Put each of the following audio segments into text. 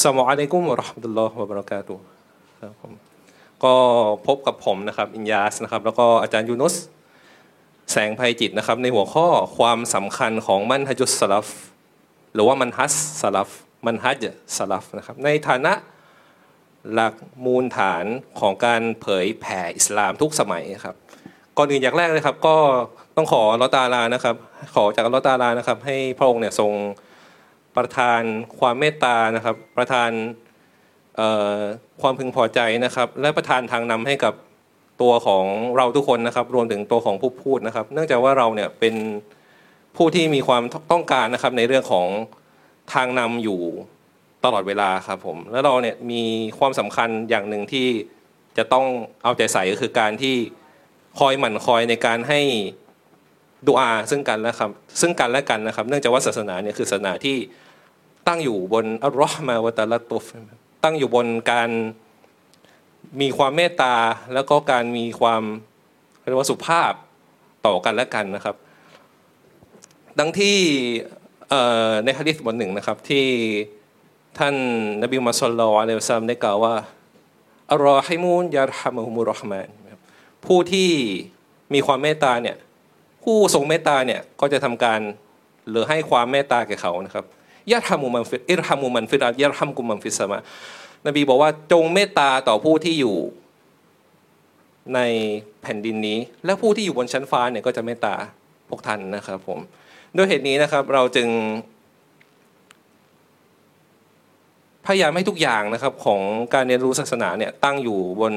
สมอะลัยกุมวรอฮ์มุลลอฮ์วะบะเรากาตุครับผมก็พบกับผมนะครับอินยาสนะครับแล้วก็อาจารย์ยูนุสแสงภัยจิตนะครับในหัวข้อความสำคัญของมันฮัจุสลัฟหรือว่ามันฮัสสลัฟมันฮัจสลัฟนะครับในฐานะหลักมูลฐานของการเผยแผ่อิสลามทุกสมัยครับก่อนอื่นอย่างแรกเลยครับก็ต้องขอลอตาลานะครับ ขอจากลอตาลานะครับ ให้พระองค์เนี่ยทรง ประทานความเมตตานะครับ ประทานความพึงพอใจนะครับ และประทานทางนำให้กับตัวของเราทุกคนนะครับ รวมถึงตัวของผู้พูดนะครับ เนื่องจากว่าเราเนี่ยเป็นผู้ที่มีความต้องการนะครับในเรื่องของทางนำอยู่ตลอดเวลาครับผมแล้วเราเนี่ยมีความสำคัญอย่างหนึ่งที่จะต้องเอาใจใส่ก็คือการที่คอยหมั่นคอยในการให้ ดูอาซึ่งกันและครับซึ่งกันและกันนะครับ เนื่องจากว่าศาสนาเนี่ยคือศาสนาที่ตั้งอยู่บนอัลลอฮ์มาวะตาลตุฟตั้งอยู่บนการมีความเมตตาแล้วก็การมีความเรียกว่าสุภาพต่อกันและกันนะครับ ดังที่ในฮะดิษบทหนึ่งนะครับ ที่ท่านนบีมุฮัมมัดสุลลัลอะลัยฮิวะซัลลัมได้กล่าวว่าالراحمون يرحمهم الرحمنผู้ที่มีความเมตตาเนี่ย ผู้ทรงเมตตาเนี่ยก็จะทำการหรือให้ความเมตตาแก่เขานะครับيرحموا من في ارحموا من في الأرض يرحمكم من في السماء นบีบอกว่าจงเมตตาต่อผู้ที่อยู่ในแผ่นดินนี้ และผู้ที่อยู่บนชั้นฟ้าเนี่ยก็จะเมตตาพวกท่านนะครับผมด้วยเหตุนี้นะครับเราจึง พยายามให้ทุกอย่างนะครับของการเรียนรู้ศาสนาเนี่ยตั้งอยู่บน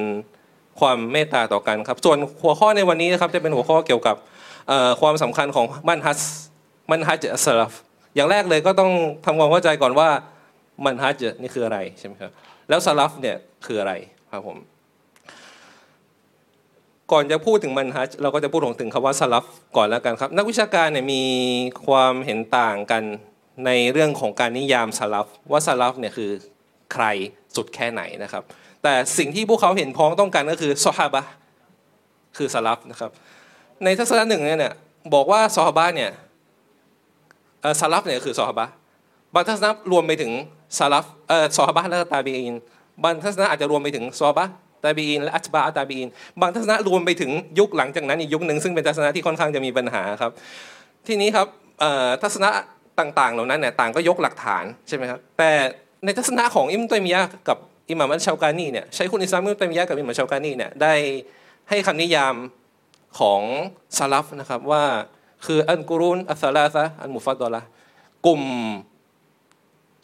ความเมตตาต่อกันครับ ส่วนหัวข้อในวันนี้นะครับจะเป็นหัวข้อเกี่ยวกับ ความสำคัญของมันฮัสมันฮัจสลัฟอย่างแรกเลยก็ต้องทำความเข้าใจก่อนว่ามันฮัจนี่คืออะไรใช่ไหมครับแล้วสลัฟเนี่ยคืออะไรครับผมก่อนจะพูดถึงมันฮัจเราก็จะพูดถึงคำว่าสลัฟก่อนแล้วกันครับ นักวิชาการเนี่ยมีความเห็นต่างกันในเรื่องของการนิยามสลัฟว่าสลัฟเนี่ยคือใครสุดแค่ไหนนะครับ แต่สิ่งที่พวกเขาเห็นพ้องต้องกันก็คือซอฮาบะคือสลัฟนะครับ ในทัศนะหนึ่งเนี่ยบอกว่าซอฮาบะเนี่ยซาลัฟเนี่ยคือซอฮาบะบางทัศนะรวมไปถึงซาลัฟเอ่อซอฮาบะและตาบีอินบางทัศนะอาจจะรวมไปถึงซอฮาบะตาบีอินและอัตบาตาบีอินบางทัศนะรวมไปถึงยุคหลังจากนั้นอีกยุคหนึ่งซึ่งเป็นทัศนะที่ค่อนข้างจะมีปัญหาครับ ทีนี้ครับทัศนะต่างๆ เหล่านั้นเนี่ยต่างก็ยกหลักฐานใช่ไหมครับแต่ในทัศนะของอิมตัยมียะกับอิหม่ามอัลชาวกานีเนี่ยใช้คุณอิสลามอิมตัยมียะกับอิหม่ามชาวกานีเนี่ยได้ให้คำนิยาม ของซาลฟนะครับว่าคืออันกุรุนอัสลาซะอันมุฟัดดอละกลุ่ม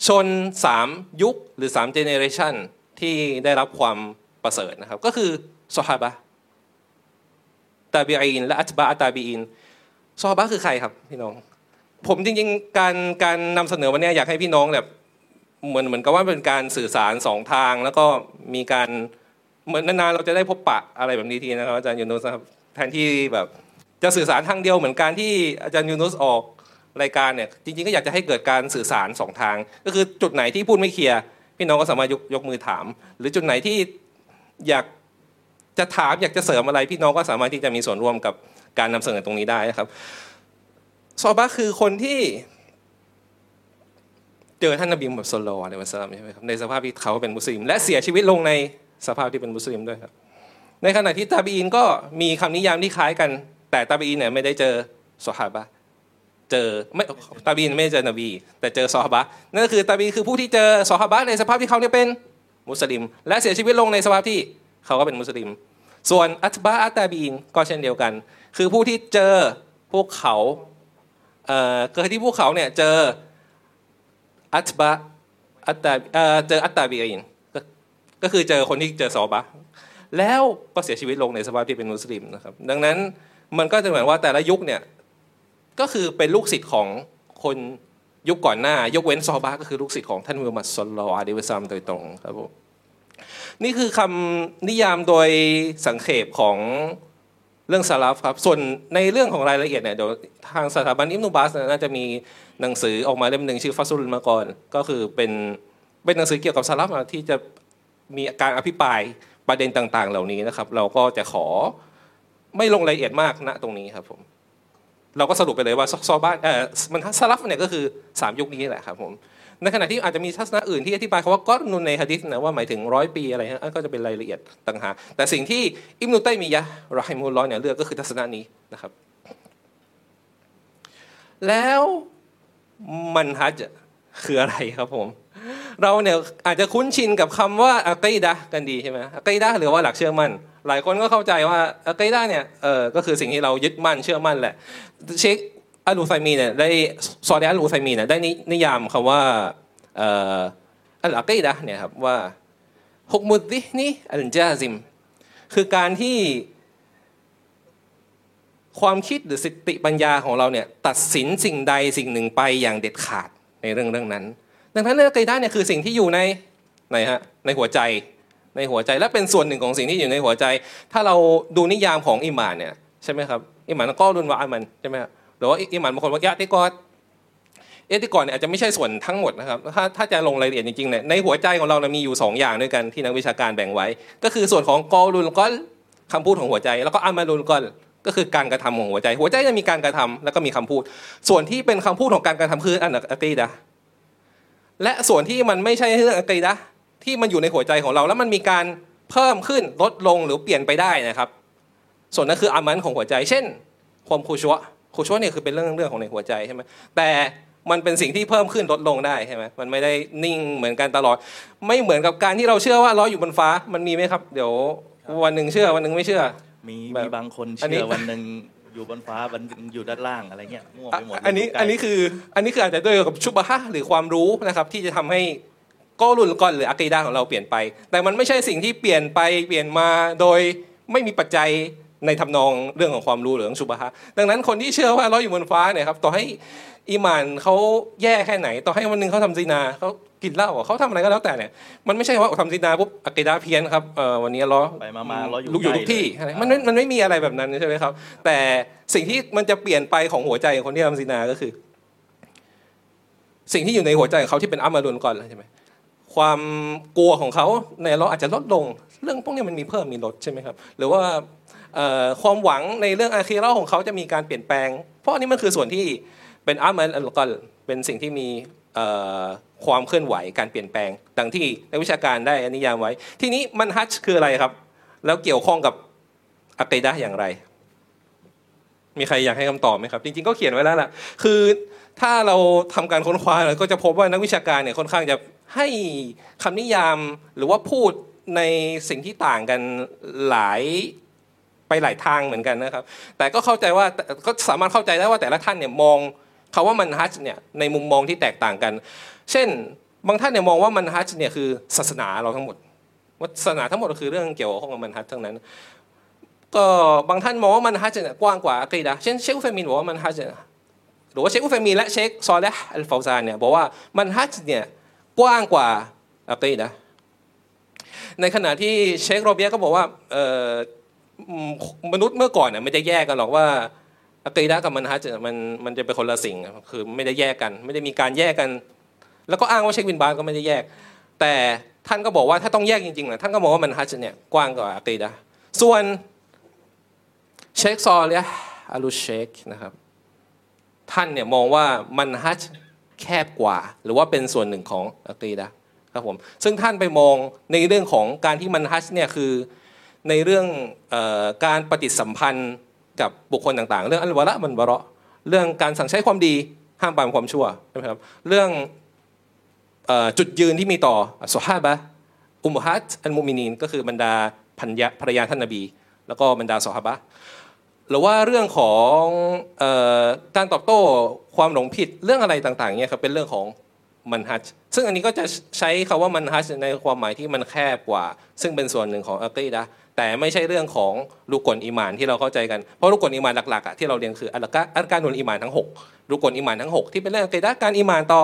ชนสามยุคหรือสามเจเนเรชันที่ได้รับความประเสริฐนะครับ ก็คือซอฮาบะตาบีอินและอัตบะตาบีอินซอฮาบะคือใครครับพี่น้อง ผมจริงๆ การการนำเสนอวันนี้อยากให้พี่น้องแบบเหมือนเหมือนกับว่าเป็นการสื่อสารสองทาง แล้วก็มีการเหมือนนานๆเราจะได้พบปะอะไรแบบนี้ทีนะครับอาจารย์ยูนุสครับ แทนที่แบบจะสื่อสารทางเดียวเหมือนการที่อาจารย์ยูนุสออกรายการเนี่ยจริงๆก็อยากจะให้เกิดการสื่อสารสองทาง ก็คือจุดไหนที่พูดไม่เคลียร์พี่น้องก็สามารถยกยกมือถาม หรือจุดไหนที่อยากจะถามอยากจะเสริมอะไรพี่น้องก็สามารถที่จะมีส่วนร่วมกับการนำเสนอตรงนี้ได้นะครับซอบะคือคนที่เจอท่านนบีมุฮัมมัดสุลลัลในวันสลามใช่ไหมครับในสภาพที่เขาเป็นมุสลิม และเสียชีวิตลงในสภาพที่เป็นมุสลิมด้วยครับ ในขณะที่ตาบีอินก็มีคำนิยามที่คล้ายกัน แต่ตาบีอินเนี่ยไม่ได้เจอสฮาบะเจอไม่ตาบีนไม่เจอนบี แต่เจอซอฮาบะนั่นก็คือตาบีคือผู้ที่เจอซอฮาบะในสภาพที่เขาเนี่ยเป็นมุสลิม และเสียชีวิตลงในสภาพที่เขาก็เป็นมุสลิม ส่วนอัตบะอัตตาบีนก็เช่นเดียวกัน คือผู้ที่เจอพวกเขาเอ่อเกิดที่พวกเขาเนี่ยเจออัตบะอัตตาเอ่อเจออัตตาบีอินก็คือเจอคนที่เจอซอบะ แล้วก็เสียชีวิตลงในสภาพที่เป็นมุสลิมนะครับ ดังนั้นมันก็จะเหมือนว่าแต่ละยุคเนี่ยก็คือเป็นลูกศิษย์ของคนยุคก่อนหน้า ยกเว้นซอบาก็คือลูกศิษย์ของท่านมุฮัมหมัดสลลัลอะลัยฮิวะซัลลัมโดยตรงครับผมนี่คือคำนิยามโดยสังเขปของเรื่องสลับครับ ส่วนในเรื่องของรายละเอียดเนี่ยเดี๋ยวทางสถาบันอิมนุบาสน่าจะมีหนังสือออกมาเล่มหนึ่งชื่อฟัสุลมาก่อนก็คือเป็นเป็นหนังสือเกี่ยวกับสลับที่จะมีการอภิปราย ประเด็นต่าง ๆ เหล่านี้นะครับ เราก็จะขอไม่ลงรายละเอียดมากณตรงนี้ครับผมเราก็สรุปไปเลยว่าซอบ้านเออมันสลับเนี่ยก็คือ 3 ยุคนี้แหละครับผมในขณะที่อาจจะมีทัศนะอื่นที่อธิบายคาว่าก็นุนในฮะดิษนะว่าหมายถึงร้อยปีอะไรฮะก็จะเป็นรายละเอียดต่างหากแต่สิ่งที่อิมนุตัยมียะรอฮิมุลลอฮ์เนี่ยเลือกก็คือทัศนะนี้นะครับ แล้วมันฮัจคืออะไรครับผม เราเนี่ยอาจจะคุ้นชินกับคำว่าอะกีดะกันดีใช่ไหมอะกีดะหรือว่าหลักเชื่อมั่น หลายคนก็เข้าใจว่าอะกีดะเนี่ยเออก็คือสิ่งที่เรายึดมั่นเชื่อมั่นแหละเชคอัลูไซมีเนี่ยได้ซอดีอัลูไซมีเนี่ยได้นิยามคำว่าเอัลอะกีดะเนี่ยครับว่าฮุกมุดดินี่อัลจาซิม คือการที่ความคิดหรือสติปัญญาของเราเนี่ยตัดสินสิ่งใดสิ่งหนึ่งไปอย่างเด็ดขาดในเรื่องเรื่องนั้น ดังนั้นเรื่องกีดะเนี่ยคือสิ่งที่อยู่ในในฮะในหัวใจในหัวใจและเป็นส่วนหนึ่งของสิ่งที่อยู่ในหัวใจ ถ้าเราดูนิยามของอิมานเนี่ยใช่ไหมครับอิมานก็รุนวะอันมันใช่ไหมครับหรือว่าอิหมันบางคนว่ายะติกอดเอติกอดเนี่ยอาจจะไม่ใช่ส่วนทั้งหมดนะครับถ้าถ้าจะลงรายละเอียดจริงๆเนี่ยในหัวใจของเรานี่ยมีอยู่ 2 อย่างด้วยกันที่นักวิชาการแบ่งไว้ ก็คือส่วนของกอรุนกอนคำพูดของหัวใจ แล้วก็อามารุนกอนก็คือการกระทำของหัวใจ หัวใจจะมีการกระทำแล้วก็มีคำพูด ส่วนที่เป็นคำพูดของการกระทำคืออันอะกีดะ และส่วนที่มันไม่ใช่เรื่องอะกีดะที่มันอยู่ในหัวใจของเรา แล้วมันมีการเพิ่มขึ้นลดลงหรือเปลี่ยนไปได้นะครับ ส่วนนั้นคืออามันของหัวใจ เช่น ความคูชัวโคชวเนี่ยคือเป็นเรื่องเรื่องของในหัวใจใช่ไหมแต่มันเป็นสิ่งที่เพิ่มขึ้นลดลงได้ใช่ไหมมันไม่ได้นิ่งเหมือนกันตลอด ไม่เหมือนกับการที่เราเชื่อว่าล้ออยู่บนฟ้ามันมีไหมครับ เดี๋ยววันหนึ่งเชื่อวันหนึ่งไม่เชื่อ มีมีบางคนเชื่อวันหนึ่ง อยู่บนฟ้าวันอยู่ด้านล่างอะไรเงี้ยมั่วไปหมดอันนี้อันนี้คืออันนี้คืออาจจะด้วยกับชุบะฮะหรือความรู้นะครับ ที่จะทำให้ก้รุนก้อนหรืออะกีดาของเราเปลี่ยนไป แต่มันไม่ใช่สิ่งที่เปลี่ยนไปเปลี่ยนมาโดยไม่มีปัจจัย ในทำนองเรื่องของความรู้หรือเรื่องชุบะฮะดังนั้นคนที่เชื่อว่าเราอยู่บนฟ้าเนี่ยครับต่อให้อิมานเขาแย่แค่ไหน ต่อให้วันหนึ่งเขาทำซีนาเขากินเหล้าเขาทำอะไรก็แล้วแต่เนี่ยมันไม่ใช่ว่าทำซีนาปุ๊บอักิดาเพี้ยนครับเออวันนี้ล้อไปมาล้ออยู่ลูกอยู่ทุกที่มันมันไม่มีอะไรแบบนั้นใช่ไหมครับ แต่สิ่งที่มันจะเปลี่ยนไปของหัวใจของคนที่ทำซีนาก็คือ สิ่งที่อยู่ในหัวใจของเขาที่เป็นอัมมารุนก่อนใช่ไหมความกลัวของเขาในเราอาจจะลดลง เรื่องพวกนี้มันมีเพิ่มมีลดใช่ไหมครับ หรือว่า ความหวังในเรื่องอาคีเราของเขาจะมีการเปลี่ยนแปลง เพราะอันนี้มันคือส่วนที่เป็นอาร์มันอัลกอลเป็นสิ่งที่มีความเคลื่อนไหวการเปลี่ยนแปลงดังที่นักวิชาการได้นิยามไว้ ทีนี้มันฮัจคืออะไรครับ แล้วเกี่ยวข้องกับอัคดะอย่างไร มีใครอยากให้คำตอบไหมครับ จริงๆก็เขียนไว้แล้วล่ะคือถ้าเราทำการค้นคว้าเราก็จะพบว่านักวิชาการเนี่ยค่อนข้างจะให้คำนิยามหรือว่าพูดในสิ่งที่ต่างกันหลาย ไปหลายทางเหมือนกันนะครับ แต่ก็เข้าใจว่าก็สามารถเข้าใจได้ว่าแต่ละท่านเนี่ยมองคาว่ามันฮัจเนี่ยในมุมมองที่แตกต่างกัน เช่นบางท่านเนี่ยมองว่ามันฮัจเนี่ยคือศาสนาเราทั้งหมดว่าศาสนาทั้งหมดก็คือเรื่องเกี่ยวข้องกับมันฮัจทั้งนั้น ก็บางท่านมองว่ามันฮัจเนี่ยกว้างกว่าอะกีดะเช่นเชคอุฟมินบอกว่ามันฮัจหรือว่าเชคอุฟมินและเชคซอลและอัลฟาวซานเนี่ยบอกว่ามันฮัจเนี่ยกว้างกว่าอะกีดะในขณะที่เชคโรเบียก็บอกว่า มนุษย์เมื่อก่อนเนี่ยไม่ได้แยกกันหรอกว่าอะกีดะกับมันฮัจมันมันจะเป็นคนละสิ่งคือไม่ได้แยกกัน ไม่ได้มีการแยกกัน แล้วก็อ้างว่าเชคบินบาสก็ไม่ได้แยก แต่ท่านก็บอกว่าถ้าต้องแยกจริงๆนะท่านก็มองว่ามันฮัจเนี่ยกว้างกว่าอะกีดะส่วนเชคซอลเนี่ยอาลูเชคนะครับท่านเนี่ยมองว่ามันฮัจแคบกว่า หรือว่าเป็นส่วนหนึ่งของอะกีดะครับผมซึ่งท่านไปมองในเรื่องของการที่มันฮัจเนี่ยคือ ในเรื่องอการปฏิสัมพันธ์กับบุคคลต่างๆ เรื่องอัลวะละมันบะเราะเรื่องการสั่งใช้ความดีห้ามปรามความชั่วใช่ไหมครับเรื่องจุดยืนที่มีต่อสุฮาบะอุมฮัตอันมุมินีนก็คือบรรดาพันยะภรรยาท่านนบี แล้วก็บรรดาสุฮาบะหรือว่าเรื่องของการตอบโต้ความหลงผิดเรื่องอะไรต่างๆเนี่ยครับเป็นเรื่องของมันฮัจซึ่งอันนี้ก็จะใช้คาว่ามันฮัจในความหมายที่มันแคบกว่า ซึ่งเป็นส่วนหนึ่งของอักีดะ แต่ไม่ใช่เรื่องของลูกกลอิมานที่เราเข้าใจกัน เพราะลูกกลอิมานหลักๆอะที่เราเรียนคืออัลกะอัลการนุลอิมานทั้ง 6 ลูกกลอิมานทั้ง 6 ที่เป็นเรื่องอักีดะการอิมานต่อ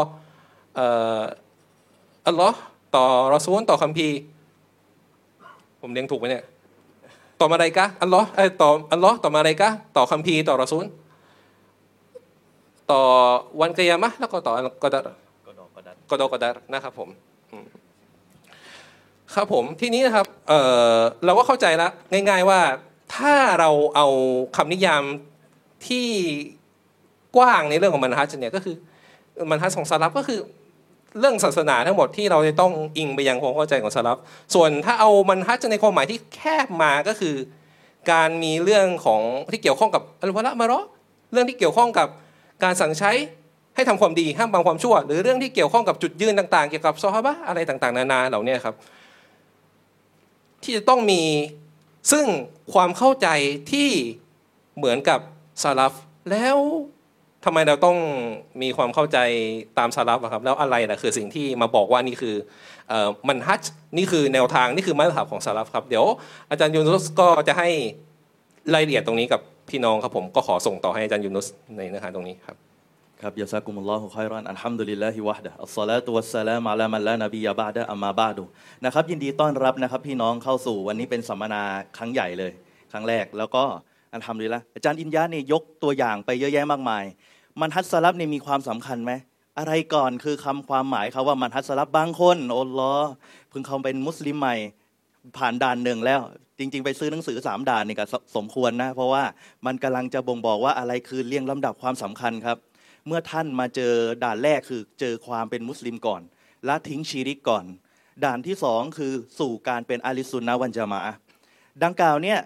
อัลลอฮ์ต่อรอซูลต่อคัมภีร์ผมเรียงถูกไหมเนี่ยต่อมาอะไรกะอัลลอฮ์ไอต่ออัลลอฮ์ต่อมาอะไรกะต่อคัมภีร์ต่อรอซูลต่อวันกิยามะแล้วก็ต่อกอดกอดกอดกอดนะครับผม ครับผมทีนี้นะครับเเราก็เข้าใจแล้วง่าย ๆว่าถ้าเราเอาคำนิยามที่กว้างในเรื่องของมันฮัจเนี่ยก็คือมันฮัจของซาลับก็คือเรื่องศาสนาทั้งหมดที่เราจะต้องอิงไปยังความเข้าใจของซาลับส่วนถ้าเอามันฮัจในความหมายที่แคบมาก็คือ การมีเรื่องของที่เกี่ยวข้องกับอัลวะละมารอเรื่องที่เกี่ยวข้องกับการสั่งใช้ให้ทำความดีห้ามบังความชั่ว หรือเรื่องที่เกี่ยวข้องกับจุดยืนต่างๆ เกี่ยวกับซอฮาบะอะไรต่างๆ นานาเหล่านี้ครับ ที่จะต้องมี ซึ่งความเข้าใจที่เหมือนกับซาลัฟแล้วทำไมเราต้องมีความเข้าใจตามซาลัฟครับ แล้วอะไรนะคือสิ่งที่มาบอกว่านี่คือมันฮัจนี่คือแนวทางนี่คือมาตรฐานของซาลัฟครับ เดี๋ยวอาจารย์ยูนุสก็จะให้รายละเอียดตรงนี้กับพี่น้องครับผมก็ขอส่งต่อให้อาจารย์ยูนุสในเนื้อหาตรงนี้ครับ ครับยาซากุมุลลอฮุคอยรอนอัลฮัมดุลิลลาฮิวะฮดะอัสซาลาตุวัสสลามอะลามัลลานบียาบาดะอัมมาบาดุนะครับยินดีต้อนรับนะครับพี่น้องเข้าสู่วันนี้เป็นสัมมนาครั้งใหญ่เลย ครั้งแรกแล้วก็อัลฮัมดุลิลละอาจารย์อินยะเนี่ยยกตัวอย่างไปเยอะแยะมากมาย มันฮัสซัลับเนี่ยมีความสำคัญไหมอะไรก่อนคือคำความหมายเขาว่ามันฮัสซัลับบางคนโอ้ลอเพิ่งเขาเป็นมุสลิมใหม่ผ่านด่านหนึ่งแล้ว จริง ๆ ไปซื้อหนังสือสามด่านนี่ก็สมควรนะ เพราะว่ามันกำลังจะบ่งบอกว่าอะไรคือเรียงลำดับความสำคัญครับ เมื่อท่านมาเจอด่านแรกคือเจอความเป็นมุสลิมก่อน ละทิ้งชีริกก่อน ด่านที่สองคือสู่การเป็นอาลิสุนนะวันจามะดังกล่าวเนี่ย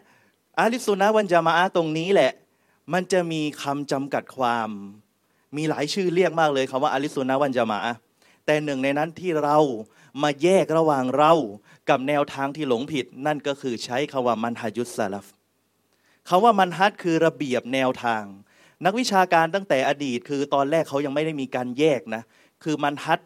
อาลิสุนนะวันจามะตรงนี้แหละ มันจะมีคำจำกัดความ มีหลายชื่อเรียกมากเลยคำว่าอาลิสุนนะวันจามะแต่หนึ่งในนั้นที่เรามาแยกระหว่างเรากับแนวทางที่หลงผิด นั่นก็คือใช้คำว่ามันฮัยุสซาลฟคำว่ามันฮัดคือระเบียบแนวทาง นักวิชาการตั้งแต่อดีต คือตอนแรกเขายังไม่ได้มีการแยกนะคือมันฮัด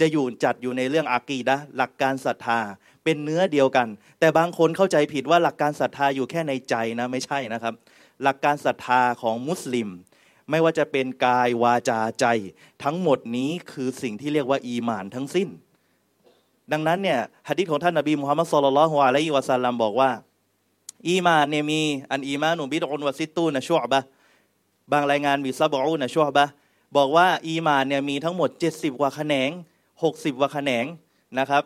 จะอยู่จัดอยู่ในเรื่องอากีดะหลักการศรัทธาเป็นเนื้อเดียวกัน แต่บางคนเข้าใจผิดว่าหลักการศรัทธาอยู่แค่ในใจนะไม่ใช่นะครับ หลักการศรัทธาของมุสลิม ไม่ว่าจะเป็นกายวาจาใจ ทั้งหมดนี้คือสิ่งที่เรียกว่าอีมานทั้งสิ้น ดังนั้นเนี่ยฮะดิษของท่านนบีมุฮัมมัดสุลลัลฮวาลัยฮิวะสัลลัมบอกว่า อีมานเนี่ยมีอันอีมานุบิดอุนวะซิตูนะชั่วบะ บางรายงานมีซาบอูนะชัวบะบอกว่าอีมานเนี่ยมีทั้งหมด 70 กว่าแขนง 60 กว่าแขนงนะครับ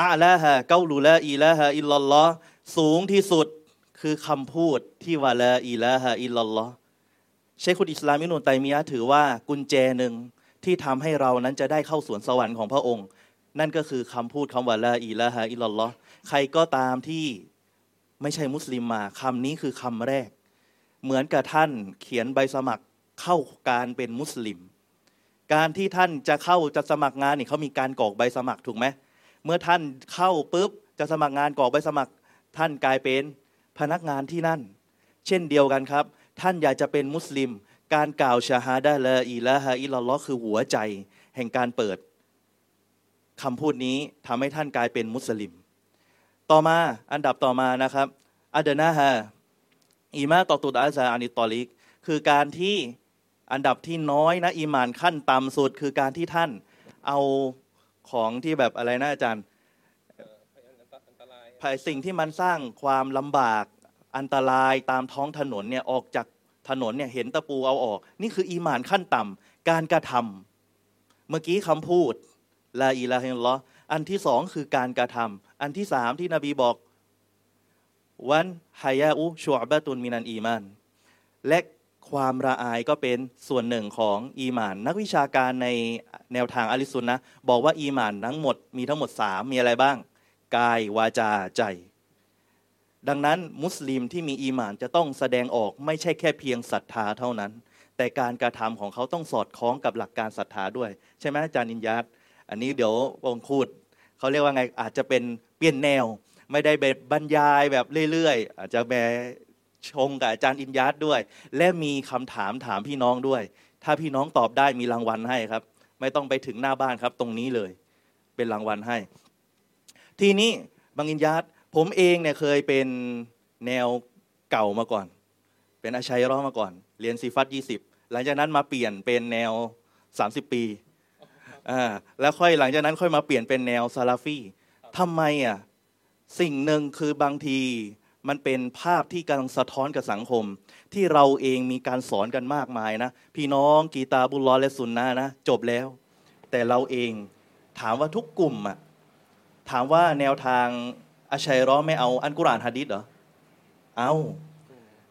อาละฮะเกาลูละอีละฮะอิลลัลลอฮ์สูงที่สุดคือคำพูดที่ว่าละอีละฮะอิลลัลลอฮ์เชคุดอิสลามินุนไตมียะถือว่ากุญแจหนึ่งที่ทำให้เรานั้นจะได้เข้าสวนสวรรค์ของพระองค์ นั่นก็คือคำพูดคำว่าละอีละฮะอิลลัลลอฮ์ใครก็ตามที่ไม่ใช่มุสลิมมาคำนี้คือคำแรก เหมือนกับท่านเขียนใบสมัครเข้าการเป็นมุสลิม การที่ท่านจะเข้าจะสมัครงานนี่เขามีการกรอกใบสมัครถูกไหมเมื่อท่านเข้าปุ๊บจะสมัครงานกรอกใบสมัคร ท่านกลายเป็นพนักงานที่นั่น เช่นเดียวกันครับ ท่านอยากจะเป็นมุสลิม การกล่าวชาฮาดะละอีละฮะอิลลอคือหัวใจ แห่งการเปิดคำพูดนี้ทำให้ท่านกลายเป็นมุสลิม ต่อมาอันดับต่อมานะครับอัดนาฮะ อีมาตอตุดอาซาอานิตอลิก คือการที่อันดับที่น้อยนะอีมานขั้นต่ำสุด คือการที่ท่านเอาของที่แบบอะไรนะอาจารย์ภายสิ่งที่มันสร้างความลำบากอันตรายตามท้องถนนเนี่ยออกจากถนนเนี่ยเห็นตะปูเอาออก นี่คืออีมานขั้นต่ำการกระทำเมื่อกี้คำพูดلا إله إلا اللهอันที่สองคือการกระทำอันที่สามที่นบีบอก والحياء شعبة من الإيمانและความระอายก็เป็นส่วนหนึ่งของอีมาน นักวิชาการในแนวทางอลิสุนนะบอกว่าอีมานทั้งหมดมีทั้งหมดสามมีอะไรบ้าง กายวาจาใจ ดังนั้นมุสลิมที่มีอีมานจะต้องแสดงออกไม่ใช่แค่เพียงศรัทธาเท่านั้น แต่การกระทำของเขาต้องสอดคล้องกับหลักการศรัทธาด้วย ใช่ไหมอาจารย์นินยัตอันนี้เดี๋ยววงคูดเขาเรียกว่าไงอาจจะเป็นเปลี่ยนแนว ไม่ได้บบรรยายแบบเรื่อยๆ อาจจะแบชงกับอาจารย์อินยัตด้วย และมีคำถามถามพี่น้องด้วย ถ้าพี่น้องตอบได้มีรางวัลให้ครับ ไม่ต้องไปถึงหน้าบ้านครับ ตรงนี้เลย เป็นรางวัลให้ ทีนี้บางอินยาตผมเองเนี่ยเคยเป็นแนวเก่ามาก่อน เป็นอาชัยรอมาก่อน เรียนซีฟัตยี่สิบหลังจากนั้นมาเปลี่ยนเป็นแนว 30 ปีอ่าแล้วค่อยหลังจากนั้นค่อยมาเปลี่ยนเป็นแนวซาลาฟีทำไมอะ สิ่งหนึ่งคือบางทีมันเป็นภาพที่กำลังสะท้อนกับสังคม ที่เราเองมีการสอนกันมากมายนะ พี่น้องกีตาบุลลอและสุนนะนะ จบแล้ว แต่เราเองถามว่าทุกกลุ่มอะถามว่าแนวทางอาชัยรอไม่เอาอันกุรอานฮะดิษเหรอเอา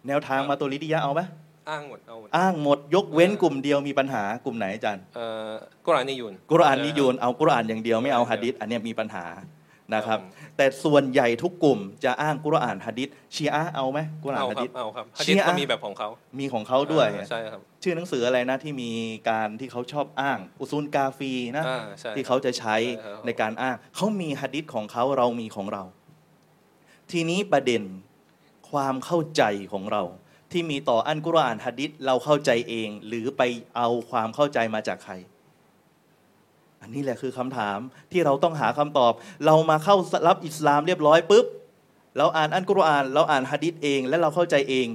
แนวทางมาตุลิดิยะเอาไหมอ้างหมดเอาหมดอ้างหมดยกเว้นกลุ่มเดียวมีปัญหากลุ่มไหนอาจารย์เอ่อกุรอานนิยุนกุรอานนิยูนเอากุรอานอย่างเดียวไม่เอาฮะดิษอันเนี้ยมีปัญหา นะครับครับ แต่ส่วนใหญ่ทุกกลุ่มจะอ้างกุรอานฮะดิษชีอะห์เอาไหมกุรอานเอาฮะครัดิบษเอาครับฮะชีดิษอะห์ก็มีแบบของเขา มีของเขาด้วยอ่าใช่ครับชื่อหนังสืออะไรนะที่มีการที่เขาชอบอ้าง อุซูลกาฟีนะอ่าใช่ที่เขาจะใช้ใช่ครับในการอ้างเขามีฮะดิษของเขาเรามีของเรา ทีนี้ประเด็นความเข้าใจของเรา ที่มีต่ออันกุรอานฮะดิษเราเข้าใจเอง หรือไปเอาความเข้าใจมาจากใคร อันนี้แหละคือคำถามที่เราต้องหาคำตอบ เรามาเข้ารับอิสลามเรียบร้อยปุ๊บเราอ่านอันกุรอาน เราอ่านฮะดิษเอง และเราเข้าใจเอง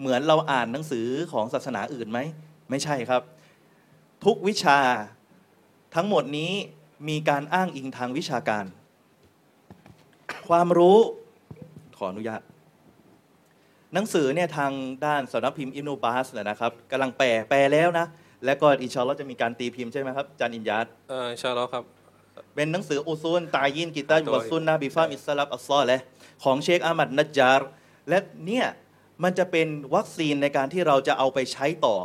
เหมือนเราอ่านหนังสือของศาสนาอื่นไหมไม่ใช่ครับ ทุกวิชาทั้งหมดนี้มีการอ้างอิงทางวิชาการ ความรู้ขออนุญาต หนังสือเนี่ยทางด้านสำนักพิมพ์อิมโนบาสนะครับกำลังแปลแปลแล้วนะ และก็อินชาอัลลอฮ์จะมีการตีพิมพ์ใช่ไหมครับอาจารย์อินยัดอินชาอัลลอฮ์ครับ เป็นหนังสือأصول تقييد الكتاب والسنة بفهم السلف الصالح ของเชคอามัดนัจจาร์และเนี่ยมันจะเป็นวัคซีนในการที่เราจะเอาไปใช้ต่อ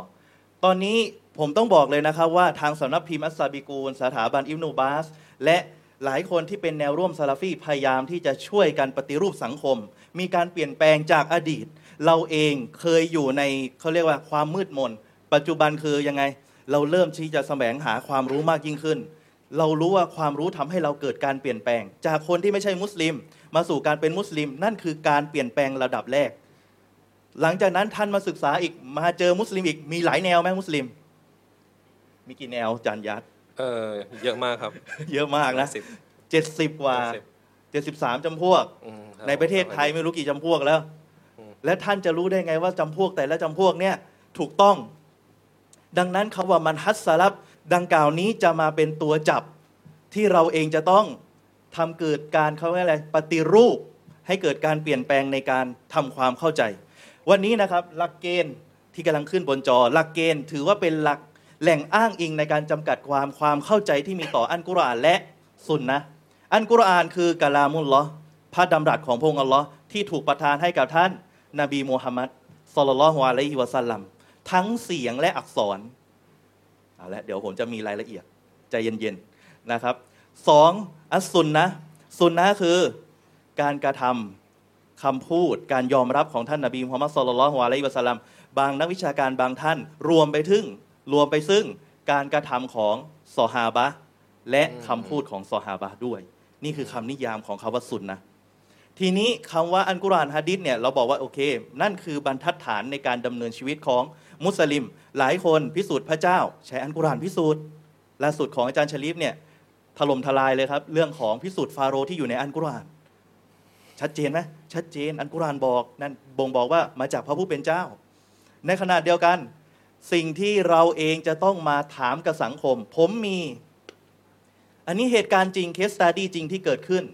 ตอนนี้ผมต้องบอกเลยนะครับว่าทางสำนักพิมพ์อัสซาบิกูลสถาบันอิบนูบาส และหลายคนที่เป็นแนวร่วมซาลาฟีพยายามที่จะช่วยกันปฏิรูปสังคม มีการเปลี่ยนแปลงจากอดีต เราเองเคยอยู่ในเขาเรียกว่าความมืดมน ปัจจุบันคือยังไงเราเริ่มที่จะแสวงหาความรู้มากยิ่งขึ้น เรารู้ว่าความรู้ทำให้เราเกิดการเปลี่ยนแปลง จากคนที่ไม่ใช่มุสลิม มาสู่การเป็นมุสลิม นั่นคือการเปลี่ยนแปลงระดับแรก หลังจากนั้นท่านมาศึกษาอีกมาเจอมุสลิมอีกมีหลายแนวไหมมุสลิม มีกี่แนวจานยัดเออเยอะมากครับ เยอะมากนะสิบเจ็ดสิบกว่าเจ็ดสิบเจ็ดสิบสามจำพวกอืมคบในประเทศไทยไม่รู้กี่จำพวกแล้วอืมและท่านจะรู้ได้ไงว่าจำพวกแต่ละจำพวกเนี่ยถูกต้อง ดังนั้นคำว่ามันฮัสสลับดังกล่าวนี้จะมาเป็นตัวจับที่เราเองจะต้องทำเกิดการเขาเรียกอะไรปฏิรูปให้เกิดการเปลี่ยนแปลงในการทำความเข้าใจ วันนี้นะครับหลักเกณฑ์ที่กำลังขึ้นบนจอ หลักเกณฑ์ถือว่าเป็นหลักแหล่งอ้างอิงในการจำกัดความความเข้าใจที่มีต่ออันกุรอานและสุนนะอันกุรอานคือกะลามุลลอพระดำรัสของพระองค์อัลลอฮ์ที่ถูกประทานให้กับท่าน นบีมูฮัมมัดสุลลัลฮุอะลัยฮิวะสัลลัม ทั้งเสียงและอักษรเอาละเดี๋ยวผมจะมีรายละเอียดใจเย็นๆนะครับสองอัสุนนะห์ซุนนะคือการกระทำคำพูดการยอมรับของท่านนบีมุฮัมมัดสุลลัลลฮุอะลัยวะสัลลัมบางนักวิชาการบางท่าน รวมไปถึงรวมไปซึ่งการกระทำของซอฮาบะและคำพูดของซอฮาบะด้วย นี่คือคำนิยามของคำว่าสุนนะทีนี้คำว่าอันกุรอานฮะดิษเนี่ยเราบอกว่าโอเค นั่นคือบรรทัดฐานในการดำเนินชีวิตของ มุสลิม หลายคนพิสูจน์พระเจ้า ใช้อัลกุรอานพิสูจน์ล่าสุดของอาจารย์ชลีฟเนี่ยถล่มทลายเลยครับ เรื่องของพิสูจน์ฟาโรห์ที่อยู่ในอัลกุรอาน ชัดเจนไหมชัดเจนอัลกุรอานบอกนั่นบ่งบอกว่ามาจากพระผู้เป็นเจ้า ในขณะเดียวกัน สิ่งที่เราเองจะต้องมาถามกับสังคม ผมมี อันนี้เหตุการณ์จริงเคสต u ดี้จริงที่เกิดขึ้น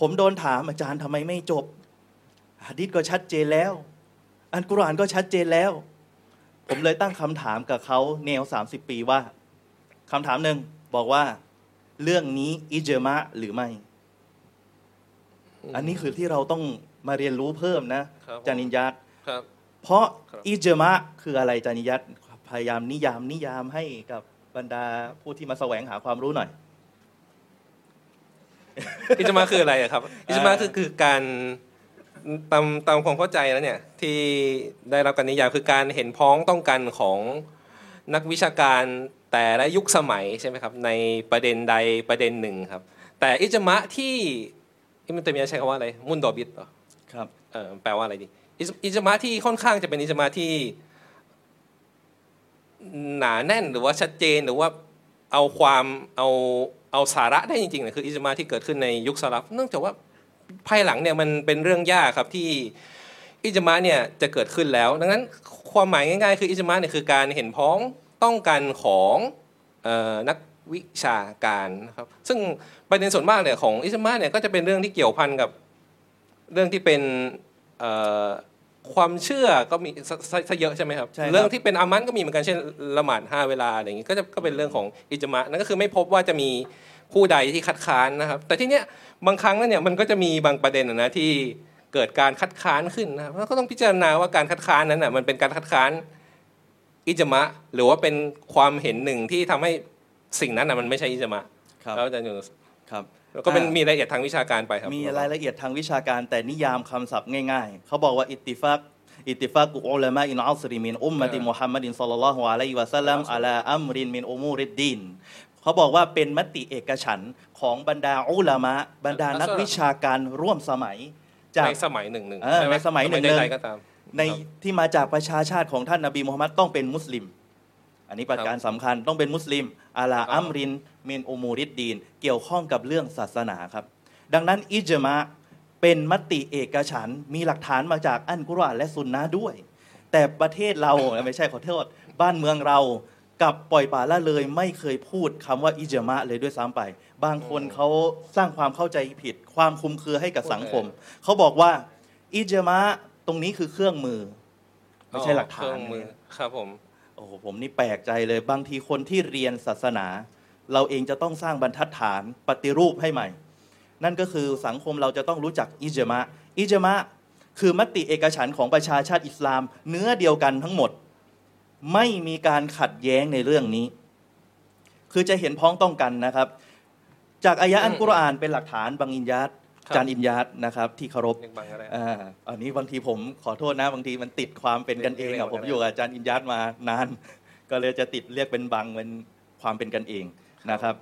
ผมโดนถามอาจารย์ทำไมไม่จบหะดีษก็ชัดเจนแล้ว อันกุรานก็ชัดเจนแล้ว ผมเลยตั้งคำถามกับเขาแนว 30 ปีว่าคำถามหนึ่งบอกว่าเรื่องนี้อิจมะหรือไม่ อันนี้คือที่เราต้องมาเรียนรู้เพิ่มนะครับจานินยัตครับเพราะครับอิจมะคืออะไรจานิยัตพยายามนิยามนิยามให้กับบรรดาผู้ที่มาแสวงหาความรู้หน่อย อิจมาคืออะไรอะครับ อิจมาคือคือการ ตามตามความเข้าใจแล้วเนี่ยที่ได้รับการนิยามคือการเห็นพ้องต้องกันของนักวิชาการแต่ละยุคสมัยใช่ไหมครับในประเด็นใดประเด็นหนึ่งครับ แต่อิจมะที่อิมันเตมียใช้คำว่าอะไรมุนดอบิดเหรอครับเออแปลว่าอะไรดีอิจอิจมาที่ค่อนข้างจะเป็นอิจมาที่หนาแน่นหรือว่าชัดเจนหรือว่าเอาความเอาเอาสาระได้จริงๆเนี่ยคืออิจมาที่เกิดขึ้นในยุคสลับเนื่องจากว่า ภายหลังเนี่ยมันเป็นเรื่องยากครับที่อิจมาเนี่ยจะเกิดขึ้นแล้ว ดังนั้นความหมายง่ายๆ คืออิจมาเนี่ยคือการเห็นพ้องต้องกันของเอ่อนักวิชาการนะครับซึ่งประเด็นส่วนมากเนี่ยของอิจมาเนี่ยก็จะเป็นเรื่องที่เกี่ยวพันกับเรื่องที่เป็นเอ่อความเชื่อก็มีซะซะซะเยอะใช่ไหมครับใช่ครับ เรื่องที่เป็นอามันก็มีเหมือนกันเช่นละหมาดห้าเวลาอะไรอย่างงี้ก็จะก็เป็นเรื่องของอิจมะนั่นก็คือไม่พบว่าจะมี ผู้ใดที่คัดค้านนะครับ แต่ที่เนี้ยบางครั้งเนี่ยมันก็จะมีบางประเด็นนะนะที่เกิดการคัดค้านขึ้นนะครับแล้วก็ต้องพิจารณาว่าการคัดค้านนั้นน่ะมันเป็นการคัดค้านอิจมะ หรือว่าเป็นความเห็นหนึ่งที่ทำให้สิ่งนั้นน่ะมันไม่ใช่อิจมะครับแล้วอาจารย์ยูนุสครับแล้วก็เป็นอ่ามีมีรายละเอียดทางวิชาการไปครับ มีรายละเอียดทางวิชาการแต่นิยามคำศัพท์ง่ายๆ เขาบอกว่าอิตติฟักاتفاق علماء العصر من أمة محمد صلى الله عليه وسلم على أمر من أمور الدين เขาบอกว่าเป็นมติเอกฉันท์ของบรรดาอุลามะ บรรดานักวิชาการร่วมสมัยจากในสมัยหนึ่งหนึ่งเออใช่ไหมในสมัยหนึ่งหนึ่งใดๆก็ตามในที่มาจากประชาชาติของท่านนบีมูฮัมมัดต้องเป็นมุสลิม อันนี้ประการสำคัญต้องเป็นมุสลิมعلى أمر من أمور الدين เกี่ยวข้องกับเรื่องศาสนาครับ ดังนั้นอิจมะเป็นมติเอกฉันท์มีหลักฐานมาจากอันกุรอานและซุนนะห์ด้วย แต่ประเทศเราไม่ใช่ขอโทษ บ้านเมืองเรา กับปล่อยป่าละเลยไม่เคยพูดคำว่าอิจมะเลยด้วยซ้ำไป บางคนเขาสร้างความเข้าใจผิด ความคลุมเครือให้กับสังคม เขาบอกว่าอิจมะตรงนี้คือเครื่องมือ ไม่ใช่หลักฐาเคนรื่องมือครับผมโอ้โหผมนี่แปลกใจเลย บางทีคนที่เรียนศาสนา เราเองจะต้องสร้างบรรทัดฐานปฏิรูปให้ใหม่ นั่นก็คือสังคมเราจะต้องรู้จักอิจมะอิจมะคือมติเอกฉันท์ของประชาชาติอิสลาม เนื้อเดียวกันทั้งหมด ไม่มีการขัดแย้งในเรื่องนี้ คือจะเห็นพ้องต้องกันนะครับ จากอายะอันกุรอานเป็นหลักฐานบางอินยัดครับจานอินยัดนะครับ ที่เคารพเรียกบังก็ได้อ่าอันนี้บางทีผมขอโทษนะ บางทีมันติดความเป็นกันเองเรียอะกผมอะไรอยู่กับอาจารย์อินยัดมานาน ก็เลยจะติดเรียกเป็นบังเป็นความเป็นกันเองนะครับ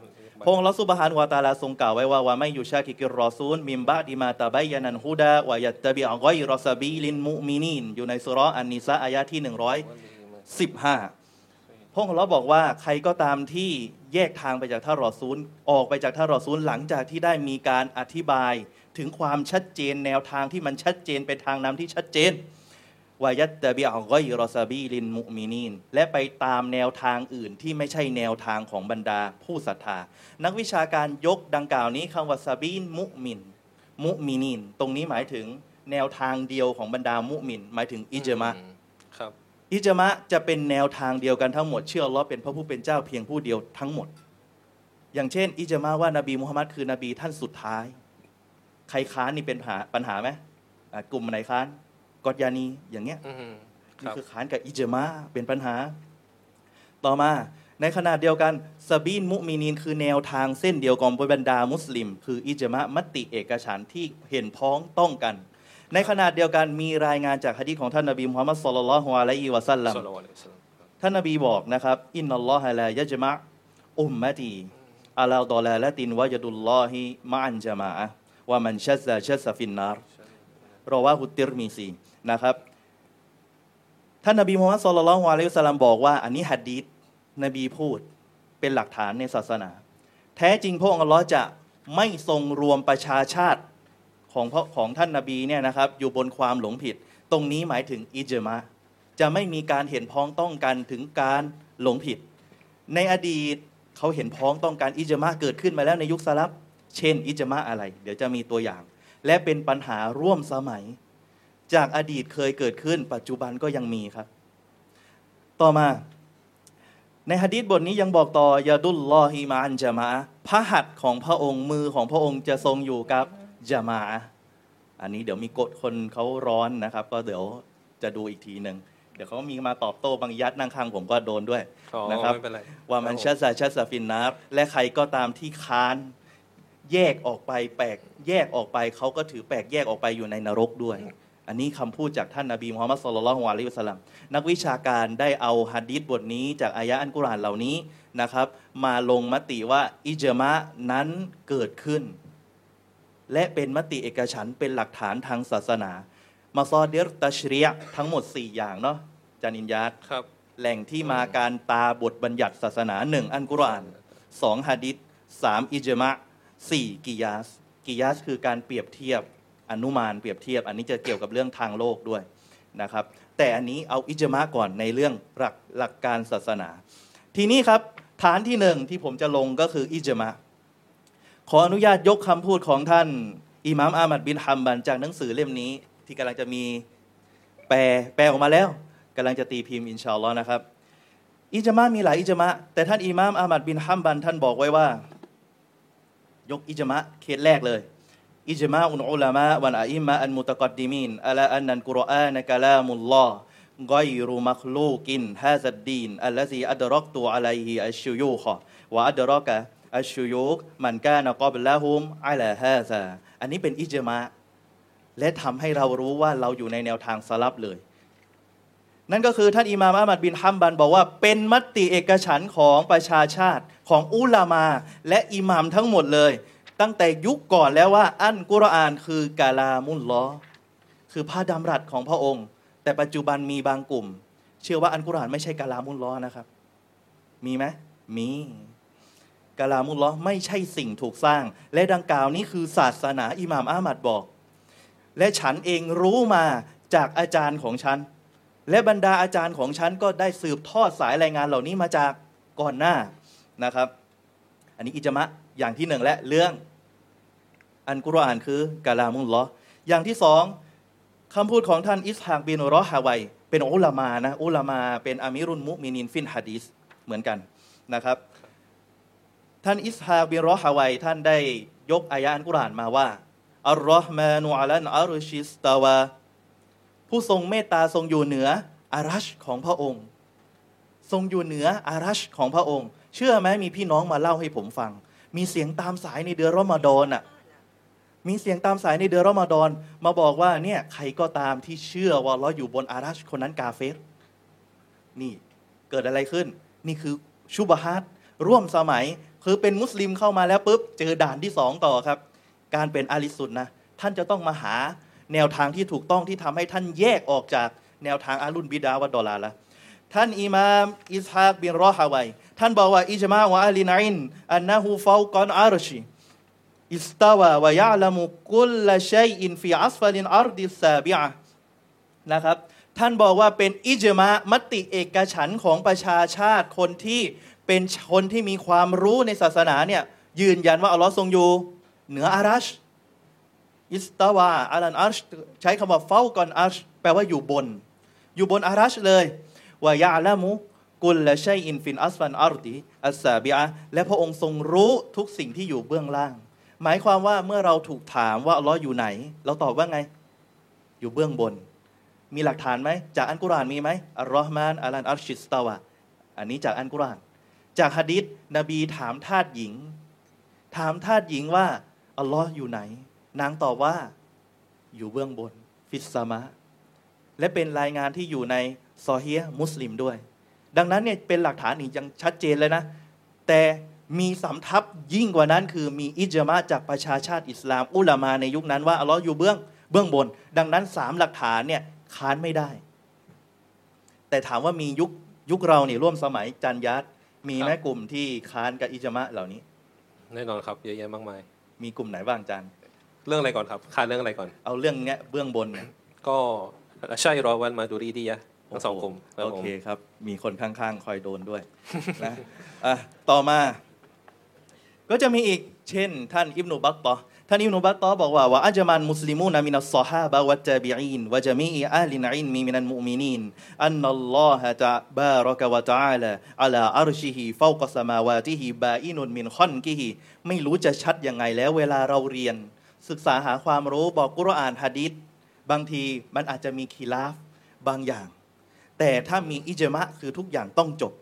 พระองค์ละสุบฮานุวะตะอาลาทรงกล่าวไว้ว่าว่าไม่อยู่ชาคิกิรรอซูล มิมบะดิมาตะบัยยานันฮุดาวะยัตตะบิอะกอยรอซาบีลินมุมินีนอยู่ในสุเราะห์อันนิสาอายะที่ 15พระองค์เราบอกว่าใครก็ตามที่แยกทางไปจากท่ารอซูลออกไปจากท่ารอซูลหลังจากที่ได้มีการอธิบายถึงความชัดเจนแนวทางที่มันชัดเจนไปทางนำที่ชัดเจนวายัตตบิอัลกอยรอซาบีลินมุมินีนและไปตามแนวทางอื่นที่ไม่ใช่แนวทางของบรรดาผู้ศรัทธา นักวิชาการยกดังกล่าวนี้คำว่าซาบีนมุมิน มุมินีน ตรงนี้หมายถึงแนวทางเดียวของบรรดามุมิน หมายถึงอิจมะ อิจมะจะเป็นแนวทางเดียวกันทั้งหมด เชื่ออัลลอฮ์เป็นพระผู้เป็นเจ้าเพียงผู้เดียวทั้งหมด อย่างเช่น อิจมะว่านบีมุฮัมมัดคือนบีท่านสุดท้าย ใครค้านนี่เป็นปัญหาปัญหาไหมอะกลุ่มไหนค้านกอดยานีอย่างเงี้ยอืมนี่รับคือค้านกับอิจมะเป็นปัญหา ต่อมาในขณะเดียวกันسبيل المؤمنينคือแนวทางเส้นเดียวกันบรรดามุสลิม คืออิจมะมติเอกฉันท์ที่เห็นพ้องต้องกัน ในขณะเดียวกันมีรายงานจากฮะดีษของท่านนบีมุฮัมมัดصلى الله عليه وسلم صلى الله عليه وسلمท่านนบีบอกนะครับ إن الله لا يجمعอุมมะตีอาลาดอลาละตินวะยดุลลอฮิมะอันจามะอะวะมันชัซซะชัซซะฟินนารรอวาฮุติรมีซีนะครับ ท่านนบีมุฮัมมัดศ็อลลัลลอฮุอะลัยฮิวะซัลลัมบอกว่า อันนี้หัดดีษนบีพูดเป็นหลักฐานในศาสนา แท้จริงพระองค์อัลลอฮ์จะไม่ทรงรวมประชาชาติ ของพระของท่านนบีเนี่ยนะครับอยู่บนความหลงผิด ตรงนี้หมายถึงอิจมะจะไม่มีการเห็นพ้องต้องกันถึงการหลงผิด ในอดีตเขาเห็นพ้องต้องการอิจมะเกิดขึ้นมาแล้วในยุคสลับเช่น อิจมะอะไร เดี๋ยวจะมีตัวอย่าง และเป็นปัญหาร่วมสมัย จากอดีตเคยเกิดขึ้น ปัจจุบันก็ยังมีครับ ต่อมา ในฮะดีษบทนี้ยังบอกต่อยาดุลลอฮิมาอันจามะพระหัตถ์ของพระองค์มือของพระองค์จะทรงอยู่กับ จามะอะห์อันนี้เดี๋ยวมีกฎคนเขาร้อนนะครับ ก็เดี๋ยวจะดูอีกทีหนึ่งเดี๋ยวเขามีมาตอบโต้บางยัดนั่งข้างผมก็โดนด้วยอ๋อนะครับไม่เป็นไรว่ามันชัดซาชัดซาฟินนาร์และใครก็ตามที่ค้านแยกออกไปแปลกแยกออกไปเขาก็ถือแปลกแยกออกไปอยู่ในนรกด้วย อันนี้คำพูดจากท่านนบีมุฮัมมัดสุลลัลลอฮุอะลัยฮิวะสัลลัมนักวิชาการได้เอาฮะดีษบทนี้จากอายะอันกุรอานเหล่านี้นะครับ มาลงมติว่าอิจมะนั้นเกิดขึ้น และเป็นมติเอกฉันท์เป็นหลักฐานทางศาสนามาซอเดรตัชเรียะห์ทั้งหมด 4 อย่างเนาะจานินยาตครับ แหล่งที่มาการตาบทบัญญัติศาสนาหนึ่งอันกุรอานสองฮะดิษสามอิจมะสี่กิยาสกิยาสคือการเปรียบเทียบอนุมานเปรียบเทียบ อันนี้จะเกี่ยวกับเรื่องทางโลกด้วยนะครับ แต่อันนี้เอาอิจมะก่อนในเรื่องหลักหลักการศาสนา ทีนี้ครับฐานที่หนึ่งที่ผมจะลงก็คืออิจมะ ขออนุญาตยกคำพูดของท่านอิหม่ามอามัดบินฮัมบันจากหนังสือเล่มนี้ ที่กำลังจะมีแปลแปลออกมาแล้วกำลังจะตีพิมพ์อินชาอัลลอฮ์นะครับ อิจมะมีหลายอิจมะแต่ท่านอิหม่ามอามัดบินฮัมบันท่านบอกไว้ว่า ยกอิจมะเคสแรกเลย อิจมาอุนอุลามะวันอาอิมะอันมุตะกอดดิมินอัลอันนันกุรอานกะลามุลลอฮ์กอยรุมัคลูกินฮาซัดดีนอัลลซีอัดรักตูอะลัยฮิอัชชุยูขะวะอัดรักะ อัชชุยูกมันกานกอบละฮุมอะลาฮาซาอันนี้เป็นอิจมะและทำให้เรารู้ว่าเราอยู่ในแนวทางสลัฟเลย นั่นก็คือท่านอิมามอามัดบินฮัมบันบอกว่าเป็นมติเอกฉันท์ของประชาชาติของอุลามา และอิหมามทั้งหมดเลย ตั้งแต่ยุคก่อนแล้วว่า อันกุรอานคือكلام اللهคือพระดำรัสของพระองค์ แต่ปัจจุบันมีบางกลุ่ม เชื่อว่าอันกุรอานไม่ใช่กาลามุลลอนะครับ มีไหมมี กาลามุลลอไม่ใช่สิ่งถูกสร้าง และดังกล่าวนี้คือศาสนาอิหม่ามอามัดบอก และฉันเองรู้มาจากอาจารย์ของฉัน และบรรดาอาจารย์ของฉันก็ได้สืบทอดสายรายงานเหล่านี้มาจากก่อนหน้านะครับ อันนี้อิจมะอย่างที่หนึ่งและเรื่องอันกุรอานคือกาลามุลลออย่างที่สองคำพูดของท่านอิสฮากบินรอฮาวัย เป็นอุลามานะอุลามาเป็นอามิรุนมุมินินฟินฮะดีสเหมือนกันนะครับ ท่านอิสฮากบินรอฮาวัยท่านได้ยกอายะอันกุรานมาว่าอัลลอฮ์มานุอัลันอัรชิสตาวาผู้ทรงเมตตาทรงอยู่เหนืออารัชของพระองค์ ทรงอยู่เหนืออารัชของพระองค์ เชื่อไหมมีพี่น้องมาเล่าให้ผมฟัง มีเสียงตามสายในเดือนรอมฎอนอะมีเสียงตามสายในเดือนรอมฎอนมาบอกว่าเนี่ยใครก็ตามที่เชื่อว่าเราอยู่บนอารัชคนนั้นกาเฟรนี่เกิดอะไรขึ้น นี่คือชุบฮัตร่วมสมัย คือเป็นมุสลิมเข้ามาแล้วปุ๊บเจอด่านที่สองต่อครับ การเป็นอาลิสุนนะท่านจะต้องมาหาแนวทางที่ถูกต้องที่ทำให้ท่านแยกออกจากแนวทางอาลุนบิดาวัดดอลาละท่านอิมามอิสฮากบินรอฮาวัยท่านบอกว่าإجماع أهل العلم أنه فوق العرش استوى ويعلم كل شيء في أسفل الأرض السابعة นะครับท่านบอกว่าเป็นอิจมามติเอกฉันท์ของประชาชาติคนที่ เป็นคนที่มีความรู้ในศาสนาเนี่ยยืนยันว่าอัลลอฮ์ทรงอยู่ เหนืออารัช استوى على العرشใช้คำว่าفوق العرش แปลว่าอยู่บน อยู่บนอารัชเลย ويعلم كل شيء في أسفل الأرض السابعة และพระองค์ทรงรู้ทุกสิ่งที่อยู่เบื้องล่าง หมายความว่าเมื่อเราถูกถามว่าอัลลอฮ์อยู่ไหน เราตอบว่าไง อยู่เบื้องบน มีหลักฐานไหมจากอัลกุรอานมีไหมอัลลอฮ์มานอาลันอัชชิสตาวาอันนี้จากอันกุราน จากฮะดิษนบีถามทาสหญิง ถามทาสหญิงว่า อัลลอฮ์อยู่ไหน นางตอบว่า อยู่เบื้องบน ฟิสซามะ และเป็นรายงานที่อยู่ในซอเฮียมุสลิมด้วย ดังนั้นเนี่ยเป็นหลักฐานอีกยังชัดเจนเลยนะ แต่มีสำทับยิ่งกว่านั้นคือมีอิจมาจากประชาชาติอิสลาม อุลามาในยุคนั้นว่าอัลลอฮ์อยู่เบื้องเบื้องบน ดังนั้นสามหลักฐานเนี่ยค้านไม่ได้ แต่ถามว่ามียุคยุคเราเนี่ยร่วมสมัยจันยัด มีไหมกลุ่มที่ค้านกับอิจมะเหล่านี้ แน่นอนครับเยอะแยะมากมาย มีกลุ่มไหนบ้างจันเรื่องอะไรก่อนครับขาดเรื่องอะไรก่อน เอาเรื่องเนี้ยเบื้องบนเนี่ยก็ใช่รอวันมาดูรีดียะทั้งสองกลุ่มครับโอผมเคครับ มีคนข้างๆ คอยโดนด้วยนะอะต่อมา ก็จะมีอีกเช่น ท่านอิบนุบัตตอ ท่านอิบนุบัตตอบอกว่าว่าอัจมันมุสลิมูนามินัสซอฮาบะวัตตาบิอีนวะจามีอีอาลินอินมีมินันมุมินีนأن الله تبارك وتعالى على عرشه فوق سماواته بائن من خلقه ไม่รู้จะชัดยังไงแล้วเวลาเราเรียน ศึกษาหาความรู้บอกกุรอานฮะดิษบางทีมันอาจจะมีคีลาฟบางอย่าง แต่ถ้ามีอิจมะคือทุกอย่างต้องจบ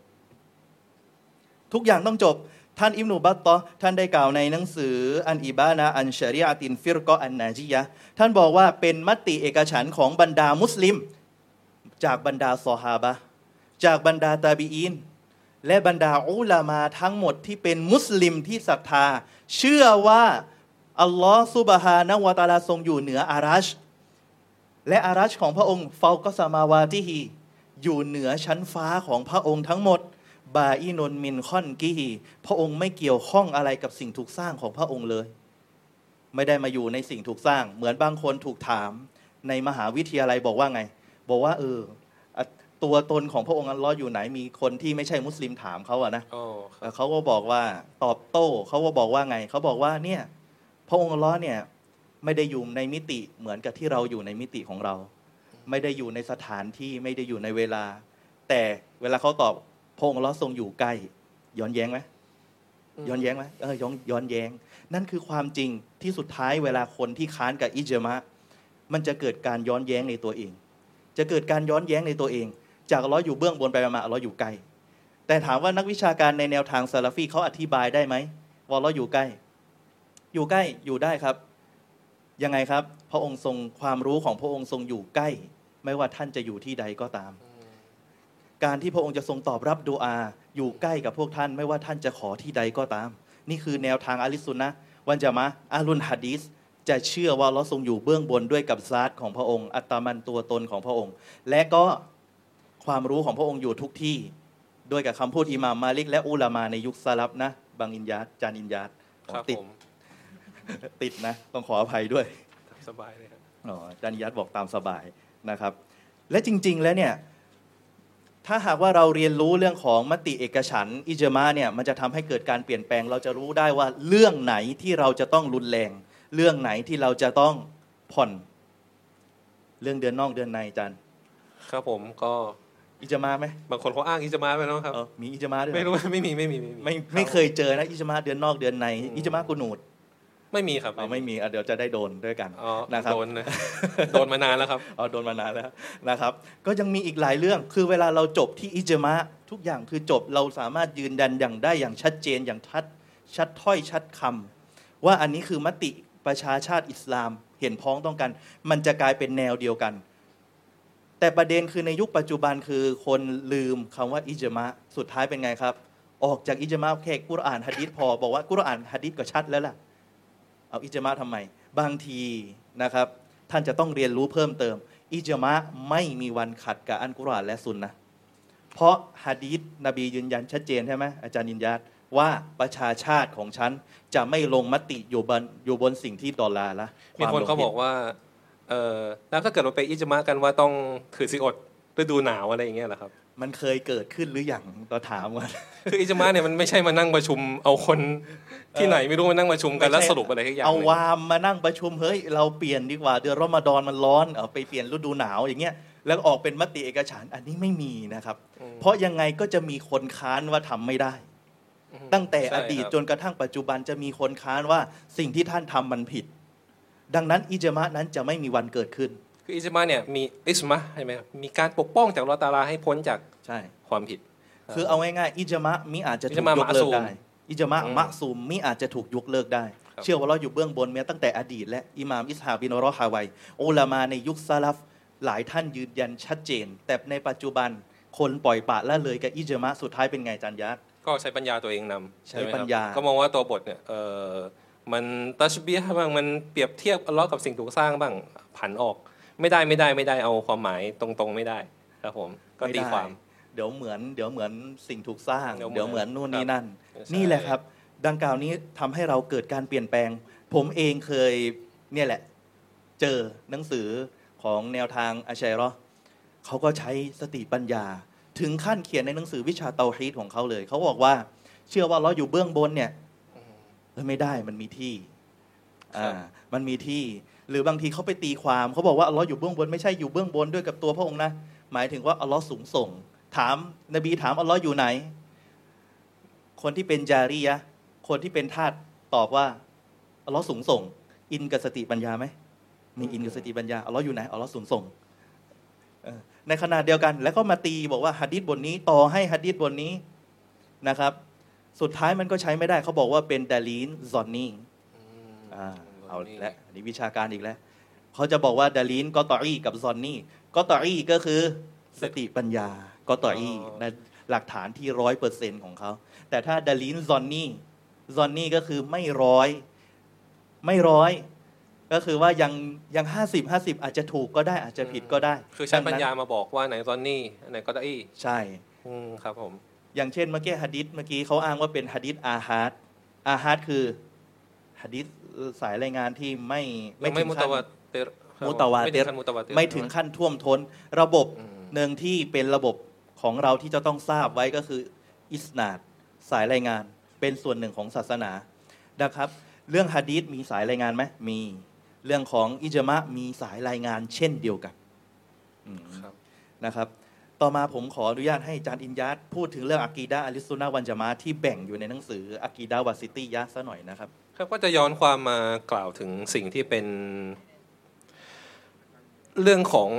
ทุกอย่างต้องจบ ท่านอิมนุบัตตอท่านได้กล่าวในหนังสือالإبانة عن شريعة الفرقة الناجيةท่านบอกว่าเป็นมติเอกฉันของบรรดามุสลิม จากบรรดาซอฮาบะจากบรรดาตาบีอีนและบรรดาอุลามาทั้งหมดที่เป็นมุสลิมที่ศรัทธา เชื่อว่าอัลลอฮ์ซุบฮานะวะตาลาทรงอยู่เหนืออารัช และอารัชของพระองค์เฟาก็สมาวาติฮีอยู่เหนือชั้นฟ้าของพระองค์ทั้งหมด บาอีนนมินค่อนกีฮีพระองค์ไม่เกี่ยวข้องอะไรกับสิ่งถูกสร้างของพระองค์เลย ไม่ได้มาอยู่ในสิ่งถูกสร้าง เหมือนบางคนถูกถาม ในมหาวิทยาลัยบอกว่าไง บอกว่า เอออะตัวตนของพระองค์อัลเลอฮ์อยู่ไหนมีคนที่ไม่ใช่มุสลิมถามเขาอะนะโอ้ครับแล้วเขาก็บอกว่าตอบโต้เขาก็บอกว่าไงเขาบอกว่าเนี่ย พระองค์อัลเลอฮ์เนี่ยไม่ได้อยู่ในมิติเหมือนกับที่เราอยู่ในมิติของเรา ไม่ได้อยู่ในสถานที่ไม่ได้อยู่ในเวลา แต่เวลาเขาตอบ พระองค์อัลเลอฮ์ทรงอยู่ใกล้ย้อนแย้งไหมย้อนแย้งไหมเออย้อนย้อนแย้ง นั่นคือความจริงที่สุดท้ายเวลาคนที่ค้านกับอิจมะ มันจะเกิดการย้อนแย้งในตัวเอง จะเกิดการย้อนแย้งในตัวเอง จากอัลเลอฮ์อยู่เบื้องบนไปมาอัลเลอฮ์อยู่ใกล้แต่ถามว่านักวิชาการในแนวทางซาลาฟีเขาอธิบายได้ไหมว่าเราอยู่ใกล้ อยู่ใกล้อยู่ได้ครับ ยังไงครับ พระองค์ทรงความรู้ของพระองค์ทรงอยู่ใกล้ ไม่ว่าท่านจะอยู่ที่ใดก็ตาม การที่พระองค์จะทรงตอบรับดูอา อยู่ใกล้กับพวกท่าน ไม่ว่าท่านจะขอที่ใดก็ตาม นี่คือแนวทางอาลิสซุนนะห์วันจะมาอาลุนฮัดดิสจะเชื่อว่าเราทรงอยู่เบื้องบนด้วยกับซาตของพระองค์ อัตตามันตัวตนของพระองค์ และก็ความรู้ของพระองค์อยู่ทุกที่ด้วยกับคำพูดอิหม่ามมาลิก และอุลามาในยุคซาลับนะบางอินยาดจานอินยาดครับติดผมติดนะ ต้องขออภัยด้วยสบายเลยครับอ๋ออาจารย์ยัดบอกตามสบายนะครับ และจริง ๆ แล้วเนี่ย ถ้าหากว่าเราเรียนรู้เรื่องของมติเอกฉันท์อิจมาเนี่ยมันจะทำให้เกิดการเปลี่ยนแปลง เราจะรู้ได้ว่าเรื่องไหนที่เราจะต้องรุนแรง เรื่องไหนที่เราจะต้องผ่อน เรื่องเดือนนอกเดือนในอาจารย์ครับผมก็อิจมาไหมบางคนเขาอ้างอิจมาไปแล้วครับเออมีอิจมาด้วยเหรอไม่รู้ไม่มีไม่มีไม่ไม่เคยเจอนะอิจมาเดือนนอกเดือนในอืมอิจมากุนูด ไม่มีครับเอาไม่มีอะเดี๋ยวจะได้โดนด้วยกันอ๋อนะครับโดนนะโดนมานานแล้วครับเอาโดนมานานแล้วนะครับ ก็ยังมีอีกหลายเรื่อง คือเวลาเราจบที่อิจมะทุกอย่างคือจบเราสามารถยืนยันอย่างได้อย่างชัดเจนอย่างชัดชัดถ้อยชัดคำว่าอันนี้คือมติประชาชาติอิสลามเห็นพ้องต้องกัน มันจะกลายเป็นแนวเดียวกัน แต่ประเด็นคือในยุคปัจจุบันคือคนลืมคำว่าอิจมะสุดท้ายเป็นไงครับ ออกจากอิจมะแค่กุรอานฮะดิษพอ บอกว่ากุรอานฮะดิษก็ชัดแล้วล่ะ เอาอิจมะทำไม บางทีนะครับ ท่านจะต้องเรียนรู้เพิ่มเติม อิจมะไม่มีวันขัดกับอันกุรอานและซุนนะเพราะฮะดีษนบียืนยันชัดเจนใช่ไหมอาจารย์ยินยัดว่าประชาชาติของฉัน จะไม่ลงมติอยู่บนอยู่บนสิ่งที่ดอลลาร์ละมีคนเขาบอกว่าเออแล้วถ้าเกิดเราไปอิจมากันว่าต้องถือสิอดฤดูหนาวอะไรอย่างเงี้ยเหรอครับ มันเคยเกิดขึ้นหรืออยังเราถามว่าคืออิจมาเนี่ยมันไม่ใช่มานั่งประชุม เอาคนที่ไหนไม่รู้มานั่งประชุมกันแล้วสรุปอะไรทุกอย่างเอาเลยวามมานั่งประชุมเฮ้ยเราเปลี่ยนดีกว่าเดือนรอมฎอนมันร้อนเอาไปเปลี่ยนฤดูหนาวอย่างเงี้ยแล้วออกเป็นมติเอกฉันท์อันนี้ไม่มีนะครับอืมเพราะยังไงก็จะมีคนค้านว่าทำไม่ได้อืมตั้งแต่ใช่อดีตครับจนกระทั่งปัจจุบันจะมีคนค้านว่าสิ่งที่ท่านทำมันผิด ดังนั้นอิจมะนั้นจะไม่มีวันเกิดขึ้น คืออิจมาเนี่ยมีอิสมาใช่ไหมครับมีการปกป้องจากอัลลอฮ์ตะอาลาให้พ้นจากใช่ ความผิด คือเอาง่ายๆอิจมะมิอาจจะอิถูจกมะยกเลิกมะซูมได้อิจมะอืมมะซูมมิอาจจะถูกยกเลิกได้ครับเชื่อว่าเราอยู่เบื้องบนแม้ตั้งแต่อดีต และอิหม่ามอิสฮาบินรอฮาวัยอุลามาในยุคซาลัฟหลายท่านยืนยันชัดเจน แต่ในปัจจุบันคนปล่อยปละละเลยกับอิจมะสุดท้ายเป็นไงอาจันยัดก็ใช้ปัญญาตัวเองนำใช้ไหมครับปัญญาก็มองว่าตัวบทเนี่ยเออมันตัชเบียบ้างมันเปรียบเทียบอัลเลอฮ์กับสิ่งถูกสร้างบ้างผันออก ไม่ได้ไม่ได้ไม่ได้เอาความหมายตรงๆไม่ได้ครับผมก็ตีความไได้เดี๋ยวเหมือนเดี๋ยวเหมือนสิ่งถูกสร้าง เดี๋ยวเหมือนเดี๋ยวเหมือนนู่นนี่นั่นใช่นี่แหละครับ ดังกล่าวนี้ทำให้เราเกิดการเปลี่ยนแปลง ผมเองเคยเนี่ยแหละ เจอหนังสือของแนวทางอาชัยรอห์เขาก็ใช้สติปัญญา ถึงขั้นเขียนในหนังสือวิชาเตาฮีดของเขาเลย เขาบอกว่า เชื่อว่าเราอยู่เบื้องบนเนี่ยเอ้ยไม่ได้มันมีที่ครับอ่า มันมีที่ หรือบางทีเขาไปตีความเขาบอกว่าอัลลอฮ์อยู่เบื้องบนไม่ใช่อยู่เบื้องบนด้วยกับตัวพระองค์นะหมายถึงว่าอัลลอฮ์สูงส่ง ถามนบีถามอัลลอฮ์อยู่ไหน คนที่เป็นจารียะห์คนที่เป็นทาสตอบว่าอัลลอฮ์สูงส่ง อินกับสติปัญญาไหมมีอินกับสติปัญญาอัลลอฮ์อยู่ไหนอัลลอฮ์สูงส่งเออในขณะเดียวกัน แล้วก็มาตีบอกว่าฮัดดิษบทนี้ ต่อให้ฮัดดิษบทนี้นะครับ สุดท้ายมันก็ใช้ไม่ได้เขาบอกว่าเป็นดาลีนซอนนี่อ่า เอาและอันนี้วิชาการอีกแล้วเขาจะบอกว่าดาลีนกอตออีกับซอนนี่กอตออีก็คือสติปัญญากอตออีในหลักฐานที่ร้อยเปอร์เซ็นของเขา แต่ถ้าดาลีนซอนนี่ซอนนี่ก็คือไม่ร้อย ไม่ร้อย ก็คือว่ายังยังห้าสิบห้าสิบอาจจะถูกก็ได้อาจจะผิดก็ได้ คือใช้ปัญญาดังนั้นมาบอกว่าไหนซอนนี่ไหนก็ได้อี้ใช่อืมครับผม อย่างเช่นเมื่อกี้ฮะดิษเมื่อกี้เขาอ้างว่าเป็นฮะดิษอาฮัดอาฮัดคือฮะดิษ สายรายงานที่ไม่ไม่ถึงมุขั้ตนวาเตรมุตาวาไม่เตถึรงขั้นมุตวาเตร ไม่ถึงขั้นท่วมท้น ระบบอืม หนึ่งที่เป็นระบบของเราที่จะต้องทราบไว้ก็คืออิสนาดสายรายงานเป็นส่วนหนึ่งของศาสนานะครับ เรื่องฮะดีษมีสายรายงานไหมมี เรื่องของอิจมะมีสายรายงานเช่นเดียวกันอืมครับ นะครับ ต่อมาผมขออนุญาตให้อาจารย์อินยัตพูดถึงเรื่องอากีดะอาลิสซุนนะวันจามะห์ที่แบ่งอยู่ในหนังสืออากีดะวาซิตี้ยะซะหน่อยนะครับ ครับก็จะย้อนความมากล่าวถึงสิ่งที่เป็น เรื่องของ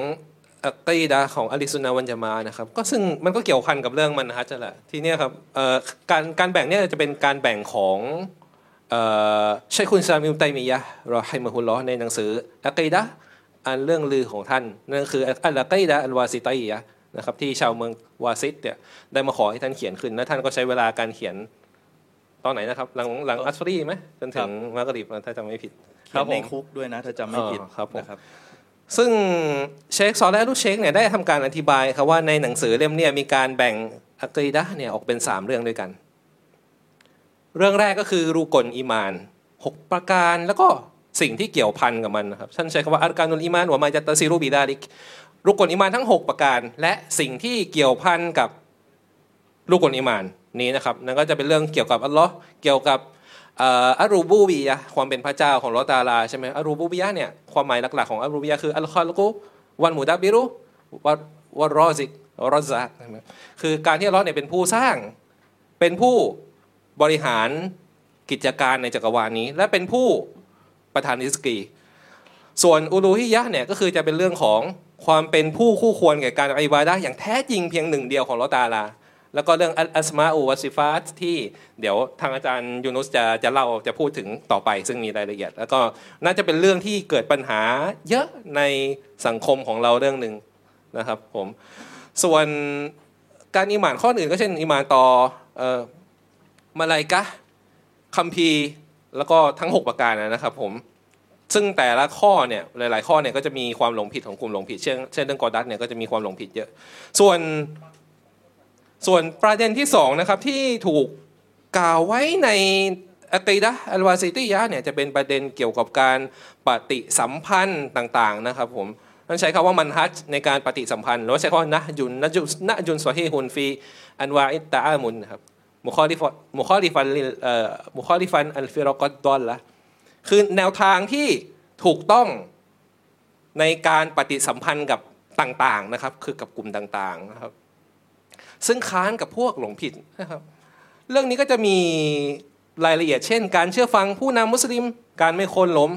อักีดะห์ของอะลิสุนนะวันจามานะครับ ก็ซึ่งมันก็เกี่ยวพันกับเรื่องมันฮัจญ์แหละทีนี้ครับการการแบ่งเนี่ยจะเป็นการแบ่งของเอ่คุณซามิลไตมียะห์รอฮิมะฮุลลอในหนังสืออักีดะห์อันเรื่องลือของท่านนั่นคืออัลอะกีดะห์อัลวาซิตัยยะ นะครับที่ชาวเมืองวาซิตเนี่ยได้มาขอให้ท่านเขียนขึ้น และท่านก็ใช้เวลาการเขียนตอนไหนนะครับ หลังหลังอัสฟรีไหมจนถึงมากริบถ้าจำไม่ผิดเขียนในคุกด้วยนะถ้าจำไม่ผิดอ๋อครับผมนะครับซึ่งเชคซอลและลูกเชคเนี่ยได้ทำการอธิบายครับว่าในหนังสือเล่มเนี่ยมีการแบ่งอักีดะห์เนี่ยออกเป็น 3 เรื่องด้วยกัน เรื่องแรกก็คือรูกลอีมาน 6 ประการแล้วก็สิ่งที่เกี่ยวพันกับมันนะครับท่านใช้คำว่าأركان الإيمان وما يتصل بذلك รูกลอีมานทั้ง 6 ประการ และสิ่งที่เกี่ยวพันกับรูกลอีมานนี้นะครับนั่นก็จะเป็นเรื่องเกี่ยวกับอัลลอฮ์เกี่ยวกับอารูบูบียะความเป็นพระเจ้าของลอตาลาใช่ไหมอารูบูบียะเนี่ยความหมายหลักๆของอารูบียะคือ الخلقวันมุดับบิรุวัวรอซิกรอซักคือการที่อัลลอฮ์เนี่ยเป็นผู้สร้าง เป็นผู้บริหารกิจการในจักรวาลนี้ และเป็นผู้ประทานริสกี ส่วนอูลูฮิยะเนี่ยก็คือจะเป็นเรื่องของ ความเป็นผู้คู่ควรแก่การอิบาดะอย่างแท้จริงเพียงหนึ่งเดียวของลอตาลา แล้วก็เรื่องอัสมาอูวัสซิฟาตที่เดี๋ยวทางอาจารย์ยูนุสจะจะเล่าจะพูดถึงต่อไป ซึ่งมีรายละเอียด แล้วก็น่าจะเป็นเรื่องที่เกิดปัญหาเยอะในสังคมของเราเรื่องหนึ่งนะครับผมส่วนการอิหมานข้ออื่นก็เช่นอิหมานต่อเอ่อมาลายกะคัมภีร์แล้วก็ทั้ง 6 ประการนะครับผม ซึ่งแต่ละข้อเนี่ยหลาย ๆ ข้อเนี่ยก็จะมีความหลงผิดของกลุ่มหลงผิดเช่นเช่นเรื่องกอดัตเนี่ยก็จะมีความหลงผิดเยอะ ส่วนส่วนประเด็นที่สองนะครับที่ถูกกล่าวไว้ในอะกีดะอัลวาซิติยะเนี่ยจะเป็นประเด็นเกี่ยวกับการปฏิสัมพันธ์ต่างๆนะครับผมต้องใช้คำว่ามันฮัจในการปฏิสัมพันธ์หรือว่าใช้คำว่าنهج نهج نهج صحيح في أنواع التعامل ครับ مخالف مخالفا เอ่อ مخالفا الفرق الضالة คือแนวทางที่ถูกต้องในการปฏิสัมพันธ์กับต่างๆนะครับ คือกับกลุ่มต่างๆนะครับ ซึ่งค้านกับพวกหลงผิดนะครับ เรื่องนี้ก็จะมีรายละเอียดเช่น การเชื่อฟังผู้นำมุสลิม การไม่โคนล้ม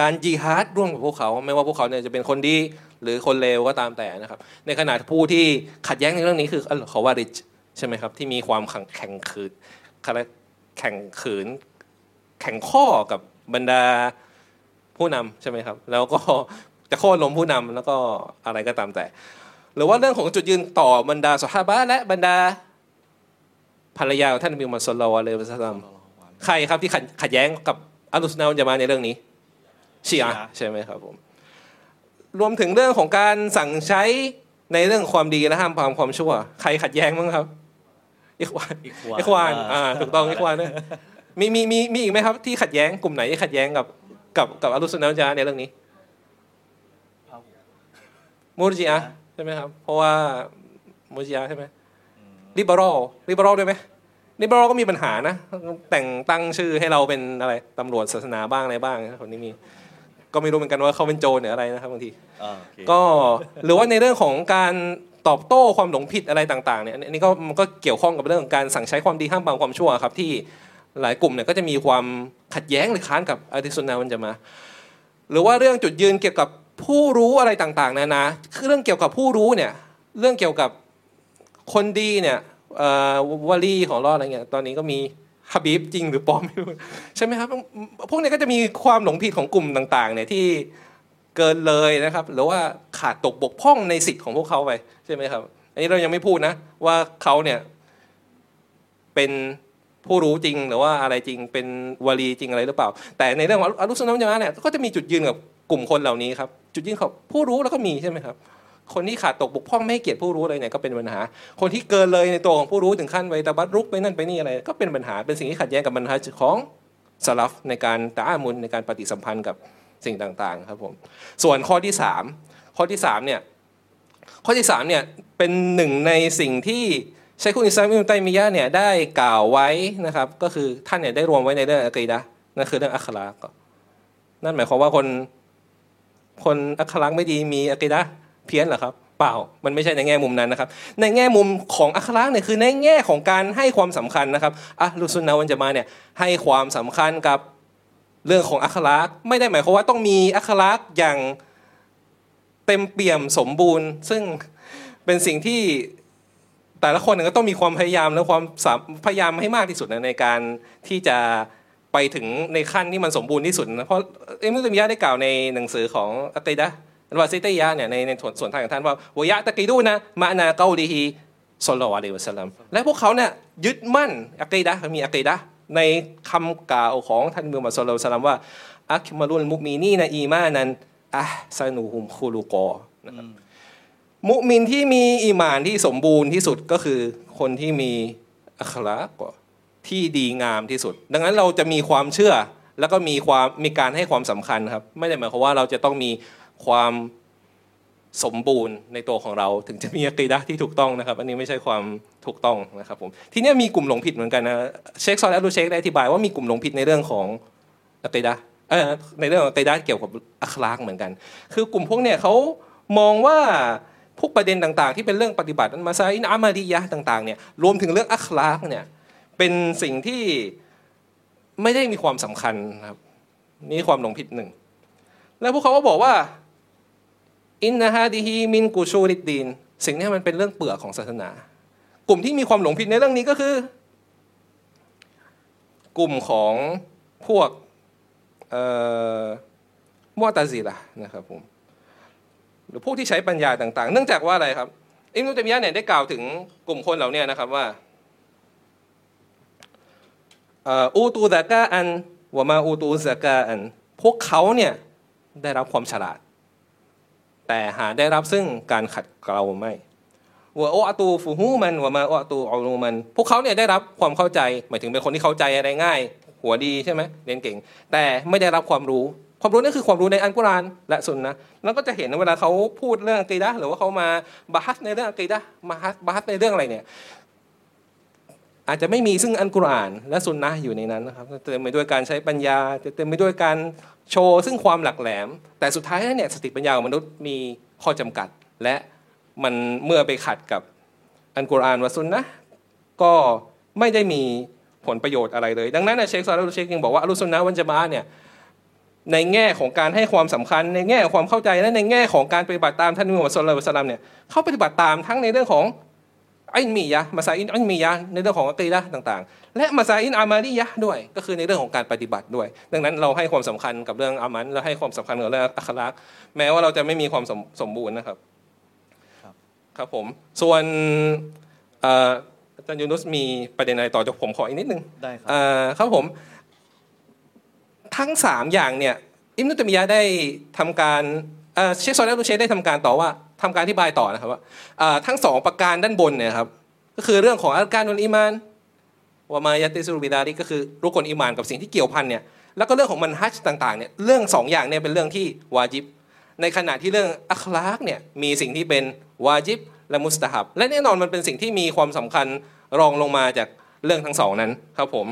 การจิฮาดร่วมกับพวกเขา ไม่ว่าพวกเขาเนี่ยจะเป็นคนดีหรือคนเลวก็ตามแต่นะครับ ในขณะผู้ที่ขัดแย้งในเรื่องนี้คืออัลเขาวาริจใช่ไหมครับ ที่มีความแข่งแข่งขืนแข่งขืนแข่งข้อกับ บรรดาผู้นำใช่ไหมครับ แล้วก็จะโค่นล้มผู้นำแล้วก็อะไรก็ตามแต่ หรือว่าเรื่องของจุดยืนต่อบรรดาสหาบะและบรรดาภรรยาของท่านนบีมุฮัมมัดศ็อลลัลลอฮุอะลัยฮิวะซัลลัมใครครับที่ขัดขัดแย้งกับอัลลุสนาวันจะมาในเรื่องนี้ชีอะห์ใช่ไหมครับผมรวมถึงเรื่องของการสั่งใช้ในเรื่องความดีและห้ามความความชั่ว ใครขัดแย้งบ้างครับอิควานอิควานอิควานอ่าถูกต้องอิควานด้วย มีมีมีมีอีกไหมครับที่ขัดแย้งกลุ่มไหนที่ขัดแย้งกับกับกับอัลลุสนาวันจะมาในเรื่องนี้มูรจิอะห์ใช่ไหมครับ เพราะว่ามูรจิอะห์ใช่ไหมลิเบอรัลลิเบอรัลด้วยไหมลิเบอรัลก็มีปัญหานะ แต่งตั้งชื่อให้เราเป็นอะไรตำรวจศาสนาบ้างอะไรบ้างนะคนนี้มีก็ไม่รู้เหมือนกันว่าเขาเป็นโจรหรืออะไรนะครับบางทีอ่าโอเคก็หรือว่าในเรื่องของการตอบโต้ความหลงผิดอะไรต่างๆเนี่ยอันนี้ก็มันก็เกี่ยวข้องกับเรื่องของการสั่งใช้ความดีห้ามบางความชั่วครับที่ หลายกลุ่มเนี่ยก็จะมีความขัดแย้งหรือค้านกับอาติสุนนามันจะมา หรือว่าเรื่องจุดยืนเกี่ยวกับผู้รู้อะไรต่างๆนานาคือเรื่องเกี่ยวกับผู้รู้เนี่ยเรื่องเกี่ยวกับคนดีเนี่ยเอ่อวลีของรอดอะไรเงี้ยตอนนี้ก็มีฮับบีบจริงหรือปลอมไม่รู้ใช่ไหมครับ พวกนี้ก็จะมีความหลงผิดของกลุ่มต่างๆเนี่ยที่เกินเลยนะครับ หรือว่าขาดตกบกพร่องในสิทธิ์ของพวกเขาไปใช่ไหมครับ อันนี้เรายังไม่พูดนะ ว่าเขาเนี่ยเป็น ผู้รู้จริงหรือว่าอะไรจริงเป็นวลีจริงอะไรหรือเปล่า แต่ในเรื่องของอัลลุสซุนนะฮ์วัลญะมะเนี่ยก็จะมีจุดยืนกับกลุ่มคนเหล่านี้ครับจุดยืนของผู้รู้แล้วก็มีใช่ไหมครับคนที่ขาดตกบกพร่องไม่ให้เกียรติผู้รู้เลยเนี่ยก็เป็นปัญหา คนที่เกินเลยในตัวของผู้รู้ถึงขั้นไปตะบัดรุกไปนั่นไปนี่อะไร ก็เป็นปัญหาเป็นสิ่งที่ขัดแย้งกับมันฮัจของสลับในการตาอามุนในการปฏิสัมพันธ์กับสิ่งต่างๆครับผมส่วนข้อที่สามข้อที่สามเนี่ยข้อที่สามเนี่ยเป็นหนึ่งในสิ่งที่ ช้คุณอิสลามอิมตัยมียะเนี่ยได้กล่าวไว้นะครับ ก็คือท่านเนี่ยได้รวมไว้ในเรื่องอะกีดะนั่นคือเรื่องอัคลากนั่นหมายความว่าคนคนอัคลักไม่ดีมีอะกีดะเพี้ยนเหรอครับเปล่ามันไม่ใช่ในแง่มุมนั้นนะครับ ในแง่มุมของอัคลักเนี่ยคือในแง่ของการให้ความสำคัญนะครับอะลุซุนนาวันจะมาเนี่ยให้ความสำคัญกับเรื่องของอัคลักไม่ได้หมายความว่าต้องมีอัคลักอย่างเต็มเปี่ยมสมบูรณ์ ซึ่งเป็นสิ่งที่ แต่ละคนก็ต้องมีความพยายามและความพยายามให้มากที่สุดนะในการที่จะไปถึงในขั้นที่มันสมบูรณ์ที่สุดนะเพราะเอ็มนุตมิยะได้กล่าวในหนังสือของอัตติดะวาซิตยะเนี่ยในในส่วนทางของท่านว่าวยะตะกีดูนะมานาเกาลีฮีสลลอะลัยวะสลัมและพวกเขาเนี่ยยึดมั่นอักีดะมีอักีดะในคำกล่าวของท่านมุฮัมมัดสุลลัลสลัมว่าอัคมารุลมุกมีนีนะอีมานันอะซานูฮุมคูลูกอนะครับ มุมินที่มีอีมานที่สมบูรณ์ที่สุดก็คือคนที่มีอัคลากที่ดีงามที่สุด ดังนั้นเราจะมีความเชื่อแล้วก็มีความมีการให้ความสำคัญครับ ไม่ได้หมายความว่าเราจะต้องมีความสมบูรณ์ในตัวของเรา ถึงจะมีอะกีดะที่ถูกต้องนะครับ อันนี้ไม่ใช่ความถูกต้องนะครับผมทีนี้มีกลุ่มหลงผิดเหมือนกันนะเชคซอลแอลูเชคได้อธิบายว่ามีกลุ่มหลงผิดในเรื่องของอะกีดะในเรื่องของอะกีดะเกี่ยวกับอัคลากเหมือนกัน คือกลุ่มพวกเนี่ยเขามองว่า พวกประเด็นต่างๆ ที่เป็นเรื่องปฏิบัติมาซาอินอามาดียะต่างๆเนี่ยรวมถึงเรื่องอัคลากเนี่ยเป็นสิ่งที่ไม่ได้มีความสำคัญครับนี่ความหลงผิดหนึ่ง แล้วพวกเขาก็บอกว่าอินนาฮาดีฮีมินกูชูริดดีนสิ่งนี้มันเป็นเรื่องเปลือกของศาสนา กลุ่มที่มีความหลงผิดในเรื่องนี้ก็คือ กลุ่มของพวกมัวตาซีละนะครับผม หรือพวกที่ใช้ปัญญาต่าง ๆ เนื่องจากว่าอะไรครับอิมนุตัมิยะเนี่ยได้กล่าวถึงกลุ่มคนเหล่านี้นะครับว่าอูตูซากาอันวามาอูตูซากาอันพวกเขาเนี่ยได้รับความฉลาด แต่หาได้รับซึ่งการขัดเกลาไม่วโออตูฟูฮูมันวมาโออตูอาลูมัน พวกเขาเนี่ยได้รับความเข้าใจ หมายถึงเป็นคนที่เข้าใจอะไรง่าย หัวดีใช่ไหมเรียนเก่ง แต่ไม่ได้รับความรู้ ความรู้นั่คือความรู้ในอันกุรานและสุนนะแล้วก็จะเห็นเวลาเขาพูดเรื่องอะกีดะหรือว่าเขามาบาฮัสในเรื่องอะกีดะมาฮัสบาฮัสในเรื่องอะไรเนี่ยอาจจะไม่มีซึ่งอันกุรอาน และสุนนะอยู่ในนั้นนะครับเต็มไปด้วยการใช้ปัญญาเต็มไปด้วยการโชว์ซึ่งความหลักแหลม แต่สุดท้ายแล้วเนี่ยสติปัญญาของมนุษย์มีข้อจำกัด และมันเมื่อไปขัดกับอันกุรอานวะสุนนะก็ไม่ได้มีผลประโยชน์อะไรเลย ดังนั้นเชคซาลุเชคยังบอกว่าอัลุสุนนะวันจะมาเนี่ย ในแง่ของการให้ความสำคัญ ในแง่ความเข้าใจและในแง่ของการปฏิบัติตามท่านมุฮัมมัดสุลตัลเนี่ยเขาปฏิบัติตามทั้งในเรื่องของอินมียะมาซาอินอินมียะในเรื่องของอักีดะต่างๆ และมาซาอินอามาลียะด้วย ก็คือในเรื่องของการปฏิบัติด้วย ดังนั้นเราให้ความสำคัญกับเรื่องอามันเราให้ความสำคัญกับเรื่องอัคลักแม้ว่าเราจะไม่มีความสมสมบูรณ์นะครับครับผมส่วนอาจารย์ยูนุสมีประเด็นอะไรต่อจากผมขออีกนิดนึงได้ครับครับผม ทั้งสามอย่างเนี่ยอิมนุตมียะได้ทำการเชคโซอลและลูเชได้ทำการต่อว่าทำการอธิบายต่อนะครับว่าทั้งสองประการด้านบนเนี่ยครับก็คือเรื่องของอาการนุลอิมานวามายาติสุบิดารีก็คือรุกลอิมานกับสิ่งที่เกี่ยวพันเนี่ยแล้วก็เรื่องของมันฮัจต่างๆเนี่ยเรื่องสองอย่างเนี่ยเป็นเรื่องที่วาจิบ ในขณะที่เรื่องอัคลากเนี่ยมีสิ่งที่เป็นวาจิบและมุสตาฮับ และแน่นอนมันเป็นสิ่งที่มีความสำคัญรองลงมาจากเรื่องทั้งสองนั้นครับผม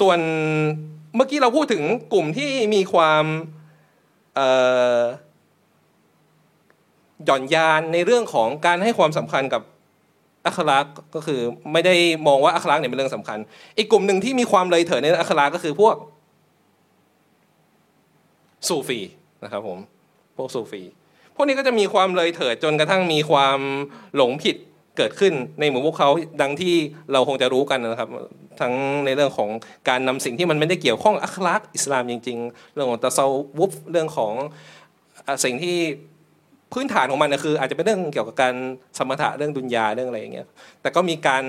ส่วนเมื่อกี้เราพูดถึงกลุ่มที่มีความหย่อนยานในเรื่องของการให้ความสำคัญกับอัคลักก็คือไม่ได้มองว่าอัคลักเนี่ยเป็นเรื่องสำคัญ อีกกลุ่มหนึ่งที่มีความเลยเถิดในอัคลักก็คือพวกสูฟีนะครับผมพวกสูฟี พวกนี้ก็จะมีความเลยเถิดจนกระทั่งมีความหลงผิด เกิดขึ้นในหมู่พวกเขาดังที่เราคงจะรู้กันนะครับ ทั้งในเรื่องของการนำสิ่งที่มันไม่ได้เกี่ยวข้องอัคลักอิสลามจริง ๆ เรื่องของตะเซาวุฟเรื่องของสิ่งที่พื้นฐานของมันคือ อาจจะเป็นเรื่องเกี่ยวกับการสมถะเรื่องดุนยาเรื่องอะไรอย่างเงี้ยแต่ก็มีการ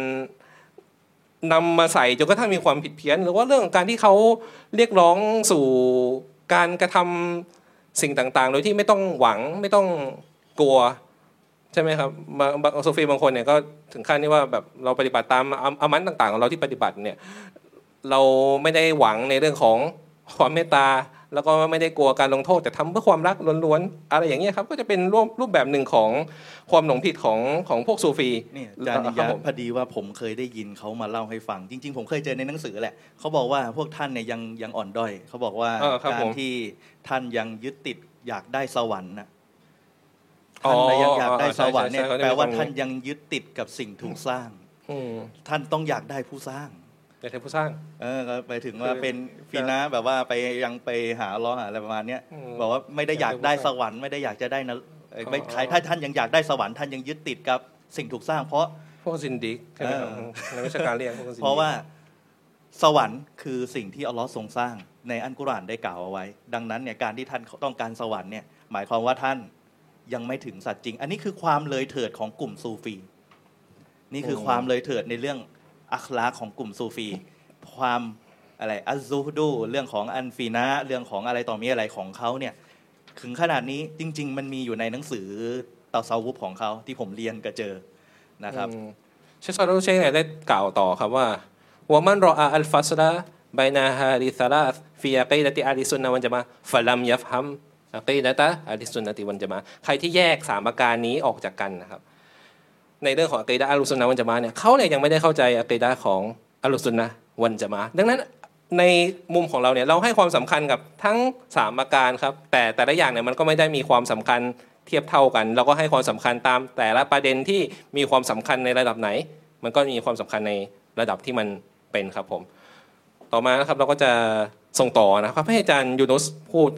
นำมาใส่จนกระทั่งมีความผิดเพี้ยน หรือว่าเรื่องของการที่เขาเรียกร้องสู่การกระทสิ่งต่างๆ โดยที่ไม่ต้องหวังไม่ต้องกลัว ใช่ไหมครับบางบางโซฟีบางคนเนี่ยก็ถึงขั้นที่ว่าแบบเราปฏิบัติตามอาอามันต่างๆของเราที่ปฏิบัติเนี่ยเราไม่ได้หวังในเรื่องของความเมตตาแล้วก็ไม่ได้กลัวการลงโทษ แต่ทำเพื่อความรักล้วนๆอะไรอย่างเงี้ยครับก็จะเป็นรูปรูปแบบหนึ่งของความหลงผิดของของพวกซูฟีนี่อาจารย์นิครัยาบผมพอดีว่าผมเคยได้ยินเขามาเล่าให้ฟัง จริง ๆ ผมเคยเจอในหนังสือแหละเขาบอกว่าพวกท่านเนี่ยยังยังอ่อนด้อยเขาบอกว่าเออครับกาผรมที่ท่านยังยึดติดอยากได้สวรรค์นะอ๋อ ท่านน่ะยังอยากได้ใช่สวรรค์เนี่ยใช่ใช่แปลว่าเขาได้ฟังท่านยังยึดติดกับสิ่งถูกสร้างอืมท่านต้องอยากได้ผู้สร้างอยากเป็นผู้สร้าง เออก็ไปถึงว่าคือเป็นฟีนะแบบว่าไปยังไปหาล้อหาอะไรประมาณเนี้ยอืมบอกว่าไม่ได้อยากได้อยากได้สวรรค์ไม่ได้อยากจะได้นะเอ่อไม่อ๋อใครถ้าท่านยังอยากได้สวรรค์ท่านยังยึดติดกับสิ่งถูกสร้าง เพราะพวกซินดิกใช่ไหมครับเออในวิชาการเรียกพวกซินดิกเพราะว่าสวรรค์คือสิ่งที่อัลลอฮ์ทรงสร้างในอันกุรอานได้กล่าวเอาไว้ ดังนั้นเนี่ยการที่ท่านต้องการสวรรค์เนี่ยหมายความว่าท่าน ยังไม่ถึงสัตว์จริง อันนี้คือความเลยเถิดของกลุ่มซูฟี นี่คือความเลยเถิดในเรื่องอัคลากของกลุ่มซูฟี ความอะไรอัซซูฮดูเรื่องของอันฟีนะเรื่องของอะไรต่อมีอะไรของเขาเนี่ยถึงขนาดนี้จริง ๆ มันมีอยู่ในหนังสือตาซาวุฟของเขาที่ผมเรียนก็เจอนะครับอืมเชคซารุเชคเนี่ยได้กล่าวต่อครับว่าว่ามันรออาอัลฟัสลาบายนาฮาริซาลาฟีอะกีดะติอาลิซุนนะวันจะมาฟะลัมยัฟฮัม อะกีดะตะอาลิซุนนะติวันจะมา ใครที่แยกสามประการนี้ออกจากกันนะครับ ในเรื่องของอะกีดะอัลลุซุนนะวันจะมาเนี่ยเขาเนี่ยยังไม่ได้เข้าใจอะกีดะของอัลลุซุนนะวันจะมา ดังนั้นในมุมของเราเนี่ยเราให้ความสำคัญกับทั้งสามประการครับ แต่แต่ละอย่างเนี่ยมันก็ไม่ได้มีความสำคัญเทียบเท่ากัน เราก็ให้ความสำคัญตาม แต่ละประเด็นที่มีความสำคัญในระดับไหน มันก็มีความสำคัญในระดับที่มันเป็นครับผม ต่อมานะครับเราก็จะส่งต่อนะครับให้อาจารย์ยูนุสพูด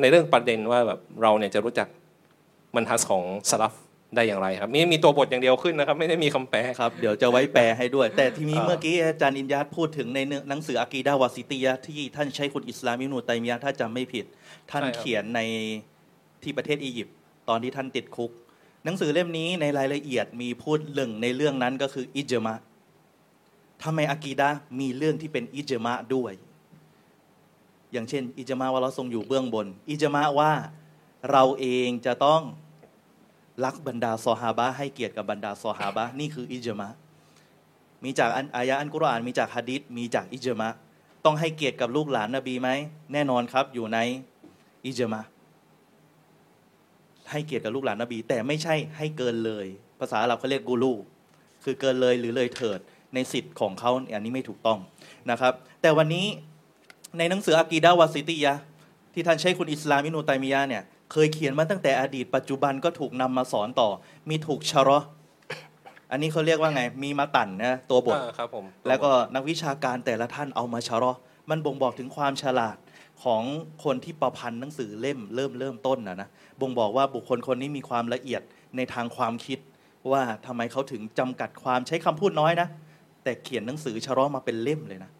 ในเรื่องประเด็นว่าแบบเราเนี่ยจะรู้จักมันทัสของสลับได้อย่างไรครับนี่มีตัวบทอย่างเดียวขึ้นนะครับ ไม่ได้มีคำแปลครับเดี๋ยวจะไว้แปลให้ด้วย แต่ทีนี้อ่าเมื่อกี้อาจารย์อินยัตพูดถึงในหนังสืออากีดาวาซิตียะห์ที่ท่านใช้คุณอิสลามอิบนุตัยมียะห์ถ้าจำไม่ผิด ท่านเขียนในที่ประเทศอียิปต์ตอนที่ท่านติดคุก หนังสือเล่มนี้ในรายละเอียดมีพูดเรื่องในเรื่องนั้นก็คืออิจมะทำไมอากีดะห์มีเรื่องที่เป็นอิจมะด้วย อย่างเช่น อิจมะว่าเราทรงอยู่เบื้องบน อิจมะว่าเราเองจะต้องรักบรรดาซอฮาบะให้เกียรติกับบรรดาซอฮาบะนี่คืออิจมะห์มีจากอันอายะอันกุรอานมีจากฮะดิษมีจากอิจมะห์ต้องให้เกียรติกับลูกหลานนบีไหมแน่นอนครับอยู่ในอิจมะห์ให้เกียรติกับลูกหลานนบี แต่ไม่ใช่ให้เกินเลย ภาษาอาหรับเขาเรียกกูลูคือเกินเลยหรือเลยเถิดในสิทธิ์ของเขาอันนี้ไม่ถูกต้องนะครับ แต่วันนี้ ในหนังสืออากีดาวาซิตียะห์ที่ท่านใช้คุณอิสลามอิบนุตัยมียะห์เนี่ยเคยเขียนมาตั้งแต่อดีตปัจจุบันก็ถูกนำมาสอนต่อ มีถูกชะเราะห์อันนี้เขาเรียกว่าไงมีมาตันนะตัวบทอ่าครับผมแล้วก็นักวิชาการแต่ละท่านเอามาชะเราะห์มันบ่งบอกถึงความฉลาดของคนที่ประพันธ์หนังสือเล่มเริ่มเริ่มต้นนะนะบ่งบอกว่าบุคคลคนนี้มีความละเอียดในทางความคิด ว่าทำไมเขาถึงจำกัดความใช้คำพูดน้อยนะแต่เขียนหนังสือชะเราะห์มาเป็นเล่มเลยนะ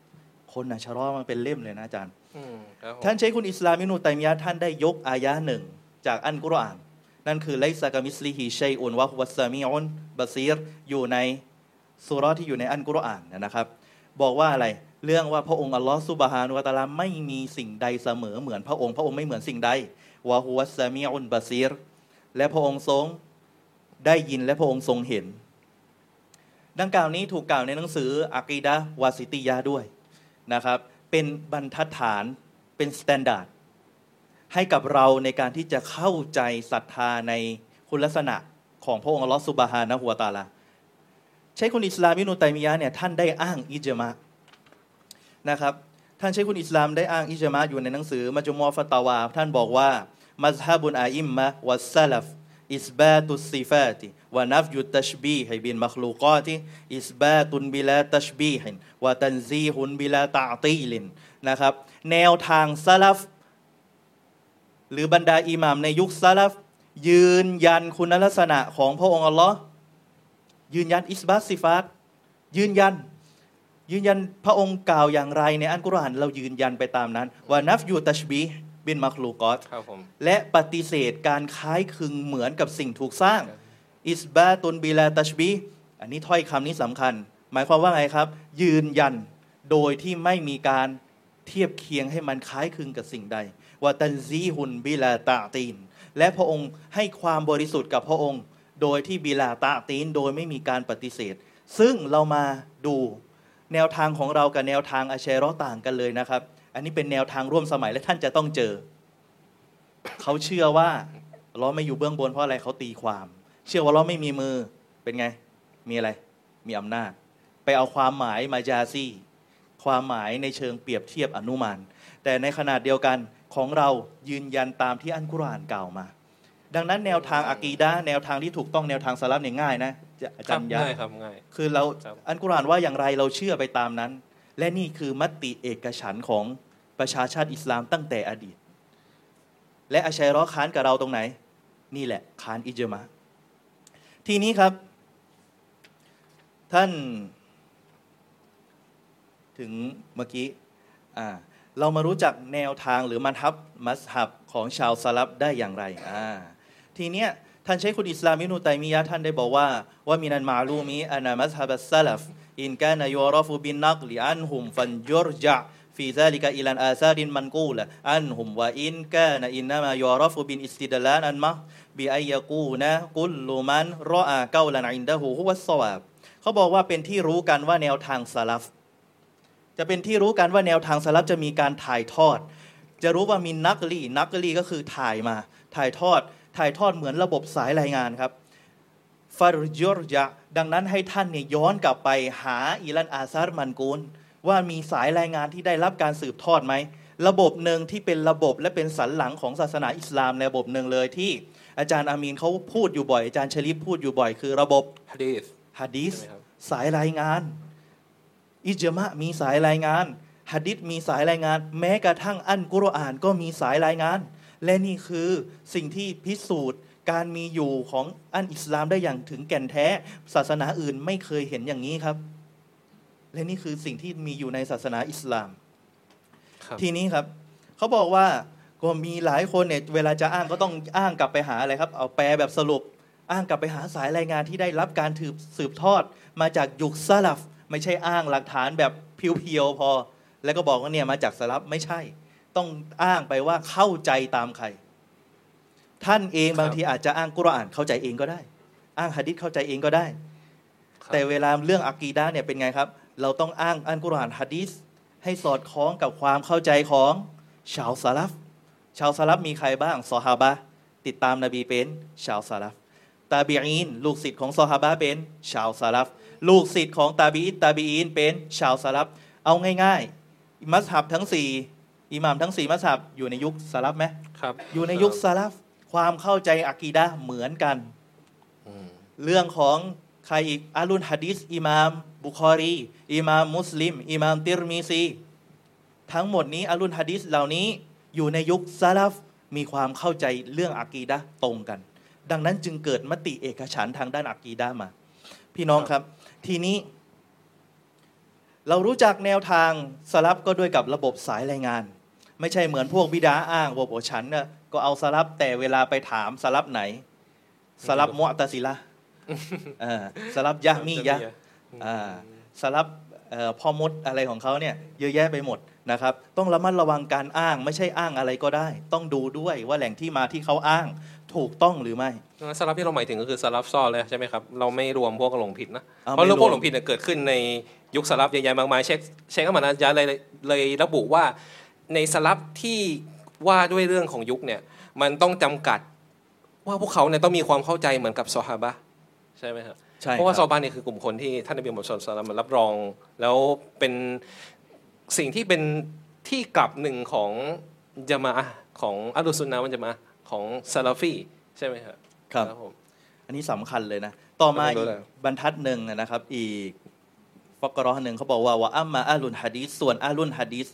คนนะชะเราะห์มาเป็นเล่มเลยนะอาจารย์อืมครับผมท่านใช้คุณอิสลามอิบนุตัยมียะห์ท่านได้ยกอายะห์หนึ่งจากอันกุรอาน นั่นคือไลซากามิสลิฮิชัยอุนวะฮุวัสซามีอุนบาซีรอยู่ในสุเราะห์ที่อยู่ในอันกุรอานนะครับ บอกว่าอะไรเรื่องว่าพระองค์อัลลอฮ์ซุบฮานุวะตะอาลาไม่มีสิ่งใดเสมอเหมือนพระองค์พระองค์ไม่เหมือนสิ่งใดوهو السميع البصير และพระองค์ทรงได้ยินและพระองค์ทรงเห็น ดังกล่าวนี้ถูกกล่าวในหนังสืออากีดะห์วาซิติยะห์ด้วย นะครับเป็นบรรทัดฐานเป็น standard ให้กับเราในการที่จะเข้าใจศรัทธาในคุณลักษณะของพระองค์อัลลอฮฺสุบฮานะฮุวตาลาชัยคุลอิสลามอิบนุตัยมียะเนี่ยท่านได้อ้างอิจมะนะครับท่านชัยคุลอิสลามได้อ้างอิจมะอยู่ในหนังสือมัจมุอฟตตาวา ท่านบอกว่าمذهب الأئمة والسلف إثبات الصفات ونفي التشبيه بالمخلوقات إثبات بلا تشبيه وتنزيه بلا تعطيل นะครับแนวทางซาลฟหรือบรรดาอิหม่ามในยุคซาลฟยืนยันคุณลักษณะของพระองค์อัลลอฮ์ยืนยันอิสบัตซิฟาตยืนยัน ยืนยันพระองค์กล่าวอย่างไรในอันกุรอานเรายืนยันไปตามนั้นว่านัฟยูตัชบี บินมัคลูกอตครับผมและปฏิเสธการคล้ายคลึงเหมือนกับสิ่งถูกสร้างอิสบาตุนบิลาตัชบีห์อันนี้ถ้อยคำนี้สำคัญ หมายความว่าไงครับ ยืนยันโดยที่ไม่มีการเทียบเคียงให้มันคล้ายคลึงกับสิ่งใดว่าตันซีฮุนบิลาตาตีน และพระองค์ให้ความบริสุทธิ์กับพระองค์ โดยที่บิลาตาตีน โดยไม่มีการปฏิเสธ ซึ่งเรามาดูแนวทางของเรากับแนวทางอาเชรอต่างกันเลยนะครับ อันนี้เป็นแนวทางร่วมสมัยและท่านจะต้องเจอ เขาเชื่อว่าเราไม่อยู่เบื้องบนเพราะอะไรเขาตีความ เชื่อว่าเราไม่มีมือเป็นไง มีอะไร มีอำนาจ ไปเอาความหมายมาจาซี่ ความหมายในเชิงเปรียบเทียบอนุมาน แต่ในขนาดเดียวกันของเรายืนยันตามที่อันกุรอานกล่าวมา ดังนั้นแนวทางอะกีดะห์แนวทางที่ถูกต้องแนวทางสลับเนี่ยง่ายนะจะอาคจารับรย์ยะง่ายครับง่ายคือเราครับอันกุรอานว่าอย่างไรเราเชื่อไปตามนั้น และนี่คือมติเอกฉันของประชาชาติอิสลามตั้งแต่อดีต และอาชัยร้อค้านกับเราตรงไหน นี่แหละค้านอิจมะทีนี้ครับ ท่านถึงเมื่อกี้เรามารู้จักแนวทางหรือมันฮับมัสฮับของชาวสลัฟได้อย่างไรทีเนี้ยท่านชัยคุลอิสลามอิบนุตัยมียะท่านได้บอกว่า ومن المعلوم أن مذهب السلف إن كان يعرف بالنقل عنهم فليرجع في ذلك إلى الآثار المنقولة عنهم وإن كان إنما يعرف بالاستدلال المحض بأن يكون كل من رأى قولا عنده هو الصوابเขาบอกว่าเป็นที่รู้กันว่าแนวทางสลัฟจะเป็นที่รู้กันว่าแนวทางสลับจะมีการถ่ายทอด จะรู้ว่ามีนักลีนักลีก็คือถ่ายมา ถ่ายทอด ถ่ายทอดเหมือนระบบสายรายงานครับฟารยรยะ ดังนั้นให้ท่านเนี่ยย้อนกลับไปหาอิลันอาซาร์มันกูลว่ามีสายรายงานที่ได้รับการสืบทอดไหม ระบบหนึ่งที่เป็นระบบและเป็นสันหลังของศาสนาอิสลามในระบบหนึ่งเลยที่อาจารย์อามีนเขาพูดอยู่บ่อย อาจารย์ชลิปพูดอยู่บ่อย คือระบบฮะดีษฮะดีสใช่ไหมครับสายรายงาน อิจมะมีสายรายงานฮะดิษมีสายรายงาน แม้กระทั่งอันกุรอานก็มีสายรายงาน และนี่คือสิ่งที่พิสูจน์ การมีอยู่ของอันอิสลามได้อย่างถึงแก่นแท้ ศาสนาอื่นไม่เคยเห็นอย่างนี้ครับ และนี่คือสิ่งที่มีอยู่ในศาสนาอิสลามครับทีนี้ครับเขาบอกว่าก็มีหลายคนเนี่ยเวลาจะอ้างก็ต้องอ้างกลับไปหาอะไรครับ เอาแปลแบบสรุป อ้างกลับไปหาสายรายงานที่ได้รับการถืบสืบทอด มาจากยุคซาลัฟไม่ใช่อ้างหลักฐานแบบเพียวๆพอ แล้วก็บอกว่าเนี่ยมาจากสลับไม่ใช่ ต้องอ้างไปว่าเข้าใจตามใคร ท่านเองบางทีอาจจะอ้างกุรอานเข้าใจเองก็ได้ อ้างหะดิษเข้าใจเองก็ได้ครับแต่เวลาเรื่องอากีดะห์เนี่ยเป็นไงครับ เราต้องอ้างอัลกุรอานฮะดีษให้สอดคล้องกับความเข้าใจของชาวซาลัฟชาวซาลัฟมีใครบ้างซอฮาบะห์ติดตามนบีเป็นชาวซาลัฟตาบีอีนลูกศิษย์ของซอฮาบะห์เป็นชาวซาลัฟลูกศิษย์ของตาบีอินตาบีอีนเป็นชาวซาลัฟเอาง่ายๆมัสฮับทั้งสี่อิหม่ามทั้งสี่มัสฮับอยู่ในยุคซาลัฟไหมครับอยู่ในยุคซาลัฟ ความเข้าใจอากีดะห์เหมือนกันอืมเรื่องของใครอีกอาลุนฮะดิษอิหมาม บุคอรีอิหมามมุสลิมอิหมามติรมีซี ทั้งหมดนี้อาลุนฮะดิษเหล่านี้อยู่ในยุคซาลฟมีความเข้าใจเรื่องอากีดะห์ตรงกัน ดังนั้นจึงเกิดมติเอกฉันท์ทางด้านอากีดะห์มา พี่น้องครับ ทีนี้ เรารู้จักแนวทางสลับก็ด้วยกับระบบสายรายงาน ไม่ใช่เหมือนพวกบิดาอ้างว่าโอฉันน่ะก็เอาสลับแต่เวลาไปถามสลับไหน สลับมุอ์ตะซิละห์เออสลับยะมียะห์อ่าสลับเอ่อพ่อมดอะไรของเขาเนี่ยเยอะแยะไปหมดนะครับ ต้องระมัดระวังการอ้างไม่ใช่อ้างอะไรก็ได้ ต้องดูด้วยว่าแหล่งที่มาที่เขาอ้างถูกต้องหรือไม่งั้นสลับที่เราหมายถึงก็คือสลับซ่อนเลยใช่ไหมครับเราไม่รวมพวกหลงผิดนะอ่าเพราะเรื่องไม่รวมพวกหลงผิดเนี่ยเกิดขึ้นในยุคสลับเยอะแยะมากมายเช็คเช็คอัมมานาจาเลยเลยระบุว่า ในสลับที่ว่าด้วยเรื่องของยุคเนี่ยมันต้องจำกัดว่าพวกเขาเนี่ยต้องมีความเข้าใจเหมือนกับซอฮาบะห์ใช่ไหมครับใช่เพราะว่าคซรัอบฮาบะห์เนี่ยคือกลุ่มคนที่ท่านนบีมุฮัมมัดศ็อลลัลลอฮุอะลัยฮิวะซัลลัมมารับรอง แล้วเป็นสิ่งที่เป็นที่กลับหนึ่งของจามะอะห์ของอัลลุซุนนะห์วันจามะอะห์ของซาลาฟีใช่ไหมครับครับผมอันนี้สำคัญเลยนะ ต่อมาไม่รู้อีกเลยบรรทัดหนึ่งนะครับ อีกฟักรอหนึ่งเขาบอกว่า وأما أهل الحديث ส่วนอาลุนฮะดีษ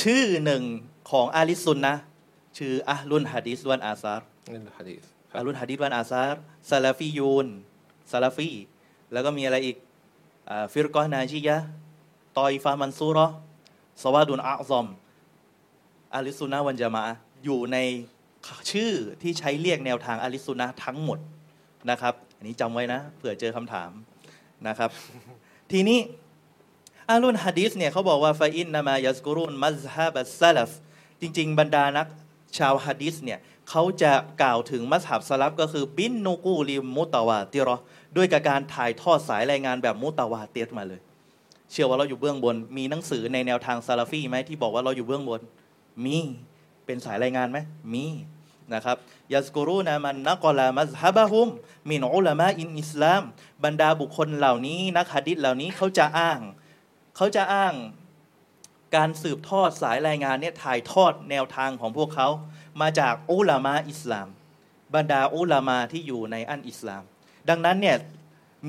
ชื่อหนึ่งของอาลิสซุนนะห์ชื่ออาลุนฮะดีษวันอาซาร์นี่คือฮะดีษคอารับลุนฮะดีษวันอาซาร์ซาลาฟียูนซาลาฟีแล้วก็มีอะไรอีกอ่าฟิรกอนาจิยะห์ตอยฟามันซูเรอสวาดุนอาซอมอาลิสซุนนะห์วันจามะอะห์อยู่ในชื่อที่ใช้เรียกแนวทางอาลิสซุนนะห์ทั้งหมดนะครับ อันนี้จำไว้นะเผื่อเจอคำถามนะครับ ทีนี้ อาลุนฮะดีษเนี่ยเขาบอกว่าฟาอินนามายัสกุรุนมัซฮะบัสซาลฟจริง ๆ บรรดานักชาวฮะดีษเนี่ยเขาจะกล่าวถึงมัสฮับสลับก็คือบินนูกูลิมุตาวาติรอด้วยกับการถ่ายทอดสายรายงานแบบมุตาวาเตียมาเลย เชื่อว่าเราอยู่เบื้องบน มีหนังสือในแนวทางซาลาฟีไหมที่บอกว่าเราอยู่เบื้องบน มีเป็นสายรายงานไหมมีนะครับยัสกุรูนะมันนักลามัซฮับะฮุมมินอุลามะอินอิสลาม บรรดาบุคคลเหล่านี้นักฮะดิษเหล่านี้เขาจะอ้าง เขาจะอ้างการสืบทอดสายรายงานเนี่ยถ่ายทอดแนวทางของพวกเขา มาจากอุลามะอิสลาม บรรดาอุลามาที่อยู่ในอันอิสลาม ดังนั้นเนี่ย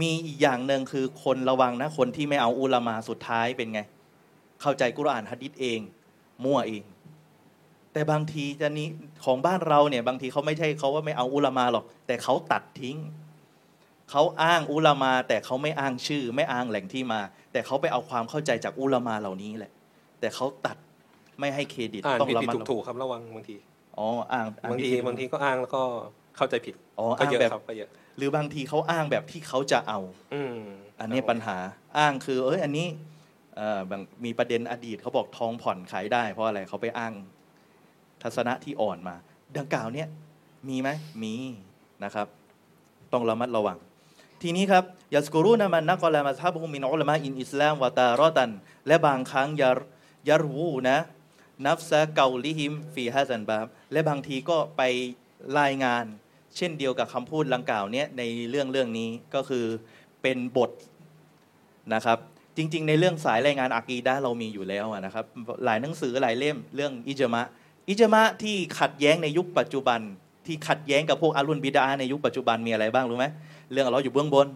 มีอีกอย่างหนึ่งคือคนระวังนะคนที่ไม่เอาอุลามาสุดท้ายเป็นไง เข้าใจกุรอานฮะดิษเอง มั่วเอง แต่บางทีจะนี้ของบ้านเราเนี่ยบางทีเขาไม่ใช่เขาว่าไม่เอาอุลามาหรอก แต่เขาตัดทิ้งเขาอ้างอุลามาแต่เขาไม่อ้างชื่อ ไม่อ้างแหล่งที่มา แต่เขาไปเอาความเข้าใจจากอุลามาเหล่านี้แหละ แต่เขาตัดไม่ให้เครดิตอ่านต้องผิดระผิดมัดถูกถูกๆครับระวังบางทีอ๋ออ้างอ่นบางทีผิด บางทีก็อ้างแล้วก็เข้าใจผิดอ๋อก็อ้างเยอะแบบครับก็เยอะหรือบางทีเขาอ้างแบบที่เขาจะเอา อืมอันนี้ปัญหาอ้างคือ เอ้ยอันนี้เอ่อบางมีประเด็นอดีตเขาบอกทองผ่อนขายได้ เพราะอะไรเขาไปอ้างทัศนะที่อ่อนมา ดังกล่าวเนี่ยมีไหมมีนะครับ ต้องระมัดระวัง ทีนี้ครับยัสกุรุนะมันนักอลามาทับฮุมินอุลามะอินอิสลามวะตารอตัน และบางครั้งยารยารวูนะนับซะเกาลิฮิมฟีฮัสันบาบและบางทีก็ไปรายงาน เช่นเดียวกับคำพูดลังกล่าวเนี้ยในเรื่องเรื่องนี้ก็คือเป็นบทนะครับจริง ๆ ในเรื่องสายรายงานอากีดะเรามีอยู่แล้วนะครับหลายหนังสือหลายเล่มเรื่องอิจมะอิจมะที่ขัดแย้งในยุคปัจจุบัน ที่ขัดแย้งกับพวกอารุนบิดาในยุคปัจจุบันมีอะไรบ้างรู้ไหม เรื่องเราอยู่เบื้องบน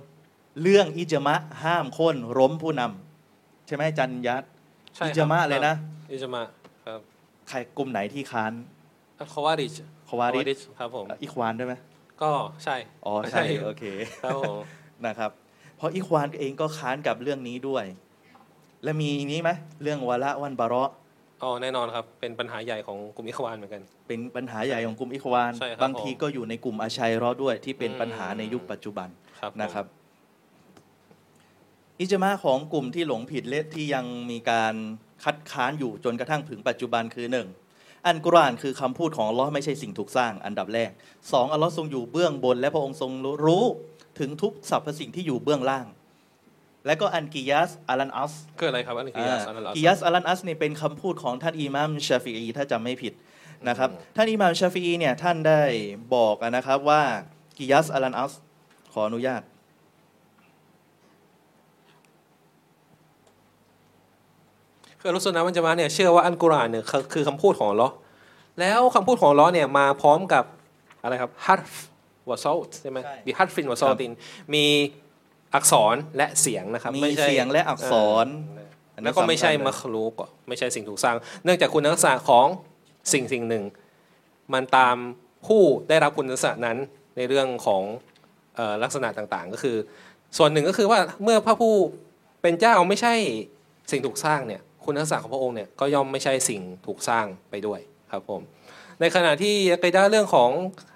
เรื่องอิจมะห้ามโค่นล้มผู้นำใช่ไหมจันยัดใช่ครับอิจมะเลยนะอิจมะครับใครกลุ่มไหนที่ค้านคอวาริชคาวาริดครับผมอิควานด้วยไหมก็ใช่อ๋อใช่โอเคครับผมนะครับเพราะอิควานเองก็ค้านกับเรื่องนี้ด้วย และมีนี้ไหมเรื่องวาระวันบาระ อ๋อแน่นอนครับ เป็นปัญหาใหญ่ของกลุ่มอิควานเหมือนกัน เป็นปัญหาใหญ่ของกลุ่มอิควาน ใช่ครับบางทีก็อยู่ในกลุ่มอาชัยเรอด้วยที่เป็นอืมปัญหาในยุคปัจจุบันครับผม นะครับ อิจมาของกลุ่มที่หลงผิดและที่ยังมีการคัดค้านอยู่จนกระทั่งถึงปัจจุบันคือหนึ่งอันกุรอานคือคำพูดของอัลลอฮ์ไม่ใช่สิ่งถูกสร้าง อันดับแรกสองอัลลอฮ์ทรงอยู่เบื้องบน และพระองค์ทรงรู้ถึงทุกสรรพสิ่งที่อยู่เบื้องล่าง และก็อันกิยัสอัลันอัสคืออะไรครับอันนี้คืออัลลอฮ์กิยัสอัลันอัสนี่เป็นคำพูดของท่านอิหม่ามชาฟิอีถ้าจำไม่ผิดนะครับท่านอิหม่ามชาฟิอีเนี่ยท่านได้บอกนะครับว่ากิยัสอัลันอัสขออนุญาตคืออัลลอฮ์สุนนะมันจะมาเนี่ยเชื่อว่าอันกุรอานเนี่ยคือคือคำพูดของอัลลอฮ์แล้วคำพูดของอัลลอฮ์เนี่ยมาพร้อมกับอะไรครับฮัตฟวะซอลต์ใช่ไหมใช่มีฮัตฟินวะซอลตินมี อักษรและเสียงนะครับมีไม่ใช่เสียงและอักษรเอออันนี้แล้วก็ไม่ใช่สำคัญเลยมัคลูกไม่ใช่สิ่งถูกสร้าง เนื่องจากคุณลักษณะของสิ่งสิ่งหนึ่ง มันตามผู้ได้รับคุณลักษณะนั้นในเรื่องของเอ่อลักษณะต่างๆ ก็คือ ส่วนหนึ่งก็คือว่าเมื่อพระผู้เป็นเจ้าไม่ใช่สิ่งถูกสร้างเนี่ยคุณลักษณะของพระองค์เนี่ยก็ย่อมไม่ใช่สิ่งถูกสร้างไปด้วยครับผม ในขณะที่อะกีดะห์เรื่องของ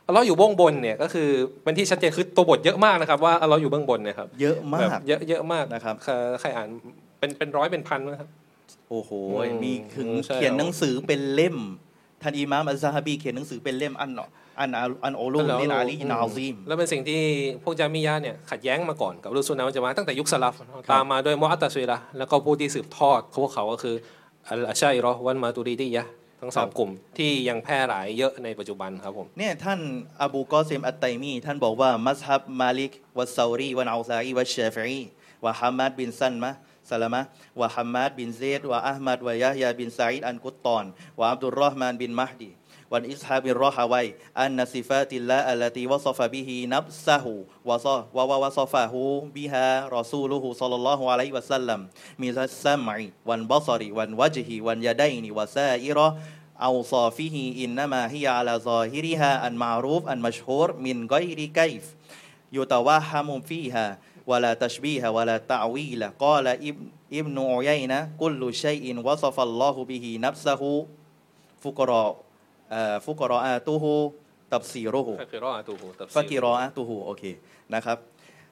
อัลเลอฮ์อยู่เบื้องบนเนี่ยก็คือเป็นที่ชัดเจนคือตัวบทเยอะมากนะครับ ว่าอัลเลอฮ์อยู่เบื้องบนเนี่ยครับเยอะมาแบบกเยอะเยอะมากนะครับใครใครอ่านเป็นเป็นร้อยเป็นพันนะครับโอ้โหอืมมีถึงใช่เขียนหนังสือเป็นเล่มท่านอิหม่ามอัลซาฮาบีเขียนหนังสือเป็นเล่มอันอันอันอันโอลูนินอาลีนาซีมแล้วเป็นสิ่งที่พวกจามิยะห์เนี่ยขัดแย้งมาก่อนกับรุสุนนะมันจะมาตั้งแต่ยุคสลับตามมาด้วยมุอัตตะซุยละห์แล้วก็ผู้ที่สืบทอดพวกเขาก็คืออัลอาชัยรอฮ์วันมาตูรีดียะห์ ทั้งสองกลุ่มที่ยังแพร่หลายเยอะในปัจจุบันครับผมเนี่ยท่านอบูกอซิมอัตไตมีท่านบอกว่ามัสฮับมาลิกวะซารีวะนอัลซาอีวะเชฟรีวะฮัมมัดบินซันมะสลามะวะฮัมมัดบินเซดวะอัลมัดวะยะฮยาบินซาอิดอันกุตตอนวะอับดุลรอฮ์มานบินมหดี والإسحاب الرحوي أن صفات الله التي وصف به نفسه ووصفه بها رسوله صلى الله عليه وسلم من السمع والبصر والوجه واليدين وسائر أوصافه إنما هي على ظاهرها المعروف المشهور من غير كيف يتوهم فيها ولا تشبيه ولا تعويل. قال ابن عيينة كل شيء وصف الله به نفسه فقراء. ฟะกิรออะตูฮูตัฟซีรฟะกิรออะตูฮูโอเคนะครับ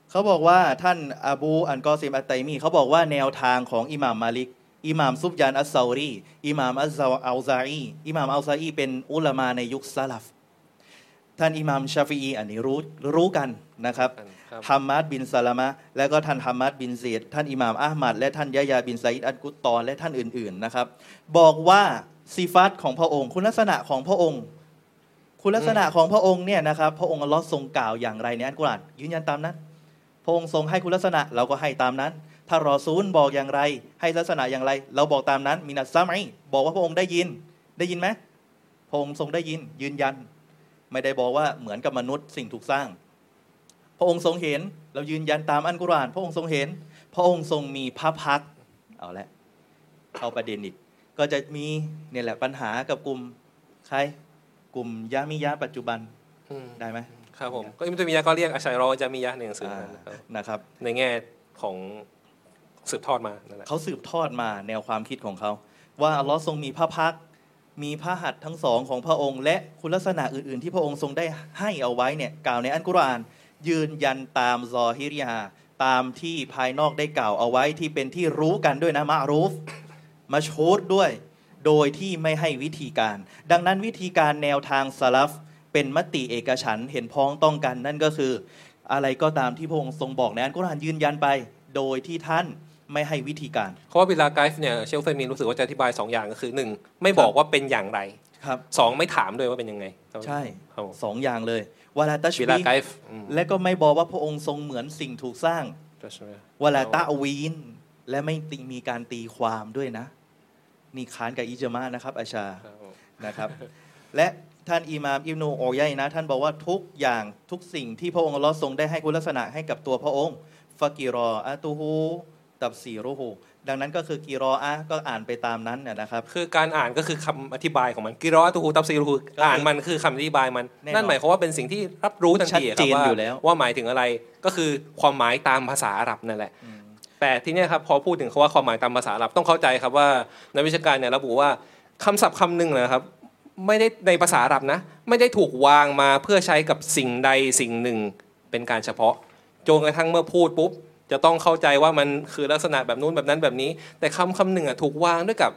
เขาบอกว่าท่านอบูอันกอซิมอัตไตมีเขาบอกว่าแนวทางของอิหม่ามมาลิกอิหม่ามซุบยานอัสซารีอิหม่ามอัซซาอัลซาอีอิหม่ามอัลซาอีเป็นอุลามาในยุคซาลฟท่านอิหม่ามชาฟีอีอันนี้รู้รู้กันนะครับครับฮัมมัดบินซาลามะและก็ท่านฮัมมัดบินเซดท่านอิหม่ามอัลมัดและท่านยะยาบินไซด์อัลกุตตอนและท่านอื่นๆนะครับ บอกว่า ซีฟัตของพระองค์ คุณลักษณะของพระองค์ คุณลักษณะของพระองค์เนี่ยนะครับ พระองค์อัลลอฮ์ทรงกล่าวอย่างไรในอัลกุรอานยืนยันตามนั้น พระองค์ทรงให้คุณลักษณะเราก็ให้ตามนั้น ถ้ารอซูลบอกอย่างไร ให้ลักษณะอย่างไร เราบอกตามนั้นมินัสซามัยบอกว่าพระองค์ได้ยินได้ยินไหมพระองค์ทรงได้ยินยืนยัน ไม่ได้บอกว่าเหมือนกับมนุษย์สิ่งถูกสร้าง พระองค์ทรงเห็นเรายืนยันตามอันกุรอาน พระองค์ทรงเห็น พระองค์ทรงมีพระพักเอาละเข้าประเด็นอีก ก็จะมีเนี่ยแหละปัญหากับกลุ่มใครกลุ่มยามิยะปัจจุบันอืมได้ไหมครับผมก็อิมตุมียะก็เรียกอาชัยรอจามียะในหนังสืออ่านะครับนะครับ ในแง่ของสืบทอดมานั่นแหละเขาสืบทอดมาแนวความคิดของเขา ว่าอัลลอฮ์ทรงมีพระพักตร์มีพระหัตถ์ทั้งสองของพระองค์ และคุณลักษณะอื่น ๆ ที่พระองค์ทรงได้ให้เอาไว้เนี่ยกล่าวในอันกุรอาน ยืนยันตามซอฮิริยาตามที่ภายนอกได้กล่าวเอาไว้ที่เป็นที่รู้กันด้วยนะมะรูฟ มาโชดด้วย โดยที่ไม่ให้วิธีการ ดังนั้นวิธีการแนวทางสลับเป็นมติเอกฉันท์เห็นพ้องต้องกัน นั่นก็คืออะไรก็ตามที่พระองค์ทรงบอกในอันกุรอานยืนยันไป โดยที่ท่านไม่ให้วิธีการ เพราะว่าบิลาไกฟ์เนี่ยเชลเฟมีรู้สึกว่าจะอธิบายสองอย่างก็คือหนึ่งไม่บอกว่าเป็นอย่างไรครับสองไม่ถามด้วยว่าเป็นยังไง ใช่ครับผมสองอย่างเลยวาลาตัชบิบีลาไกฟ์อืมและก็ไม่บอกว่าพระองค์ทรงเหมือนสิ่งถูกสร้างวลาตะวีนและไม่ติมีการตีความด้วยนะ นี่ค้านกับอิจมานะครับอาชาครับผมนะครับ และท่านอิหมามอิบนูโอยัยนะ ท่านบอกว่าทุกอย่างทุกสิ่งที่พระองค์อัลเลอฮ์ทรงได้ให้คุณลักษณะให้กับตัวพระองค์ฟากิรออะตูฮูตับซีรูฮูดังนั้นก็คือกิรออะก็อ่านไปตามนั้นนะนะครับ คือการอ่านก็คือคำอธิบายของมันกิรอตูฮูตับซีรูฮูอ่านมันคือคำอธิบายมันแน่นอนนั่นหมายความว่าเป็นสิ่งที่รับรู้ทันทีชัดเจนครับว่าอยู่แล้วว่าหมายถึงอะไรก็คือความหมายตามภาษาอาหรับนั่นแหละ แต่ทีเนี้ยครับพอพูดถึงคำว่าความหมายตามภาษาอาหรับต้องเข้าใจครับว่านักวิชาการเนี่ยระบุว่าคำศัพท์คำหนึ่งนะครับไม่ได้ในภาษาอาหรับนะ ไม่ได้ถูกวางมาเพื่อใช้กับสิ่งใดสิ่งหนึ่งเป็นการเฉพาะจนกระทั่งเมื่อพูดปุ๊บจะต้องเข้าใจว่ามันคือลักษณะแบบนู้นแบบนั้นแบบนี้ แต่คำคำหนึ่งอะถูกวางด้วยกับ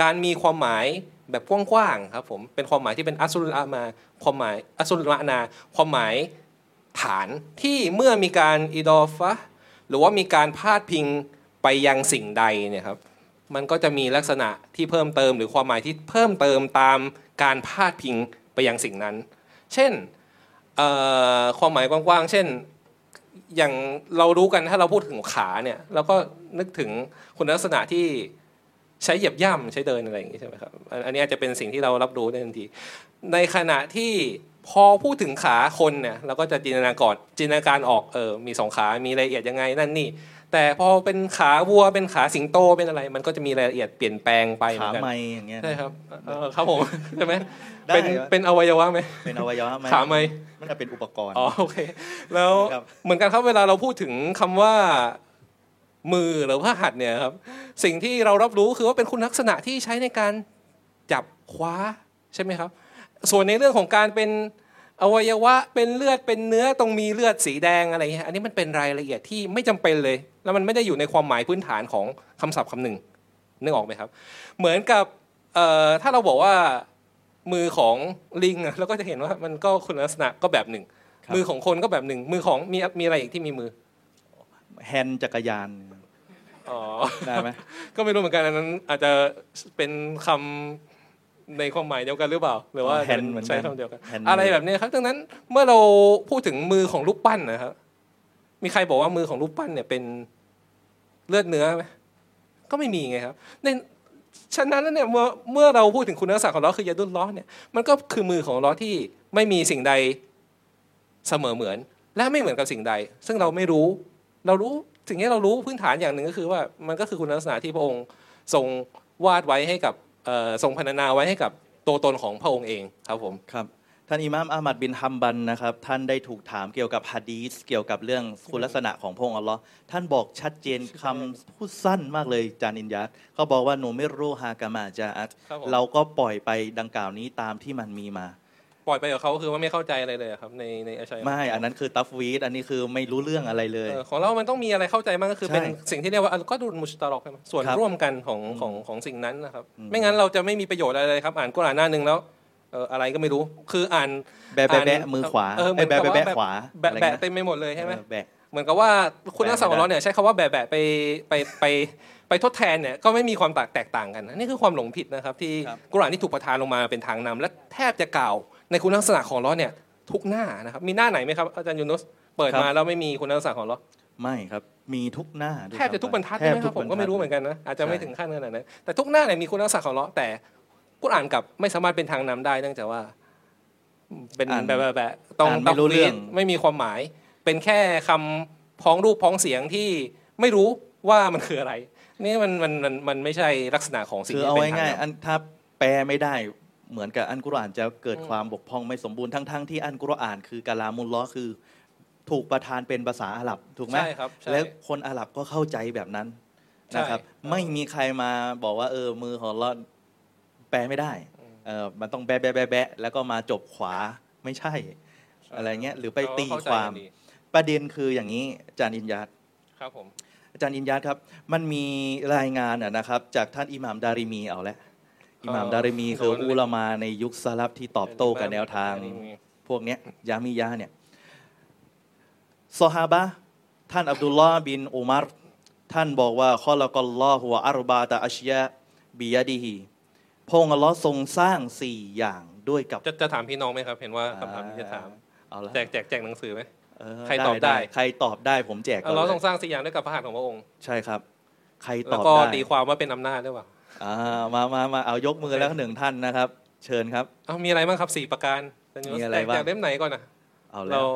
การมีความหมายแบบกว้างๆครับผมเป็นความหมายที่เป็นอัสุลมาความหมายอัสุลละนา ความหมายฐานที่เมื่อมีการอิดอฟะ หรือว่ามีการพาดพิงไปยังสิ่งใดเนี่ยครับมันก็จะมีลักษณะที่เพิ่มเติม หรือความหมายที่เพิ่มเติมตามการพาดพิงไปยังสิ่งนั้น เช่นความหมายกว้างๆ เช่น อย่างเรารู้กันถ้าเราพูดถึงขาเนี่ยเราก็นึกถึงคุณลักษณะที่ใช้เหยียบย่ำใช้เดินอะไรอย่างนี้ใช่ไหมครับ อันอันนี้อาจจะเป็นสิ่งที่เรารับรู้ได้ทันที ในขณะที่ พอพูดถึงขาคนเนี่ยเราก็จะจินตนาการจินตนาการออกเออมีสองขามีรายละเอียดยังไงนั่นนี่ แต่พอเป็นขาวัวเป็นขาสิงโตเป็นอะไร มันก็จะมีรายละเอียดเปลี่ยนแปลงไปเหมืขาอนกันไม้อย่างเงี้ย ใช่ครับเออครับผมใช่ไหมได้เป็นครับ เป็นอวัยวะไหม เป็นอวัยวะไหมขาไหมมันจะเป็นอุปกรณ์ อ๋อโอเคแล้วครับ เหมือนกันครับเวลาเราพูดถึงคำว่ามือหรือว่าหัดเนี่ยครับสิ่งที่เรารับรู้คือว่าเป็นคุณลักษณะที่ใช้ในการจับคว้าใช่ไหมครับ ส่วนในเรื่องของการเป็นอวัยวะเป็นเลือดเป็นเนื้อตรงมีเลือดสีแดงอะไรเงี้ยอันนี้มันเป็นรายละเอียดที่ไม่จำเป็นเลย แล้วมันไม่ได้อยู่ในความหมายพื้นฐานของคำศัพท์คำหนึ่งนึกออกไหมครับ เหมือนกับเอ่อถ้าเราบอกว่ามือของลิงอะเราก็จะเห็นว่ามันก็คุณลักษณะก็แบบหนึ่งครับมือของคนก็แบบหนึ่ง มือของมีมีอะไรอีกที่มีมือ hand จักรยานอ๋อได้ไหมก็ไม่รู้เหมือนกันอันนั้นอาจจะเป็นคำ ในความหมายเดียวกันหรือเปล่า หรือว่า hand เหมือนกันใช้คำเดียวกัน hand อะไรแบบเนี้ยครับดังนั้นเมื่อเราพูดถึงมือของรูปปั้นนะครับมีใครบอกว่ามือของรูปปั้นเนี่ยเป็นเลือดเนื้อไหมก็ไม่มีไงครับในฉะนั้นแล้วเนี่ยเมื่อเมื่อเราพูดถึงคุณลักษณะของเราคือยาดุลล้อฮ์เนี่ยมันก็คือมือของล้อฮ์ที่ไม่มีสิ่งใดเสมอเหมือน และไม่เหมือนกับสิ่งใด ซึ่งเราไม่รู้ เรารู้สิ่งที่เรารู้พื้นฐานอย่างหนึ่งก็คือว่ามันก็คือคุณลักษณะที่พระองค์ทรงวาดไว้ให้กับเอ่อ ทรงพรรณนาไว้ให้กับตัวตนของพระองค์เองครับผมครับท่านอิหม่ามอามัดบินฮัมบันนะครับท่านได้ถูกถามเกี่ยวกับฮะดีสเกี่ยวกับเรื่องคุณลักษณะของพระองค์อัลลอฮ์ท่านบอกชัดเจนคำพูดสั้นมากเลยจานินยัตเขาบอกว่าหนูไม่รู้ฮากามาจาอัตครับผมเราก็ปล่อยไปดังกล่าวนี้ตามที่มันมีมา ปล่อยไปกับเขาคือว่าไม่เข้าใจอะไรเลยอะครับในในอาชัยไม่อันนั้นคือตัฟวีดอันนี้คือไม่รู้เรื่องอะไรเลยเออของเรามันต้องมีอะไรเข้าใจมากก็คือใช่เป็นสิ่งที่เรียกว่าอัลก็ดูมุชตารอกใช่ไหมส่วนครับร่วมกันของของของสิ่งนั้นนะครับ ไม่งั้นเราจะไม่มีประโยชน์อะไรเลยครับ อ่านกุรอานหน้าหนึ่งแล้วเอออะไรก็ไม่รู้คืออ่านแบะแบะแบะอ่านมือขวาเออเหมืไอ้อนแบะกับแบะว่าแบะขวาแบะอะไรแบะนะเต็มไปหมดเลยใช่ไหมเออแบะเหมือนกับว่าคุณนักษาของเราเนี่ยใช้คำว่าแบะแบะไปไปไปไปทดแทนเนี่ยก็ไม่มีความแตกต่างกันนะนี่คือความหลงผิดนะครับ ที่ครับกุรอานที่ถูกประทานลงมาเป็นทางนำและแทบจะกล่าว ในคุณลักษณะของเราเนี่ยทุกหน้านะครับมีหน้าไหนไหมครับอาจารย์ยูนุสเปิดมาแล้วไม่มีคุณลักษณะของเราไม่ครับมีทุกหน้าด้วยแทบจะทุกบรรทัดแทใช่ไหมคทุรับผมก็ไม่รู้เหมือนกันนะอาจจะไม่ใช่ถึงขั้นขนาดนั้นแต่ทุกหน้าเนี่ยมีคุณลักษณะของเราแต่กุรอานกลับไม่สามารถเป็นทางนำได้เนื่องจากว่า เป็นอ่านแบบแบบแบบต้องอ่านไม่รู้ตัฟวีเรื่องไม่มีความหมาย เป็นแค่คำพ้องรูปพ้องเสียงที่ไม่รู้ว่ามันคืออะไร นี่มันมันมันมันไม่ใช่ลักษณะของสิ่งคือที่เอาเป็นทางง่ายๆนำอันถ้าแปลไม่ได้ เหมือนกับอันกุรอานจะเกิดความบกพร่องไม่สมบูรณ์ทั้งๆที่อันกุรอานคือกาลามุลลอฮ์คือ ถูกประทานเป็นภาษาอาหรับถูกไหมใช่ครับใช่ แล้วคนอาหรับก็เข้าใจแบบนั้นนะครับ ใช่ไม่มีใครมาบอกว่า เออมือของเราแปลไม่ได้เออมันต้องแบะแบะแบะแบะแล้วก็มาจบขวาไม่ใช่อะไรเงี้ยหรือไปตีเขเข้ใจความ กันดีประเด็นคืออย่างนี้อาจารย์อินยัตครับผม อาจารย์อินยัตครับ มันมีรายงานอะนะครับ จากท่านอิหม่ามดาริมีเอาละ อิหม่ามดาริมีคืออุลามาในยุคสลับที่ตอบโต้กับแนวทาง พวกเนี้ยยามียาเนี่ยซอฮาบะห์ท่านอับดุลลอฮ์บินอุมัรท่านบอกว่าข้อละกอลลอฮุวะอัรบาตะอัชยะบิยะดีฮีพระองค์อัลลอฮ์ทรงสร้างสี่อย่างด้วยกับจะจะถามพี่น้องไหมครับ เห็นว่าคำถามนี้จะถามเอาละแจกแจกแจกหนังสือไหมเออใครตอบได้ ใครตอบได้ผมแจกก่อนเราเลทรงยสร้างสี่อย่างด้วยกับพระหัตถ์ของพระองค์ ใช่ครับ ใครตแล้วอบก็ได้ตีความว่าเป็นอำนาจด้วยเปล่า อ่ามามามาเอายกมือแล้วหนึ่งท่านนะครับ เชิญครับ เอามีอะไรบ้างครับสี่ประการแต่มีอะไรบ้างแจกเล่มไหนก่อนนะเอาแล้เราว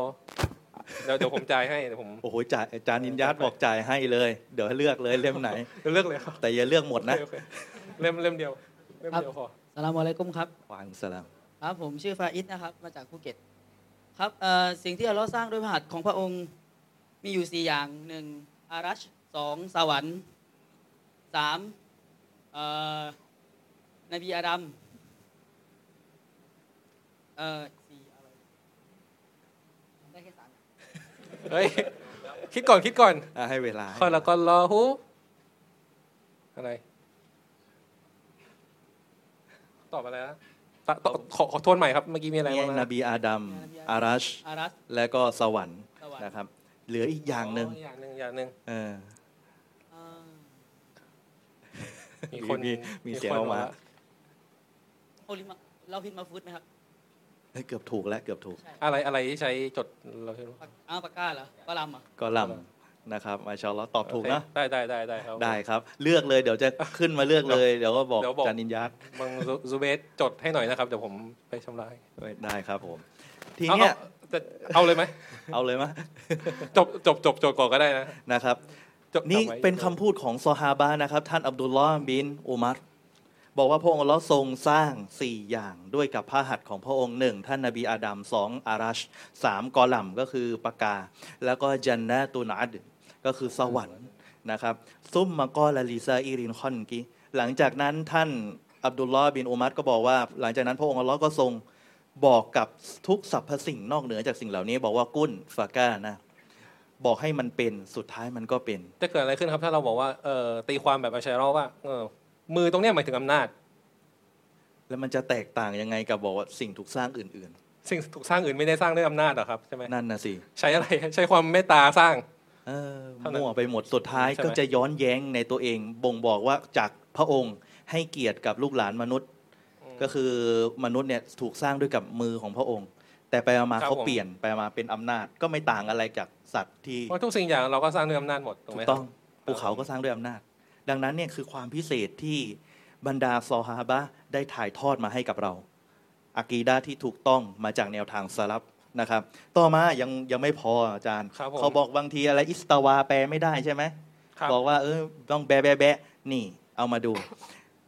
เดี๋ยวเดี๋ยวผมจ่ายให้เดี๋ยวผมโอ้โหจ่ายอาจารย์อินยัตบอกจ่ายให้เลย เดี๋ยวให้เลือกเลยเล่มไหนเดี๋ยวเลือกเลยครับแต่อย่าเลือกหมดนะโอเคโอเคเล่มเล่มเดียวเล่มเดียวพอสลามอะลัยกุมครับวางสลามครับผมชื่อฟาอิดนะครับ มาจากภูเก็ต ครับเอ่อสิ่งที่อัลลอฮ์สร้างด้วยพระหัตถ์ของพระองค์มีอยู่สี่อย่างหนึ่งอารัชสองสวรรค์สามเอ่อ นบีอาดัมเอ่อสี่อะไรได้แค่สามอย่างเฮ้ย คิดก่อนคิดก่อนอะให้เวลาข้อละก็รอฮูอะไรตอบอะไรนะตะตะขอขอโทษใหม่ครับ เมื่อกี้มีอะไรนี่บ้างนนะบีอาดัมอารัช อารัชและก็สวรรค์สวรรค์ นะครับ เหลืออีกอย่างหนึ่งอย่างหนึ่งอย่างหนึ่ง เอออ่า มีคนมีมีเสียงคนออกมาบว่โอลิมาเราพิมพ์มาฟุตไหมครับเฮ้ยเกือบถูกแล้วเกือบถูกใช่อะไรอะไรที่ใช้จดเราใช่ไหมปากอ้าวปากกาเหรอปลาลัมเหรอก็ลำนะครับมาชาอัลลอฮ์ตอบถูกนะโอเคได้ได้ได้ได้ครับได้ครับ เลือกเลยเดี๋ยวจะขึ้นมาเลือกเลยเดี๋ยวก็บอกเดี๋ยวบอกจานินยัตบางซูซูเบสจดให้หน่อยนะครับเดี๋ยวผมไปชำระให้ได้ครับผม ทีเอาเนี้ยเอาจะเอาเลยไหมเอาเลยมะจบจบจบจบก่อนก็ได้นะนะครับจบ นี่จำไว้เป็นคำพูดของซอฮาบะนะครับ ท่านอับดุลลอฮ์บินอุมัรบอกว่าพระองค์อัลเลอฮ์ทรงสร้างสี่อย่างด้วยกับพระหัตถ์ของพระองค์หนึ่งท่านนบีอาดัมสองอารัชสามกอลัมก็คือปากกาแล้วก็จันนะตุนอัดก็คือสวรรค์นะครับ ซุมมากอลาลิซาอิรินคอนกีหลังจากนั้นท่านอับดุลลอฮ์บินอุมัรก็บอกว่า หลังจากนั้นพระองค์อัลเลอฮ์ก็ทรงบอกกับทุกสรรพสิ่งนอกเหนือจากสิ่งเหล่านี้ บอกว่ากุนฟาก้านะ บอกให้มันเป็นสุดท้ายมันก็เป็น จะเกิดอะไรขึ้นครับ ถ้าเราบอกว่าเออตีความแบบอาชัยเราะห์ว่าเออมือตรงเนี้ยหมายถึงอำนาจ แล้วมันจะแตกต่างยังไงกับบอกว่าสิ่งถูกสร้างอื่น สิ่งถูกสร้างอื่นไม่ได้สร้างด้วยอำนาจหรอครับใช่ไหมๆ นั่นนะสิใช้อะไรใช้ความเมตตาสร้าง เออเท่านั้นมั่วไปหมดสุดท้ายใช่ไหม ก็จะย้อนแย้งในตัวเอง บ่งบอกว่าจากพระองค์ให้เกียรติกับลูกหลานมนุษย์ ก็คือมนุษย์เนี่ยถูกสร้างด้วยกับมือของพระองค์ แต่ไปมาๆเขาเปลี่ยนไปมาเป็นอำนาจก็ไม่ต่างอะไรจากสัตว์ที่ เพราะทุกสิ่งอย่างเราก็สร้างด้วยอำนาจหมดถูกถูไหมกครัต้บองภูเขาก็สร้างด้วยอำนาจ ดังนั้นเนี่ยคือความพิเศษที่บรรดาซอฮาบะห์ได้ถ่ายทอดมาให้กับเราอากีดาที่ถูกต้องมาจากแนวทางสลับนะครับ ต่อมายังยังไม่พออาจารย์ ครับผม เขาบอกบางทีอะไรอิสตาวาแปลไม่ได้ใช่ไหม ครับ บอกว่าเออต้องแบะแบะแบะนี่เอามาดู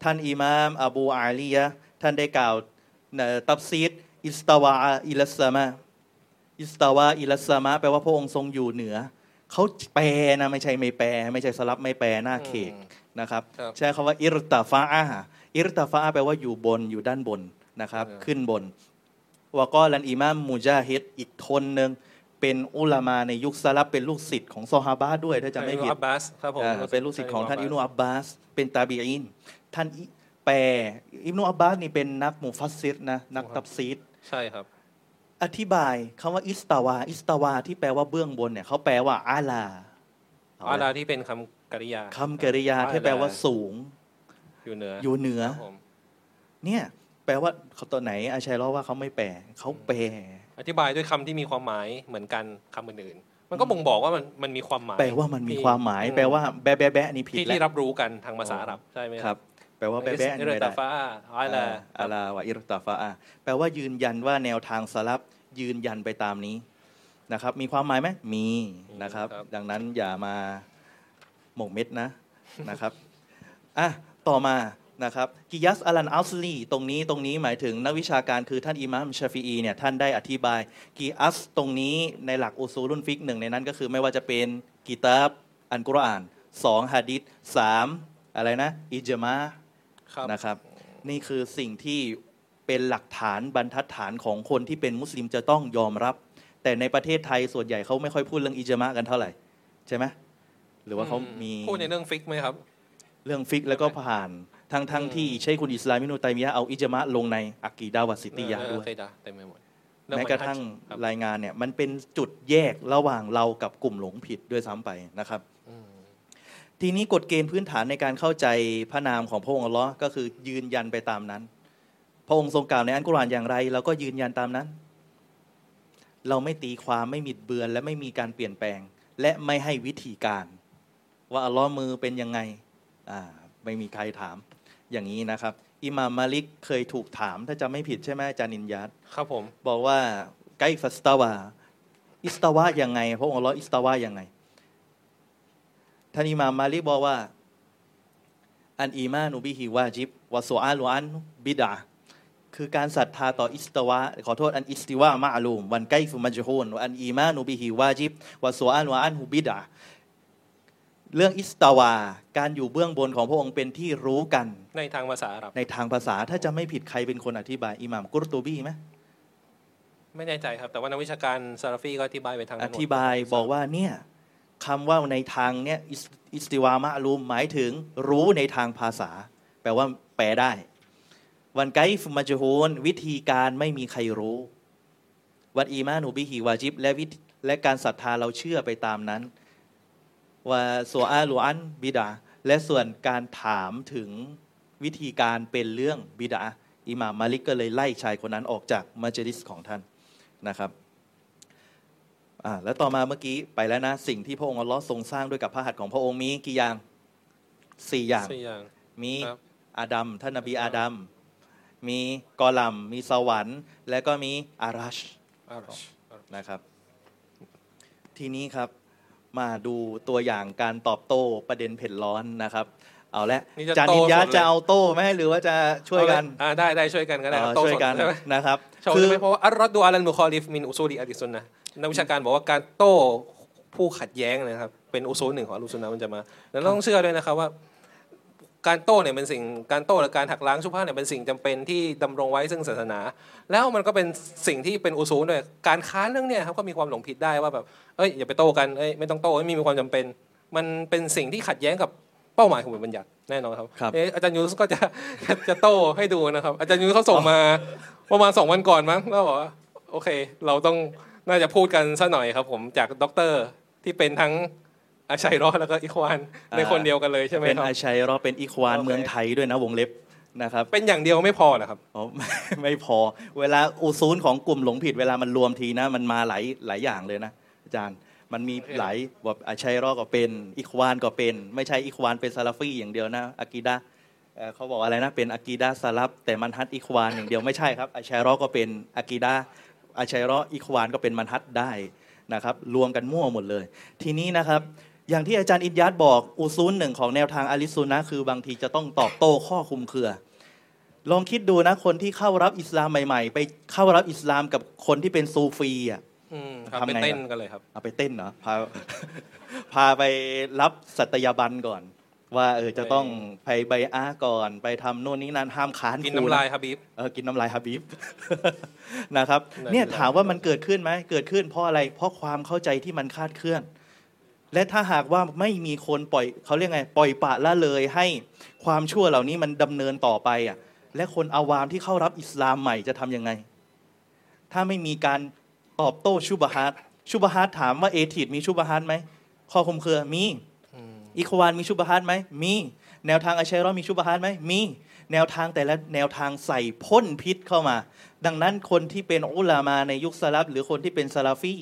ท่านอิมาม อบูอาลียะห์ท่านได้กล่าวเอ่อตัฟซีร استوى إلى السماء استوى إلى السماءแปลว่าพระองค์ทรงอยู่เหนือเขาแปลนะไม่ใช่ไม่แปล ไม่ใช่สะลัฟไม่แปลหน้าเขกนะครับครับใช้คำว่าارتفع ارتفعแปลว่าอยู่บนอยู่ด้านบนนะครับเออขึ้นบนوقال الإمام มุจาฮิดอีกคนหนึ่งเป็นอุลามาในยุคสะลัฟเป็นลูกศิษย์ของซอฮาบะห์ด้วยถ้าจะไม่ผิดอับบาสครับผมอ่าเป็นลูกศิษย์ของท่านอิบนุอับบาส เป็นตาบีอินท่านอิแปลอิบนุอับบาสนี่เป็นนักมุฟัสซิรนะนักตัฟซีร ใช่ครับ อธิบายคำว่าاستوى استوى ที่แปลว่าเบื้องบนเนี่ยเขาแปลว่าอาลาเอาลาที่เป็นคำกริยาคำกริยาที่แปลว่าสูง อยู่เหนือ อยู่เหนือครับผมเนี่ย แปลว่าเขาตัวไหน อาชัยร้อว่าเขาไม่แปลเขาแปล อธิบายด้วยคำที่มีความหมายเหมือนกันคำอื่นๆมันก็บ่งบอกว่ามันมันมีความหมาย แปลว่ามันมีความหมายอืมแปลว่าแบะแบะแบะนี่ผิดที่แล้ที่วรับรู้กันทางภาษาอาหรับใช่ไหมครับ แปลว่าแบะแบะอินี่รไม่ตาได้ฟ้าอาลาอาลาวะอิรตาฟาอาแปลว่ายืนยันว่าแนวทางสลับยืนยันไปตามนี้นะครับ มีความหมายไหมมีนะครับ ดังนั้นอย่ามาหมกเม็ดนะนะครับอะต่อมานะครับกิยัสอัลันอัลสลีตรงนี้ตรงนี้หมายถึงนักวิชาการคือท่านอิหมามชาฟีอีเนี่ยท่านได้อธิบายกีอัสตรงนี้ในหลักอุซูลุนฟิกหนึ่งในนั้นก็คือไม่ว่าจะเป็นกิตาบอันกุรอานสองฮะดิษสามอะไรนะอิจมา ครับ นะครับ นี่คือสิ่งที่เป็นหลักฐานบรรทัดฐานของคนที่เป็นมุสลิมจะต้องยอมรับ แต่ในประเทศไทยส่วนใหญ่เขาไม่ค่อยพูดเรื่องอิจมะกันเท่าไหร่ ใช่ไหมหรือว่าเขามีพูดในเรื่องฟิกไหมครับ เรื่องฟิกแล้วก็ผ่านทั้งทั้งที่ใช่คุณอิสลามินุตัยมียะห์เอาอิจมะลงในอักีดาวัสซิติยะห์ด้วยเคยด่าเต็มไปหมดแม้กระทั่งครับรายงานเนี่ยมันเป็นจุดแยกระหว่างเรากับกลุ่มหลงผิดด้วยซ้ำไปนะครับอืม ทีนี้กฎเกณฑ์พื้นฐานในการเข้าใจพระนามของพระองค์อัลลอฮ์ก็คือยืนยันไปตามนั้น พระองค์ทรงกล่าวในอันกุรอานอย่างไรเราก็ยืนยันตามนั้น เราไม่ตีความไม่มิดเบือนและไม่มีการเปลี่ยนแปลง และไม่ให้วิธีการ ว่าอัลลอฮ์มือเป็นยังไงอ่าไม่มีใครถามอย่างนี้นะครับอิหม่ามมาลิกเคยถูกถาม ถ้าจำไม่ผิดใช่ไหมอาจารย์นินยัตครับผม บอกว่าไกฟัสตาวาอิสตาวะยังไง พระองค์อัลลอฮ์อิสตาวะยังไง ท่านอิหม่ามมาลิกบอกว่า อันอีมานุบิฮิวาจิบวะสุอาลุอันบิดอะห์คือการศรัทธาต่ออิสตาวะ ขอโทษالاستواء معلوم والكيف مجهول والإيمان به واجب والسؤال عنه بدعةเรื่องอิสตาวา การอยู่เบื้องบนของพระองค์เป็นที่รู้กัน ในทางภาษาอาหรับในทางภาษาถ้าจะไม่ผิดใครเป็นคนอธิบายอิหม่ามกุรตูบีไหมไม่แน่ใจครับ แต่ว่านักวิชาการซาลาฟีก็อธิบายไปทางอนั้นหมดธิบายบอกว่าเนี่ย คำว่าในทางเนี่ยالاستواء معلومหมายถึงรู้ในทางภาษา แปลว่าแปลได้ วันไกฟมาจฮูนวิธีการไม่มีใครรู้ วันอีมานูบิฮิวาจิบและวิธีและการศรัทธาเราเชื่อไปตามนั้นว่าสัวอาลูอันบิดา และส่วนการถามถึงวิธีการเป็นเรื่องบิดาอิหม่ามมาลิกก็เลยไล่ชายคนนั้นออกจากมัจลิสของท่านนะครับ อ่าแล้วต่อมาเมื่อกี้ไปแล้วนะ สิ่งที่พระองค์อัลลอฮ์ทรงสร้างด้วยกับพระหัตถ์ของพระองค์มีกี่อย่างสี่อย่าง สี่อย่าง มีครับ อาดัมท่านนบีอาดัมมีกอลัมมีสวรรค์ และก็มีอารัช อารัชนะครับ ทีนี้ครับมาดูตัวอย่างการตอบโต้ประเด็นเผ็ดร้อนนะครับ เอาละนี่จะจานินโต้ยะสดเลย จะเอาโต้ไหมหรือว่าจะช่วยกันอ่าได้ได้ช่วยกันก็ได้ครับเอ่อโต้ช่วยสดกันใช่ไหมนะครับใช่คือไหมเพราะว่าالرد على المخالف من أصول أهل السنة นักวิชาการบอกว่าการโต้ผู้ขัดแย้งนะครับ เป็นอุซูลหนึ่งของอัลลุซุนนะห์มันจะมาแล้วเราต้องเชื่อด้วยนะครับว่าการโต้เนี่ยเป็นสิ่งการโต้หรือการหักล้างชุบฮะเนี่ยเป็นสิ่งจำเป็นที่ดำรงไว้ซึ่งศาสนา แล้วมันก็เป็นสิ่งที่เป็นอุซูลด้วยการค้านเรื่องเนี่ยครับก็มีความหลงผิดได้ว่าแบบเอ้ยอย่าไปโต้กันเอ้ยไม่ต้องโต้ไม่มีความจำเป็น มันเป็นสิ่งที่ขัดแย้งกับเป้าหมายของบทบัญญัติแน่นอนครับครับเอะอาจารย์ยูสก็จะจะโต้ให้ดูนะครับ อาจารย์ยูสเขาส่งมาประมาณสองวันก่อนมั้งแล้วบอกว่าโอเค เราต้อง น่าจะพูดกันสักหน่อยครับ ผมจากด็อกเตอร์ที่เป็นทั้งอาชัยรอดแล้วก็อิควานในคนเดียวกันเลยใช่ไหมเป็นครับอาชัยรอเป็นอีควานโอเคเมืองไทยด้วยนะวงเล็บนะครับเป็นอย่างเดียวไม่พอนะครับอ๋อไม่ไม่พอ เวลาอุซูลของกลุ่มหลงผิดเวลามันรวมทีนะ มันมาหลายหลายอย่างเลยนะอาจารย์มันมีโอเคหลายแบบอาชัยรอก็เป็นอิควานก็เป็น ไม่ใช่อิควานเป็นซาลาฟีอย่างเดียวนะอากีดะเอ่อเขาบอกอะไรนะเป็นอากีดะซาลัฟแต่มันฮัจอิควานอย่างเดียวไม่ใช่ครับอาชัยรอก็เป็นอากีดะ อาชัยรออิควานก็เป็นมันฮัดได้นะครับรวมกันมั่วหมดเลย ทีนี้นะครับอย่างที่อาจารย์อินยัดบอกอุซูลหนึ่งของแนวทางอาลิซุนนะห์คือบางทีจะต้องตอบโต้ข้อคลุมเครือ ลองคิดดูนะคนที่เข้ารับอิสลามใหม่ ๆ ไปเข้ารับอิสลามกับคนที่เป็นซูฟีอะอืมครับทำไงเป็นเต้นครับกันเลยครับเอาไปเต้นเหรอพาพาไปรับสัตยาบันก่อน ว่าเออจะต้องไปใบอาก่อนไปทำโน่นนี่นั่นห้ามค้านกินครูน้ำลายฮับบีบเออกินน้ำลายฮับบีบนะครับนั่นเนี่ยแหละถามว่ามันเกิดขึ้นไหมเกิดขึ้นเพราะอะไรเพราะความเข้าใจที่มันคลาดเคลื่อน และถ้าหากว่าไม่มีคนปล่อยเขาเรียกไง ปล่อยปละละเลยให้ความชั่วเหล่านี้มันดำเนินต่อไปอะและคนอาวามที่เข้ารับอิสลามใหม่จะทำยังไง ถ้าไม่มีการตอบโต้ชุบฮัตชุบฮัตถามว่าเอทิดมีชุบฮัตไหมข้อคลุมเครือมี อิควานมีชุบฮัตไหมมี แนวทางอาชัยรอมีชุบฮัตไหมมี แนวทางแต่ละแนวทางใส่พ่นพิษเข้ามา ดังนั้นคนที่เป็นอุลามาในยุคสลับหรือคนที่เป็นซาลาฟี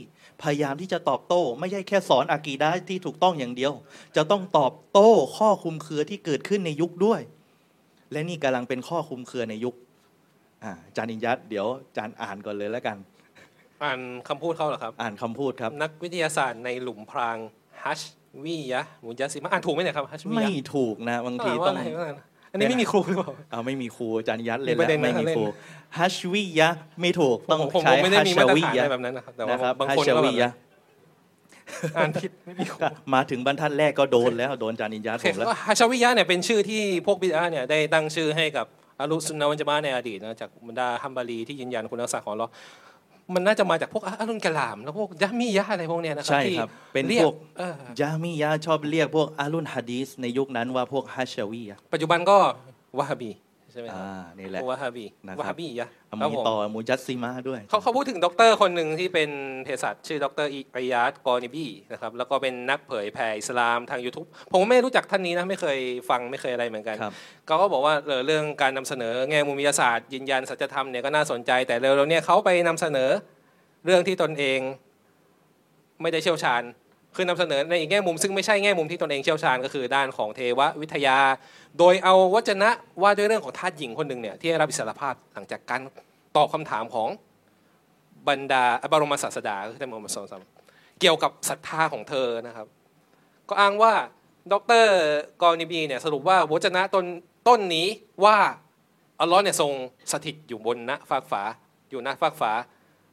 พยายามที่จะตอบโต้ ไม่ใช่แค่สอนอากีดะห์ที่ถูกต้องอย่างเดียว จะต้องตอบโต้ข้อคลุมเครือที่เกิดขึ้นในยุคด้วย และนี่กำลังเป็นข้อคลุมเครือในยุคอ่าอาจารย์อินยัตเดี๋ยวอาจารย์อ่านก่อนเลยแล้วกัน อ่านคำพูดเขาเหรอครับ อ่านคำพูดครับ นักวิทยาศาสตร์ในหลุมพรางฮัช วิยะมุยัสซิมะอ่านถูกไหมเนี่ยครับฮัชวิไม่ยะถูกนะบางทีอ่านต้ว่าองอะไรว่าอะไรอันนี้ไม่มีครูหรือเปล่าเอาไม่มีครูอาจารย์ยัดเล่นมีประเด็แล้วนไม่นะมีเล่นครูฮัชวิยะไม่ถูกต้องผมผมใช้ผมไม่ได้ฮัมีชมาตรวิฐานยะอะไรแบบนั้นนะครับแต่ว่านะครับบางฮัคนชก็วิแบบยะอ่านผิดไม่มีครูก็มาถึงบรรทัดแรกก็โดนแล้วโดนอาจารย์อินยัดโอเคผมแล้วก็ฮัชวิยะเนี่ยเป็นชื่อที่พวกบิดาเนี่ยได้ตั้งชื่อให้กับอาลุสุนนะวันจามะในอดีตนะจากบรรดาฮัมบารีที่ยืนยันคุณลักษณะของเรา มันน่าจะมาจากพวกอาลุนกะลาม แล้วพวกยะมียะอะไรพวกเนี้ยนะครัใช่ที่ครับ เป็นรียพวกเออยมิยะชอบเรียกพวกอะห์ลุลฮะดีสในยุคนั้นว่าพวกฮัชวิยะปัจจุบันก็วะฮาบี ใช่ไหมครับอ่านี่แหละวะฮาบีนะครับวะฮาบียะครับมีผมต่อมูจัสซิมะด้วยเขาเขาพูดถึงด็อกเตอร์คนหนึ่งที่เป็นเภสัชชื่อด็อกเตอร์อิยาดกอนิบีนะครับแล้วก็เป็นนักเผยแผ่อิสลามทาง YouTube ผมไม่รู้จักท่านนี้นะไม่เคยฟังไม่เคยอะไรเหมือนกันครับเขาก็บอกว่าเออเรื่องการนำเสนอแง่มุมวิทยาศาสตร์ยืนยันสัจธรรมเนี่ยก็น่าสนใจ แต่เร็วๆเนี่ยเขาไปนำเสนอเรื่องที่ตนเอง ไม่ได้เชี่ยวชาญ คือนำเสนอในอีกแง่มุมซึ่งไม่ใช่แง่มุมที่ตนเองเชี่ยวชาญก็คือด้านของเทววิทยา โดยเอาวจนะว่าด้วยเรื่องของทาสหญิงคนหนึ่งเนี่ยที่ได้รับอิสรภาพหลังจากการตอบคำถามของบรรดาบรมศาสดาคือท่านมมมัดศ็อลลัลลอฮุอะลัยฮิวะซัลลัมเกี่ยวกับศรัทธาของเธอนะครับ ก็อ้างว่าดรกอนิบีเนี่ยสรุปว่าวจนะต้นต้นนี้ว่าอัลลอฮ์เนี่ยทรงสถิตอยู่บนณฟากฟ้าอยู่ณฟากฟ้า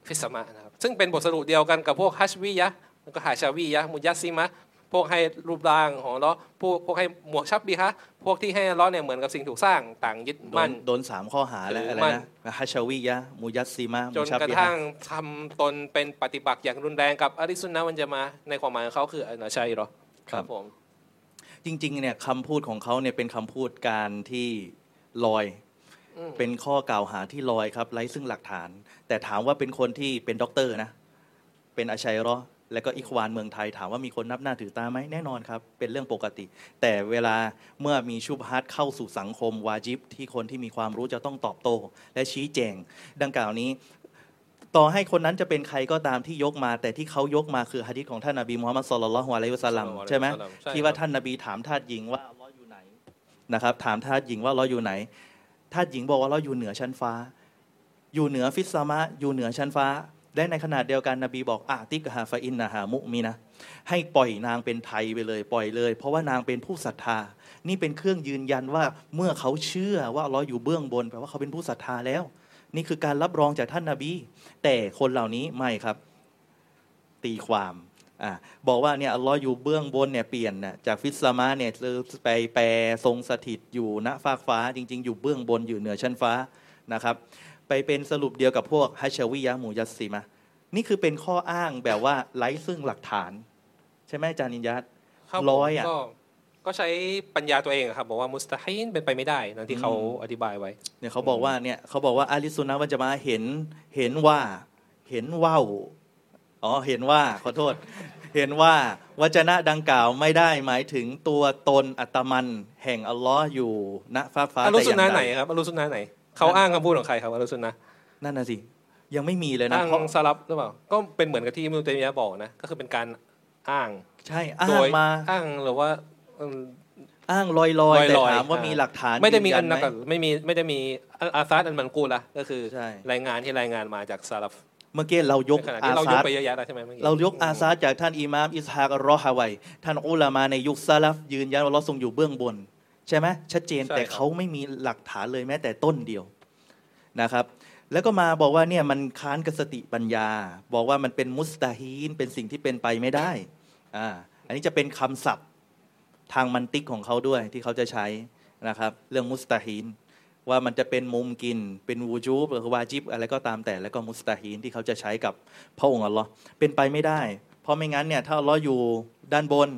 ฟิสมานะครับซึ่งเป็นบทสรุปเดียวกันกับพวกฮัชวิยะ แล้วก็ฮาชาวิยะห์มุยัสซิมะห์พวกให้รูปร่างของอัลเลาะห์พวกพวกให้หมวกชับบีฮะห์พวกที่ให้อัลเลาะห์เนี่ยเหมือนกับสิ่งถูกสร้างต่างยึดโดมั่นนโดนสามข้อหาแล้วถืออะไรมั่นนะฮัชวิยะมูยัสซิมะจมูนชับกระบิทั่ฮะงทำตนเป็นปฏิบัติอย่างรุนแรงกับอาริสุนนะห์วันจะมาในความหมายของเขาคืออันนะชัยเหรอครับผมจริงๆเนี่ยคำพูดของเขาเนี่ยเป็นคำพูดการที่ลอยอืมเป็นข้อกล่าวหาที่ลอยครับไร้ซึ่งหลักฐาน แต่ถามว่าเป็นคนที่เป็นด็อกเตอร์นะ เป็นอาชัยรอ แล้วก็อิควานเมืองไทยถามว่ามีคนนับหน้าถือตาไหมแน่นอนครับ เป็นเรื่องปกติ แต่เวลาเมื่อมีชุบฮัตเข้าสู่สังคมวาจิบ ที่คนที่มีความรู้จะต้องตอบโต้และชี้แจงดังกล่าวนี้ ต่อให้คนนั้นจะเป็นใครก็ตามที่ยกมา แต่ที่เขายกมาคือฮะดิษของท่านนบีมูฮัมมัดสุลลัลลอฮุอะลัยฮิวะสัลลัมใช่ไหมใช่ที่ว่าท่านนบีถามทาสหญิงว่าอัลเลอฮ์อยู่ไหนนะครับ ถามทาสหญิงว่าอัลเลอฮ์อยู่ไหนทาสหญิงบอกว่าอัลเลอฮ์อยู่เหนือชั้นฟ้า อยู่เหนือفي السماءอยู่เหนือชั้นฟ้า และในขณะเดียวกันนบีบอกأعتقها فإنها مؤمنةให้ปล่อยนางเป็นไทยไปเลย ปล่อยเลย เพราะว่านางเป็นผู้ศรัทธา นี่เป็นเครื่องยืนยันว่าเมื่อเขาเชื่อว่าอัลเลอฮ์อยู่เบื้องบนแปลว่าเขาเป็นผู้ศรัทธาแล้ว นี่คือการรับรองจากท่านนาบี แต่คนเหล่านี้ไม่ครับ ตีความอ่าบอกว่าเนี่ยอัลลอฮ์อยู่เบื้องบนเนี่ยเปลี่ยนนะจากฟิสซามะเนี่ยไปแปลทรงสถิตอยู่ณฟากฟ้าจริง ๆ อยู่เบื้องบนอยู่เหนือชั้นฟ้านะครับ ไปเป็นสรุปเดียวกับพวกฮัชวิยะมูยัสซิมะนี่คือเป็นข้ออ้างแบบว่าไร้ซึ่งหลักฐาน ใช่ไหมอาจารย์นินยัตครับร้อยอะก็ก็ใช้ปัญญาตัวเองอะครับบอกว่ามุสตาฮินเป็นไปไม่ได้นะที่เขาอืมอธิบายไว้เนี่ยเขาบอกว่าเนี่ยเขาบอกว่าอาลิสุนนะวันจะมาเห็นเห็นว่าเห็นว่าวอ๋อเห็นว่าขอโทษ เห็นว่าวจนะดังกล่าวไม่ได้หมายถึงตัวตนอัตมัน แห่งอัลลอฮ์อยู่ณฟ้าฟ้าอารุแต่อสุนย่างนะใดไหนครับอารุสุนนะไหน เขาอ้างคำพูดของใครครับอารุสุนนะนั่นน่ะสิ ยังไม่มีเลยนะอ้างเพราะสลับหรือเปล่าก็เป็นเหมือนกับที่อิมนุตัยมียะห์บอกนะก็คือเป็นการอ้างใช่อ้าโดงยมาอ้างหรือว่าอืมอ้างลอยๆแต่ลอยๆถามว่าอ่ามีมีหลักฐานไม่ได้มียือัยันไหนักอะไม่มีไม่ได้มีอาซาดอันมันกูละก็คือใช่รายงานที่รายงานมาจากซาลฟเมื่อกี้เรายกในขณะอาที่เรายซากดไปเยอะแยะแล้วใช่ไหมเมื่อกี้เรายกอาซาดจากท่านอิหมามอิสฮากอัลรอฮาวัยท่านอุลามาในยุคซาลฟยืนยันว่าเราทรงอยู่เบื้องบน ใช่ไหมชัดเจนแต่เขาไม่มีหลักฐานเลยแม้แต่ต้นเดียวนะครับ แล้วก็มาบอกว่าเนี่ยมันค้านกับสติปัญญา บอกว่ามันเป็นมุสตาฮีนเป็นสิ่งที่เป็นไปไม่ได้อ่าอันนี้จะเป็นคำศัพท์ทางมันติกของเขาด้วยที่เขาจะใช้นะครับ เรื่องมุสตาฮีนว่ามันจะเป็นมุมกิน เป็นวูจูบหรือวาจิบอะไรก็ตามแต่แล้วก็มุสตาฮีนที่เขาจะใช้กับพระองค์อัลลอฮ์เป็นไปไม่ได้ เพราะไม่งั้นเนี่ยถ้าอัลลอฮ์อยู่ด้านบน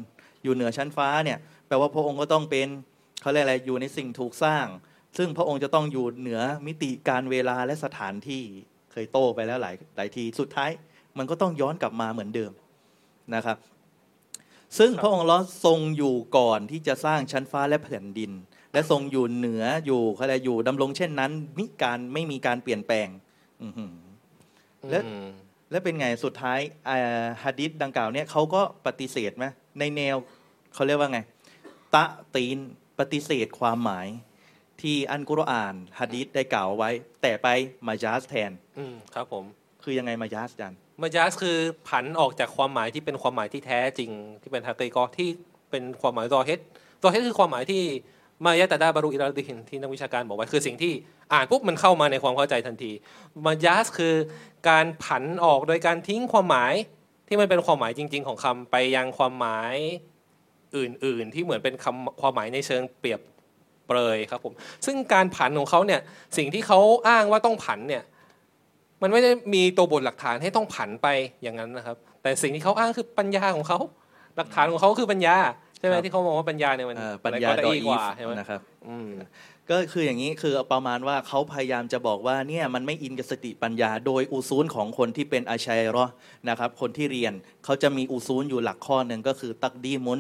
อยู่เหนือชั้นฟ้าเนี่ยแปลว่าพระองค์ก็ต้องเป็น เขาเรียกอะไรอยู่ในสิ่งถูกสร้าง ซึ่งพระองค์จะต้องอยู่เหนือมิติการเวลาและสถานที่เคยโต้ไปแล้วหลายหลายทีสุดท้าย มันก็ต้องย้อนกลับมาเหมือนเดิมนะครับ ซึ่งพระองค์ล้อทรงอยู่ก่อนที่จะสร้างชั้นฟ้าและแผ่นดิน และทรงอยู่เหนืออยู่เขาเรียกอยู่ดำรงเช่นนั้นมิการไม่มีการเปลี่ยนแปลงอือหือและอืมแล้วเป็นไงสุดท้ายอ่าฮะดิษดังกล่าวเนี่ยเขาก็ปฏิเสธไหมในแนวเขาเรียกว่าไง ตะตีน ปฏิเสธความหมายที่อันกุรอานฮะดิษได้กล่าวไว้ แต่ไปมายาสแทน อืมครับผม คือยังไงมายาสจันมายาสคือผันออกจากความหมายที่เป็นความหมายที่แท้จริง ที่เป็นฮาเกกอที่เป็นความหมายรอเฮดรอเฮดคือความหมายที่มายะตาดาบารุอิราดิฮินที่นักวิชาการบอกไว้คือสิ่งที่อ่านปุ๊บมันเข้ามาในความเข้าใจทันทีมายาสคือการผันออกโดยการทิ้งความหมายที่มันเป็นความหมายจริง ๆ ของคำไปยังความหมาย อื่น ๆ ที่เหมือนเป็นคำความหมายในเชิงเปรียบเปรยครับผมซึ่งการผันของเขาเนี่ยสิ่งที่เขาอ้างว่าต้องผันเนี่ยมันไม่ได้มีตัวบทหลักฐานให้ต้องผันไปอย่างนั้นนะครับ แต่สิ่งที่เขาอ้างคือปัญญาของเขาหลักฐานของเขาคือปัญญาใช่ไหมครับที่เขาบอกว่าปัญญาเนี่ยมันเอ่อปัญญาะไรดอก็อีกว่าฟใช่ไหมนะครับอืมก็คืออย่างนี้คือประมาณว่าเขาพยายามจะบอกว่าเนี่ยมันไม่อินกับสติปัญญา โดยอุซูลของคนที่เป็นอาชัยเรอห์นะครับ คนที่เรียนเขาจะมีอุซูลอยู่หลักข้อหนึ่งก็คือตักดีมุน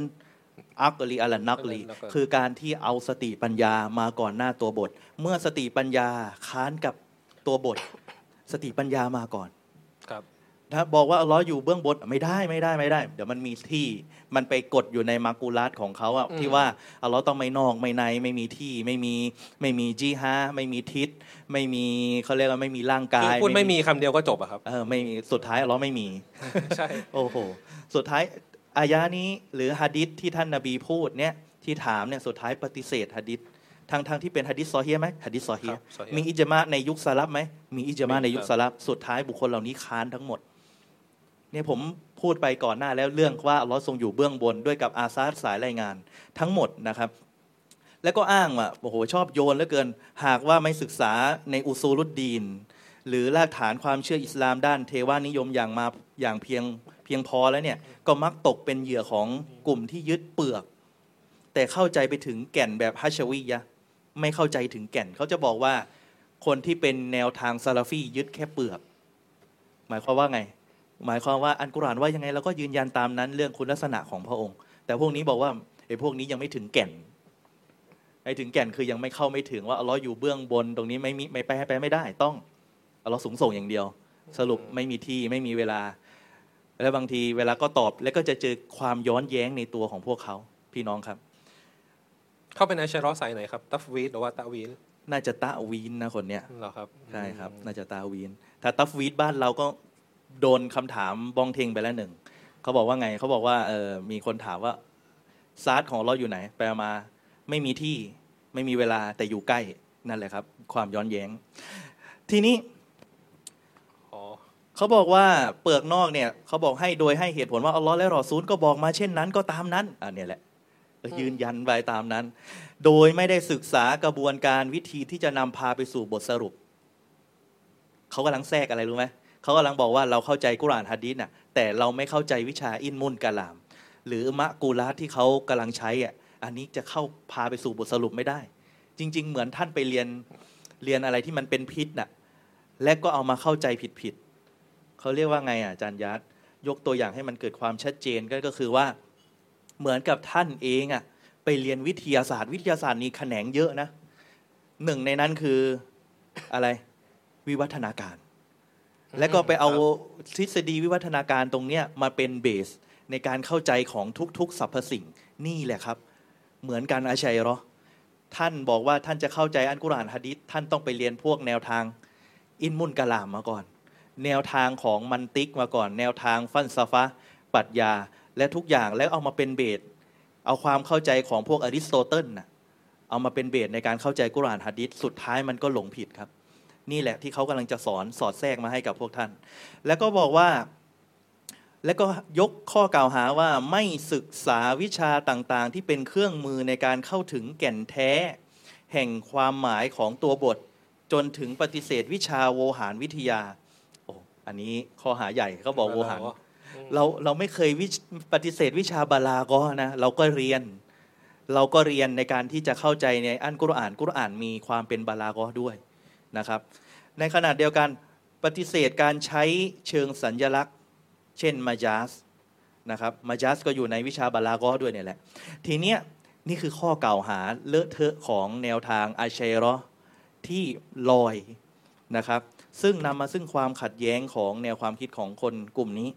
อักลีอัลนักลีอัลนักลีคือการที่เอาสติปัญญามาก่อนหน้าตัวบท เมื่อสติปัญญาค้านกับตัวบท สติปัญญามาก่อนครับถ้าบอกว่าอัลเลอฮ์อยู่เบื้องบนไม่ได้ไม่ได้ไม่ได้ เดี๋ยวมันมีที่มันไปกดอยู่ในมากูลัตของเขาอะอืมที่ว่าอัลเลอฮ์ต้องไม่นอกไม่ในไม่มีที่ไม่มีไม่มีจีฮาไม่มีทิศ ไม่มีเขาเรียกว่าไม่มีร่างกาคือยพูดไม่มีคำเดียวก็จบอะครับเออไม่มีสุดท้ายอัลเลอฮ์ไม่มีใช่โอ้โหสุดท้าย อายะนี้หรือฮะดิษที่ท่านนบีพูดเนี่ยที่ถามเนี่ยสุดท้ายปฏิเสธฮะดิษทางทางที่เป็นฮะดิษซอเฮียไหมฮะดิษซอเฮียครับซอฮีฮ์มีอิจมาในยุคสลับไหมมีอิจมามีในยุคครับสลับสุดท้ายบุคคลเหล่านี้ค้านทั้งหมดเนี่ยผมพูดไปก่อนหน้าแล้วเรื่องว่าอัลเลอฮ์ทรงอยู่เบื้องบนด้วยกับอาซาดสายรายงานทั้งหมดนะครับ แล้วก็อ้างว่าโอ้โหชอบโยนเหลือเกิน หากว่าไม่ศึกษาในอุซูลุดดีน หรือรากฐานความเชื่ออิสลามด้านเทวานิยมอย่างมาอย่างเพียงเพียงพอแล้วเนี่ยก็มักตกเป็นเหยื่อของกลุ่มที่ยึดเปลือก แต่เข้าใจไปถึงแก่นแบบฮัชวียะไม่เข้าใจถึงแก่นเขาจะบอกว่า คนที่เป็นแนวทางซาลาฟียึดแค่เปลือก หมายความว่าไง หมายความว่าอันกุรอานว่ายังไงเราก็ยืนยันตามนั้นเรื่องคุณลักษณะของพระองค์ แต่พวกนี้บอกว่าไอ้พวกนี้ยังไม่ถึงแก่นไอ้ถึงแก่นคือยังไม่เข้าไม่ถึงว่าอัลเลอฮ์อยู่เบื้องบนตรงนี้ไม่มีไม่ไปไปไม่ได้ต้องอัลเลอฮ์สูงส่งอย่างเดียว สรุปไม่มีที่ไม่มีเวลา แล้วบางทีเวลาก็ตอบแล้วก็จะเจอความย้อนแย้งในตัวของพวกเขาพี่น้องครับ เขาเป็นอาชัยรอสายไหนครับตัฟวีดหรือว่าตะวีลน่าจะตะวีนนะคนเนี้ยเหรอครับใช่ครับ น่าจะตาวีนถ้าตัฟวีดบ้านเราก็โดนคำถามบองเทงไปแล้วหนึ่งเขาบอกว่าไงเขาบอกว่าเออมีคนถามว่าซาร์ของเราอยู่ไหนแปลมาไม่มีที่ไม่มีเวลาแต่อยู่ใกล้นั่นแหละครับ ความย้อนแย้ง ทีนี้อ๋อ เขาบอกว่าเปลือกนอกเนี่ยเขาบอกให้โดยให้เหตุผลว่าอัลลอฮ์และรอซูลก็บอกมาเช่นนั้นก็ตามนั้นอ่าเนี่ยแหละยืนยันไปตามนั้น โดยไม่ได้ศึกษากระบวนการวิธีที่จะนำพาไปสู่บทสรุปเขากำลังแทรกอะไรรู้ไหมเขากำลังบอกว่าเราเข้าใจกุรานฮะดีษน่ะแต่เราไม่เข้าใจวิชาอินมุนกะลาม หรือมะกูลาที่เขากำลังใช้อะอันนี้จะเข้าพาไปสู่บทสรุปไม่ได้ จริง ๆ เหมือนท่านไปเรียนเรียนอะไรที่มันเป็นพิษน่ะและก็เอามาเข้าใจผิดๆ เขาเรียกว่าไงอะอาจารย์ยัดยกตัวอย่างให้มันเกิดความชัดเจนก็ก็คือว่าเหมือนกับท่านเองอะไปเรียนวิทยาศาสตร์ วิทยาศาสตร์นี่แขนงเยอะนะหนึ่งในนั้นคืออะไรวิวัฒนาการ แล้วก็ไปเอาทฤษฎีวิวัฒนาการตรงเนี้ยมาเป็น base ในการเข้าใจของทุกๆสรรพสิ่งนี่แหละครับ เหมือนกันอาชัยเหรอท่านบอกว่าท่านจะเข้าใจอันกุรอานฮะดิษท่านต้องไปเรียนพวกแนวทาง อิลมุลกะลามมาก่อน แนวทางของมันติกมาก่อน แนวทางฟัลซาฟะปรัชญาและทุกอย่างแล้วเอามาเป็น base เอาความเข้าใจของพวกอริสโตเติลน่ะเอามาเป็น base ในการเข้าใจกุรอานฮะดิษสุดท้ายมันก็หลงผิดครับ นี่แหละที่เขากำลังจะสอนสอดแทรกมาให้กับพวกท่าน แล้วก็บอกว่า และก็ยกข้อกล่าวหาว่าไม่ศึกษาวิชาต่างๆ ที่เป็นเครื่องมือในการเข้าถึงแก่นแท้ แห่งความหมายของตัวบท จนถึงปฏิเสธวิชาโวหารวิทยา อ้อันนี้ข้อหาใหญ่เขาบอกโวหารเราเราไม่เคยวิปฏิเสธวิชาบาลาก็นะเราก็เรียน เราก็เรียนในการที่จะเข้าใจในอันกุรอานกุรอานมีความเป็นบาลาก็ด้วยนะครับ ในขณะเดียวกันปฏิเสธการใช้เชิงสัญญลักษณ์ เช่นมาจาสนะครับมาจาสก็อยู่ในวิชาบาลาก็ด้วยเนี่ยแหละ ทีเนี้ยนี่คือข้อกล่าวหาเลอะเทอะของแนวทางอาเชรอที่ลอยนะครับ ซึ่งนำมาซึ่งความขัดแย้งของแนวความคิดของคนกลุ่มนี้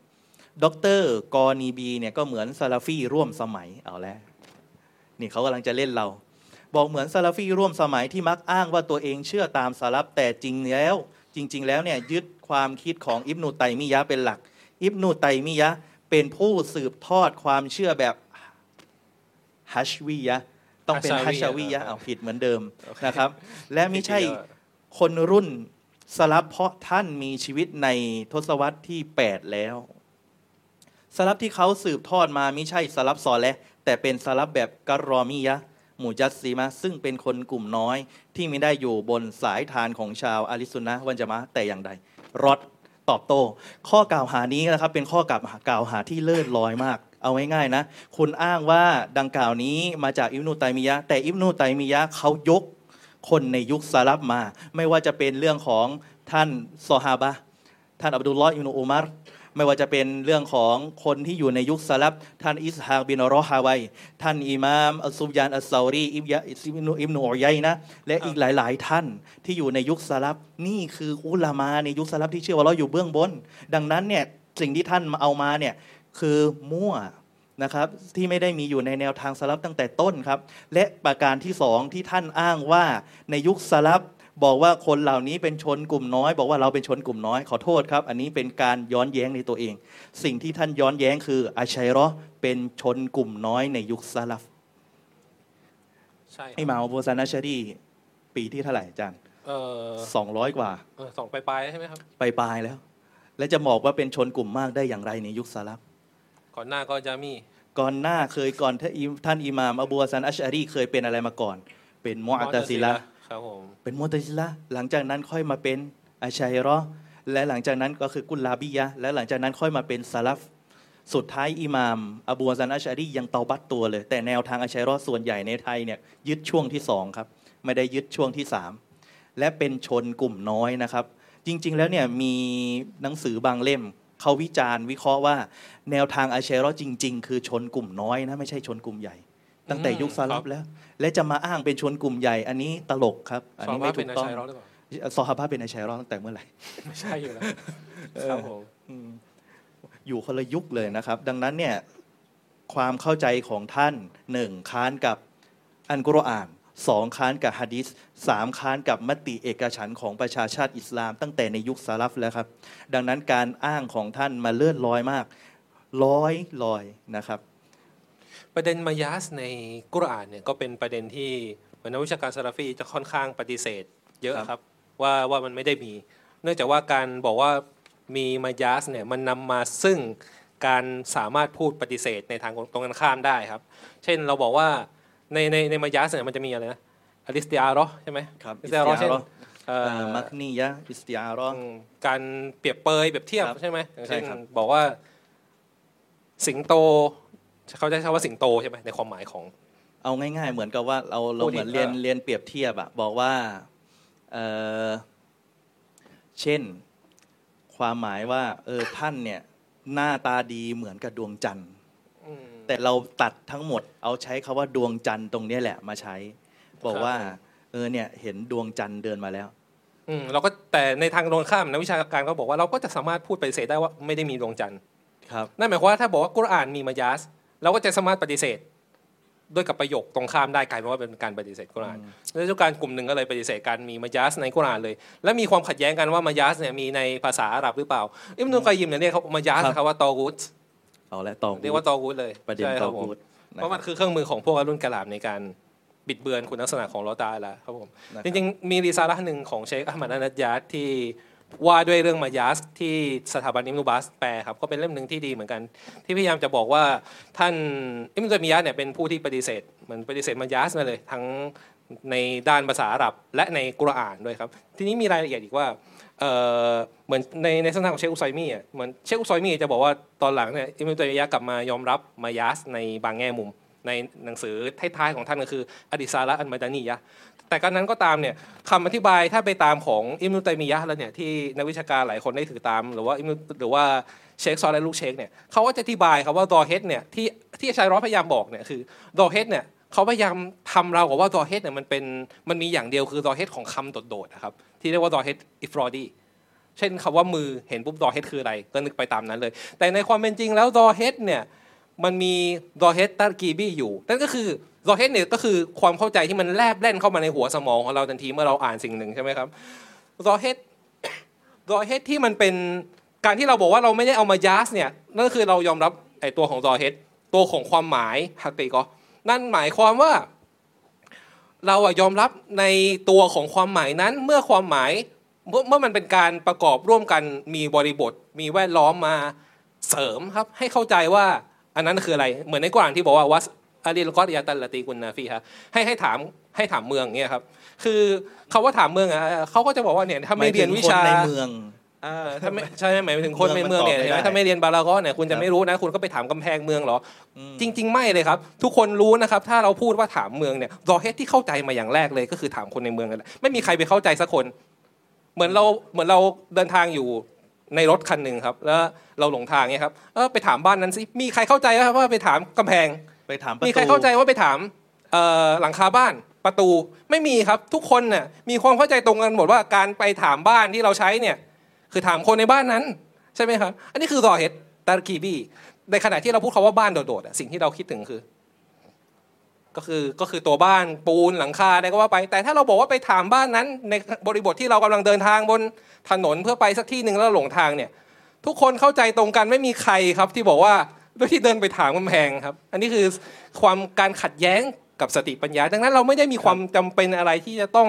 ดรกอนีบีเนี่ยก็เหมือนซาลาฟีร่วมสมัยเอาแล้วนี่เขากำลังจะเล่นเรา บอกเหมือนซาลาฟีร่วมสมัยที่มักอ้างว่าตัวเองเชื่อตามสารับแต่จริงแล้ว จริง ๆ แล้วเนี่ยยึดความคิดของอิบนุไตมียะห์เป็นหลัก อิบนุไตมียะห์เป็นผู้สืบทอดความเชื่อแบบฮัชวียะห์ต้องเป็นฮัชวียะห์เอาผิดเหมือนเดิมนะครับ และไม่ใช่คนรุ่น สลับเพราะท่านมีชีวิตในทศวรรษที่ 8 แล้ว สลับที่เขาสืบทอดมาไม่ใช่สลับซอและ แต่เป็นสลับแบบกรอมียะหมู่จัสซีมะซึ่งเป็นคนกลุ่มน้อยที่ไม่ได้อยู่บนสายทานของชาวอาลิสุนนะวันจะมะแต่อย่างใดรอดตอบโต้ ข้อกล่าวหานี้นะครับเป็นข้อกล่าวหาที่เลิศลอยมาก เอาง่ายๆนะ คุณอ้างว่าดังกล่าวนี้มาจากอิบนุตัยมียะ แต่อิบนุตัยมียะเขายก คนในยุคสลับมา ไม่ว่าจะเป็นเรื่องของท่านซอฮาบะท่านอับดุลลอฮ์อิบนุอุมัรไม่ว่าจะเป็นเรื่องของคนที่อยู่ในยุคสลับท่านอิสฮากบินรอฮาวัยท่านอิมามอัสซุบยานอัสซารีอิบยะอิบนุอิบนุอุยัยนะและอีกหลาย ๆ ท่านที่อยู่ในยุคสลับนี่คืออุลามาในยุคสลับที่เชื่อว่าเราอยู่เบื้องบน ดังนั้นเนี่ยสิ่งที่ท่านมาเอามาเนี่ยคือมั่ว นะครับที่ไม่ได้มีอยู่ในแนวทางสลับตั้งแต่ต้นครับ และประการที่สองที่ท่านอ้างว่าในยุคสลับบอกว่าคนเหล่านี้เป็นชนกลุ่มน้อย บอกว่าเราเป็นชนกลุ่มน้อยขอโทษครับ อันนี้เป็นการย้อนแย้งในตัวเอง สิ่งที่ท่านย้อนแย้งคืออาชัยรอห์เป็นชนกลุ่มน้อยในยุคสลับใช่ไอ้มาอับูซานาชารีปีที่เท่าไหร่อาจารย์เออสองร้อยกว่าเออสองปลายๆใช่ไหมครับไปปลายๆแล้ว และจะบอกว่าเป็นชนกลุ่มมากได้อย่างไรในยุคสลับ ก่อนหน้าก็จามี ก่อนหน้าเคยก่อนท่านอิท่านอิหม่ามอบูฮัสซันอัชอารีเคยเป็นอะไรมาก่อน เป็นมุอัตตะซิละห์ครับผมเป็นมุอัตตะซิละห์หลังจากนั้นค่อยมาเป็นอาชัยรอห์และหลังจากนั้นก็คือกุลลาบียะห์และหลังจากนั้นค่อยมาเป็นซาลัฟสุดท้ายอิหม่าม อบูฮัสซันอัชอารียังเตาบัตตัวเลย แต่แนวทางอาชัยรอห์ส่วนใหญ่ในไทยเนี่ยยึดช่วงที่สองครับไม่ได้ยึดช่วงที่สามและเป็นชนกลุ่มน้อยนะครับ จริง ๆ แล้วเนี่ยมีหนังสือบางเล่ม เขาวิจารณ์วิเคราะห์ว่า แนวทางอาเชรอจริง ๆ คือชนกลุ่มน้อยนะไม่ใช่ชนกลุ่มใหญ่ ตั้งแต่ยุคซาลับแล้ว และจะมาอ้างเป็นชนกลุ่มใหญ่ อันนี้ตลกครับ อันนี้ไม่ถูกต้องสบว่าเป็นอาชัยรอหรือเปล่าซอฮาบะเป็นอาเชรอตั้งแต่เมื่อไหร่ไม่ใช่อยู่แล้วครับผมอยู่คนละยุคเลยนะครับ ดังนั้นเนี่ยความเข้าใจของท่านหนึ่งค้านกับอันกุรอาน สองค้านกับฮะดิษสามค้านกับมติเอกฉันท์ของประชาชาติอิสลาม ตั้งแต่ในยุคซาลัฟแล้วครับ ดังนั้นการอ้างของท่านมาเลื่อนลอยมากร้อยลอยนะครับ ประเด็นมายาสในกุรอานเนี่ยก็เป็นประเด็นที่เหมือนนักวิชาการซาลาฟีจะค่อนข้างปฏิเสธ เยอะครับว่าว่ามันไม่ได้มี เนื่องจากว่าการบอกว่ามีมะญาซเนี่ยมันนำมาซึ่งการสามารถพูดปฏิเสธในทางตรงกันข้ามได้ครับ เช่นเราบอกว่า ในในในมะญาซเนี่ยมันจะมีอะไรนะอลิสติอาร์ใช่ไหมครับอลิสติอาร์เช่นอิสติอาร์เอ่อมักนียะห์อิสติอาร์อืมการเปรียบเปยเปรียบเทียบครับใช่ไหมอย่างเช่นใช่ครับบอกว่าสิงโตเขาจะใช้คำว่าสิงโตใช่ไหมในความหมายของ เอาง่าย ๆ เหมือนกับว่าเราเราพูดเหมือนอีกเรียนเออเรียนเปรียบเทียบอะบอกว่าเออเช่น ความหมายว่าเออท่านเนี่ยหน้าตาดีเหมือนกับดวงจันทร์อืม แต่เราตัดทั้งหมดเอาใช้คาว่าดวงจันทร์ตรงเนี้ยแหละมาใช้ บอกว่าครับเออเนี่ยเห็นดวงจันทร์เดินมาแล้วอืมเราก็แต่ในทางตรงข้ามนักวิชาการก็บอกว่าเราก็จะสามารถพูดปฏิเสธได้ว่าไม่ได้มีดวงจันทร์ครับนั่นหมายความว่าถ้าบอกว่ากุรอานมีมายาสเราก็จะสามารถปฏิเสธ ด้วยกับประโยคตรงข้ามได้กลายเป็นว่าเป็นการปฏิเสธกุรอานแล้วเจ้าการกลุ่มหนึ่งก็เลยปฏิเสธการมีมายาสในกุรอานเลย และมีความขัดแย้งกันว่ามายาสเนี่ยมีในภาษาอาหรับหรือเปล่าอิมนุลกอยยิมเนี่ยเรียกเขามายาสครับนะครับว่าตอกูต เอาละต่อเรียกว่าตอกูตเลยประเด็นใช่คต่รัอบผมกูดเพราะมันคือเครื่องมือของพวกอรุ่นกะลามในการบิดเบือนคุณลักษณะของลอตาละครับผมนะคจรับริงๆ มีรีซาระห์หนึ่งของเชคอัลมัดอานัดยาดที่ว่าด้วยเรื่องมายาสที่สถาบันอิมนุบัสแปลครับก็เป็นเล่มหนึ่งที่ดีเหมือนกัน ที่พยายามจะบอกว่าท่านอิมนุตัยมียะห์เนี่ยเป็นผู้ที่ปฏิเสธเหมือนปฏิเสธมายาสมาเลย ทั้งในด้านภาษาอาหรับและในกุรอานด้วยครับ ทีนี้มีรายละเอียดอีกว่า เหมือนในในสำนักของเชคอุซอยมี่อะเหมือนเชคอุซอยมี่จะบอกว่าตอนหลังเนี่ยอิมนุตัยยะกลับมายอมรับมายาสในบางแง่มุม ในหนังสือท้ายๆของท่านก็คืออดิซาระอันมาดานียะแต่การนั้นก็ตามเนี่ยคำอธิบายถ้าไปตามของอิบนุตัยมียะแล้วเนี่ยที่นักวิชาการหลายคนได้ถือตาม หรือว่าอิบนุหรือว่าเชคซอลและลูกเชคเนี่ยเขาก็จะอธิบายครับว่าซอเฮรเนี่ยที่ที่อาชัยรอพยายามบอกเนี่ยคือซอเฮรเนี่ย เขาพยายามทำเรากับว่าซอเฮรเนี่ยมันเป็นมันมีอย่างเดียวคือซอเฮรของคำโดดๆนะครับที่เรียกว่าซอเฮรอิฟรอดีเช่นคำว่ามือเห็นปุ๊บซอเฮรคืออะไร ก็นึกไปตามนั้นเลย แต่ในความเป็นจริงแล้วซอเฮรเนี่ยมันมีดอเฮดตัรกีบี้อยู่นั่นก็คือดอเฮดเนี่ยก็คือความเข้าใจที่มันแลบแล่นเข้ามาในหัวสมองของเราทันทีเมื่อเราอ่านสิ่งหนึ่งใช่ไหมครับดอเฮดดอเฮดที่มันเป็นการที่เราบอกว่าเราไม่ได้เอามายาสเนี่ยนั่นก็คือเรายอมรับไอ้ตัวของดอเฮดตัวของความหมายฮักติก็ นั่นหมายความว่า เราอะยอมรับในตัวของความหมายนั้นเมื่อความหมายเมื่อเมื่อมันเป็นการประกอบร่วมกันมีบริบท มีแวดล้อมมาเสริมครับ ให้เข้าใจว่าอันนั้นคืออะไร เหมือนในกวางที่บอกว่าวัสอาลีลกอตยาตันละตีกุนนาฟีฮะให้ให้ถามให้ถามเมืองเนี่ยครับ คือเขาว่าถามเมืองอะเขาก็จะบอกว่าเนี่ยถ้าไม่เรียนวิชาในเมืองอ่า ถ้าไม่ใช่หมายถึงคนในเมืองเนี่ยเมืองมันตอบไม่ได้เห็นไหมถ้าไม่เรียนบาลากอเนี่ยคุณครัจะบไม่รู้นะ คุณก็ไปถามกำแพงเมืองเหรออมจริง ๆ ไม่เลยครับ ทุกคนรู้นะครับ ถ้าเราพูดว่าถามเมืองเนี่ยรอเฮดที่เข้าใจมาอย่างแรกเลยก็คือถามคนในเมืองนั่นแหละไม่มีใครไปเข้าใจสักคน เหมือนเราเหมือนเราเดินทางอยู่ในรถคันหนึ่งครับ แล้วเราหลงทางเนี่ยครับเออไปถามบ้านนั้นสิมีใครเข้าใจไหมครับว่าไปถามกำแพงไปถามประตูมีใครเข้าใจว่าไปถามเอ่อหลังคาบ้านประตูไม่มีครับ ทุกคนเนี่ยมีความเข้าใจตรงกันหมดว่าการไปถามบ้านที่เราใช้เนี่ย คือถามคนในบ้านนั้น ใช่ไหมครับ อันนี้คือรอเฮดตาร์กีบีในขณะที่เราพูดคาว่าบ้านโดดๆสิ่งที่เราคิดถึงคือ ก็คือก็คือตัวบ้านปูนหลังคาอะไรก็ว่าไป แต่ถ้าเราบอกว่าไปถามบ้านนั้น ในบริบทที่เรากำลังเดินทางบนถนนเพื่อไปสักที่หนึ่งแล้วหลงทางเนี่ย ทุกคนเข้าใจตรงกันไม่มีใครครับ ที่บอกว่าด้วยที่เดินไปถามกำแพงครับ อันนี้คือความการขัดแย้งกับสติปัญญา ดังนั้นเราไม่ได้มีความจำเป็นอะไรที่จะต้อง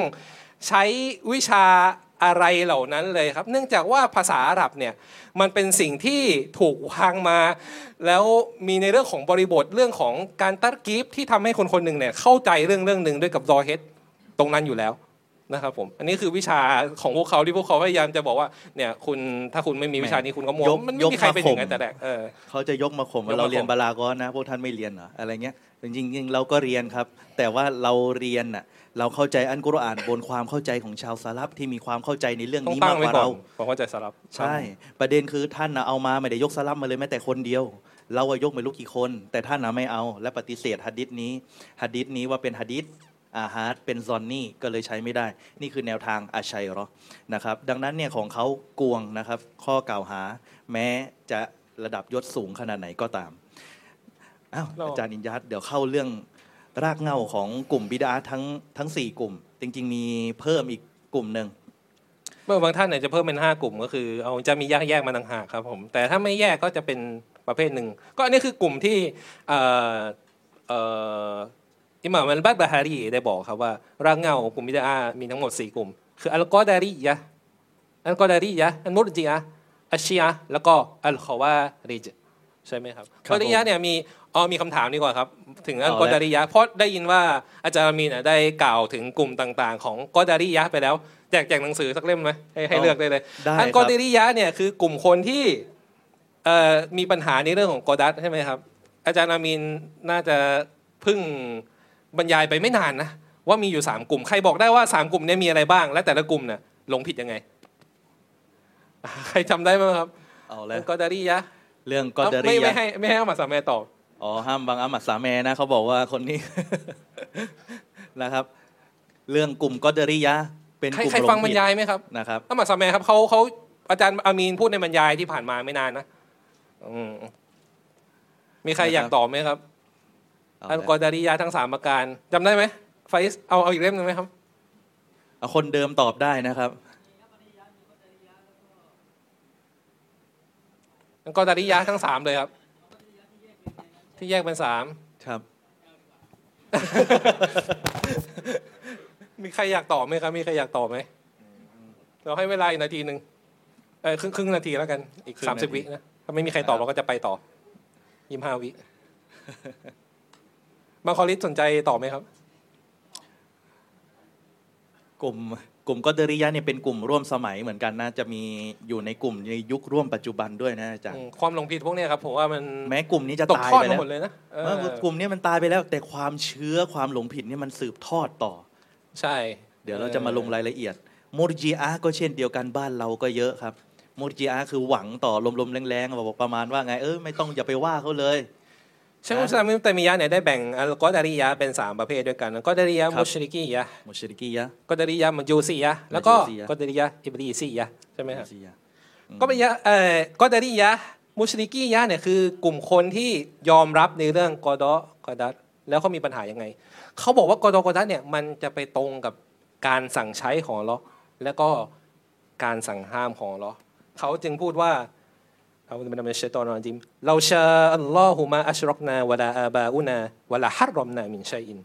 ใช้วิชา อะไรเหล่านั้นเลยครับ เนื่องจากว่าภาษาอาหรับเนี่ยมันเป็นสิ่งที่ถูกวางมา แล้วมีในเรื่องของบริบทเรื่องของการตัดกีฟที่ทำให้คนคนหนึ่งเนี่ยเข้าใจเรื่องเรื่องหนึ่งด้วยกับรอเฮดตรงนั้นอยู่แล้วนะครับผมอันนี้คือวิชาของพวกเขาที่พวกเขาพยายามจะบอกว่าเนี่ยคุณถ้าคุณไม่มีวิชานี้คุณก็มัวยกมันไม่ยกมีใครเป็นอย่างมาข่มนั้นแต่แรกเออเขาจะยกมาข่มยกว่ามาเราเรียนข่มบาลากอนนะ พวกท่านไม่เรียนเหรออะไรเงี้ยจริงๆจริงๆเราก็เรียนครับ แต่ว่าเราเรียนน่ะ เราเข้าใจอันกุรอานบนความเข้าใจของชาวสลับที่มีความเข้าใจในเรื่องต้องนี้ตั้มางกไว้กว่าก่อนเราผมเข้าใจสลับใช่ ประเด็นคือท่านนะเอามาไม่ได้ยกสลับมาเลยแม้แต่คนเดียว เราอะยกไม่รู้กี่คน แต่ท่านนะไม่เอาและปฏิเสธฮัดดิษนี้ฮัดดิษนี้ว่าเป็นฮัดดิษอาฮาดเป็นซอนนี่ก็เลยใช้ไม่ได้ นี่คือแนวทางอาชัยเหรอนะครับ ดังนั้นเนี่ยของเขากวงนะครับ ข้อกล่าวหา แม้จะระดับยศสูงขนาดไหนก็ตามอ้าวเราอาจารย์อินยัตเดี๋ยวเข้าเรื่อง รากเหง้าของกลุ่มบิดาทั้งทั้งสี่กลุ่ม จริง ๆ มีเพิ่มอีกกลุ่มหนึ่งเมื่อบางท่านเนี่ยจะเพิ่มเป็น5กลุ่มก็คือ เอาจะมีแยกแยกมาต่างหากครับผมแต่ถ้าไม่แยกก็จะเป็นประเภทหนึ่งก็อันนี้คือกลุ่มที่เอ่อเอ่ออิหม่ามอัลบัตบาฮารีได้บอกครับว่ารากเหง้าของกลุ่มบิดามีทั้งหมด 4 กลุ่ม คืออัลกอดารียะห์อัลกอดารียะห์อัลมุรจิอะห์อัชชีอะห์แล้วก็อัลคอวาริจใช่ไหมครับครับกอดารียะห์เนี่ยมี อ๋อมีคำถามดีกว่าครับ ถึงอัลเอากอแล้วดารียะห์เพราะได้ยินว่าอาจารย์อามีนน่ะได้กล่าวถึงกลุ่มต่างๆ ของกอดารียะห์ไปแล้วแจกแจกหนังสือสักเล่มไหมให้ให้เลือกได้เลยได้อันคกอรับดิริยะเนี่ยคือกลุ่มคนที่เอ่อมีปัญหาในเรื่องของกอดัตใช่ไหมครับ อาจารย์อามีนน่าจะเพิ่งบรรยายไปไม่นานนะว่ามีอยู่ 3 กลุ่มใครบอกได้ว่า 3 กลุ่มเนี้มีอะไรบ้าง และแต่ละกลุ่มเนี่ยหลงผิดยังไง ใครจำได้ไหมครับ เอาอัแล้วนกอดาริยะเรื่องกอดาไม่รีไม่ยะให้ไม่ให้อามาสามแม่ตอบ อ๋อห้ามบางอามัดสาแมนะเขาบอกว่าคนนี้นะครับ เรื่องกลุ่มกอดาริยะห์เป็นใครกลุ่มใครหลฟังงบรผิรดยายไหมครับนะครับอามาสามแม่ครับเขาเขาอาจารย์อามีนพูดในบรรยายที่ผ่านมาไม่นานนะอืมมีใครอยากตอบไหมครับเอาอันละกอดาริยะทั้งสามประการจำได้ไหมไฟส์เอาเอาอีกเล่มหนึ่งไหมครับเอาคนเดิมตอบได้นะครับอันกอดาริยะทั้งสามเลยครับ ที่แยกเป็นสามครับ มีใครอยากตอบไหมครับ มีใครอยากตอบไหมเราให้เวลาอีกนาทีหนึ่งเออครึ่งครึ่งนาทีแล้วกัน อีกครึ่งสามสิบนาที วินะถ้าไม่มีใครตอบครับเราก็จะไปต่อยี่ห้าวิบางคอลิสสนใจตอบไหมครับ กลุ่ม กลุ่มกอดเดริยะเนี่ยเป็นกลุ่มร่วมสมัยเหมือนกันนะ จะมีอยู่ในกลุ่มในยุคร่วมปัจจุบันด้วยนะอาจารอืย์มความหลงผิดพวกเนี้ยครับผมว่ามันแม้กลุ่มนี้จะตกตายทอดไปมาแล้วหมดเลยนะเออเออกลุ่มนี้มันตายไปแล้ว แต่ความเชื้อความหลงผิดเนี่ยมันสืบทอดต่อ ใช่ เดี๋ยวเราจะมาลงรายละเอียดมูรจีอาก็เช่นเดียวกันบ้านเราก็เยอะครับมูรจีอาคือหวังต่อลมๆแรงๆบอกประมาณว่าไงเออไม่ต้องอย่าไปว่าเขาเลย เชคอุสลามอิบนุตัยมียะห์เนี่ยได้แบ่งอัลกอดาริยะห์เป็นสามประเภทด้วยกันกอดาริยะห์ครับมุชริกียะห์มุชริกียะกอดาริยะห์มัจจูซียะห์แล้วก็มัจจูซียะห์กอดาริยะห์อิบลีซียะห์ใช่ไหมครับมุชริกียะก็เป็นยะเอ่อกอดาริยะห์มุชริกียะห์เนี่ยคือกลุ่มคนที่ยอมรับในเรื่องกอดอกอดัตแล้วเขามีปัญหายังไงเขาบอกว่ากอดอกอดัตเนี่ยมันจะไปตรงกับการสั่งใช้ของอัลเลอฮ์แล้วก็การสั่งห้ามของอัลเลอฮ์เขาจึงพูดว่า เอาเป็นมันชัยตอนรจิมเราชาอัลลอฮุมาอัชรอกนาวะลาอาบาอุนาวะลาฮัรรอมนามินชัยอิน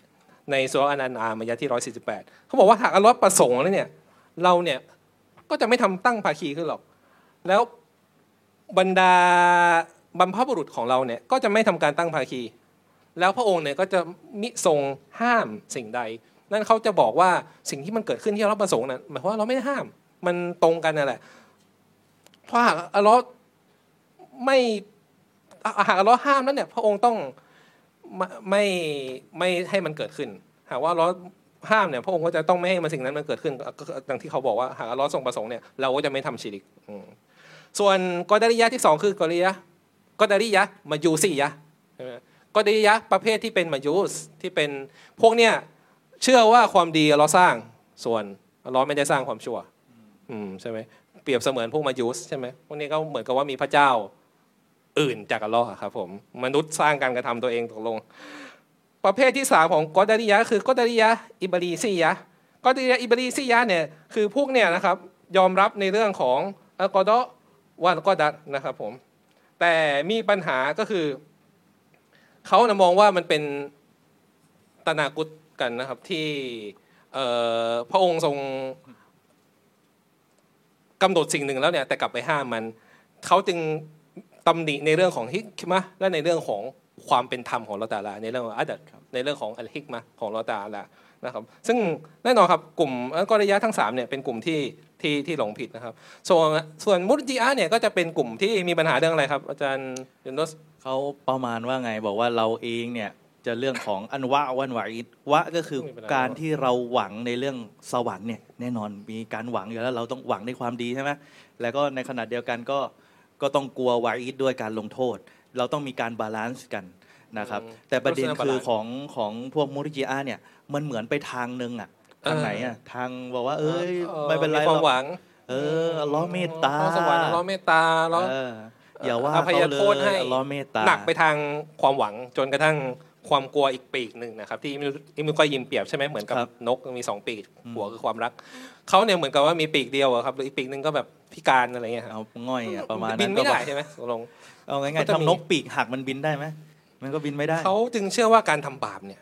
ในสุรอันอันอามายะที่ 148 เขาบอกว่าหากอัลลอฮ์ประสงค์แล้วเนี่ยเราเนี่ยก็จะไม่ทำตั้งภาคีขึ้นหรอก แล้วบรรดาบรรพบุรุษของเราเนี่ยก็จะไม่ทำการตั้งภาคี แล้วพระองค์เนี่ยก็จะมิทรงห้ามสิ่งใด นั่นเขาจะบอกว่าสิ่งที่มันเกิดขึ้นที่เราประสงค์นั้นหมายความว่าเราไม่ได้ห้าม มันตรงกันนั่นแหละเพราะหากอัลลอฮ์ ไม่อะหากอัลลอฮ์ห้ามนั้นเนี่ย พระองค์ต้องไม่ไม่ให้มันเกิดขึ้น หากว่าอัลลอฮ์ห้ามเนี่ยพระองค์ก็จะต้องไม่ให้มันสิ่งนั้นมันเกิดขึ้นดังที่เขาบอกว่าหากอัลลอฮ์ทรงประสงค์เนี่ยเราก็จะไม่ทำชิริกส่วนกอดาริยะที่สองคือกอริยะกอดาริยะมายูซียะห์ใช่ไหมกอดาริยะประเภทที่เป็นมายูสที่เป็นพวกเนี่ยเชื่อว่าความดีอัลลอฮ์สร้างส่วนอัลลอฮ์ไม่ได้สร้างความชั่ว อืมใช่ไหมเปรียบเสมือนพวกมายูสใช่ไหมพวกนี้ก็เหมือนกับว่ามีพระเจ้า อื่นจากอัลลอฮ์อครับผมมนุษย์สร้างการกระทำตัวเองตกลง ประเภทที่สามของกอดาริยะคือกอดาริยะอิบรีซียะกอดาริยะอิบรีซียะเนี่ยคือพวกเนี่ยนะครับยอมรับในเรื่องของอัลกอดอวันกอดัตนะครับผมแต่มีปัญหาก็คือเขานะมองว่ามันเป็นตนากุตกันนะครับที่พระองค์ทรงกำหนดสิ่งหนึ่งแล้วเนี่ยแต่กลับไปห้ามมันเขาจึง ตำหนิในเรื่องของฮิกมะและในเรื่องของความเป็นธรรมของเราตาลาในเรื่องของอัดัดในเรื่องของอัลฮิกมะของเราตาลานะครับซึ่งแน่นอนครับกลุ่มอัลกอริยะห์ทั้งสามเนี่ยเป็นกลุ่มที่ที่ที่หลงผิดนะครับ ส่วนส่วนมุตจิอะห์เนี่ยก็จะเป็นกลุ่มที่มีปัญหาเรื่องอะไรครับ อาจารย์ยุนโดสเขาประมาณว่าไงบอกว่าเราเองเนี่ยจะเรื่องของอันวะวันวะอิดวะก็คือการที่เราหวังในเรื่องสวรรค์เนี่ยแน่นอนมีการหวังอยู่แล้วเราต้องหวังในความดีใช่ไหมแล้วก็ในขณะเดียวกันก็ ก็ต้องกลัววะอิดด้วยการลงโทษ เราต้องมีการบาลานซ์กันนะครับ แต่ประเด็นคือของของพวกมุริจิอาเนี่ยมันเหมือนไปทางหนึ่งอะทางไหนอะทางบอกว่า เอ้ยไม่เป็นไรมีหครวาอมกหวัง เอออัลล้อฮ์เมตตาพระสวรรค์อัลลอฮ์เมตตาอัลลอฮ์เอออย่าว่าอภัเขายเลโทษให้ยอัลลอฮ์เมตตาหนักไปทางความหวังจนกระทั่ง ความกลัวอีกปีกหนึ่งนะครับที่อิมุกอยยิมเปรียบใช่ไหมเหมือนกับครับนกมีสองปีกหัวคือความรักเขาเนี่ยเหมือนกับว่ามีปีกเดียวอะครับหรืออีกปีกหนึ่งก็แบบพิการอะไรเงี้ยครับเอาง่อยอะประมาณบินั้นนไม่ก็ได้ใช่ไหมตกลงเอาง่ายก็ๆจะมีทำนกปีกหักมันบินได้ไหมมันก็บินไม่ได้เขาจึงเชื่อว่าการทำบาปเนี่ย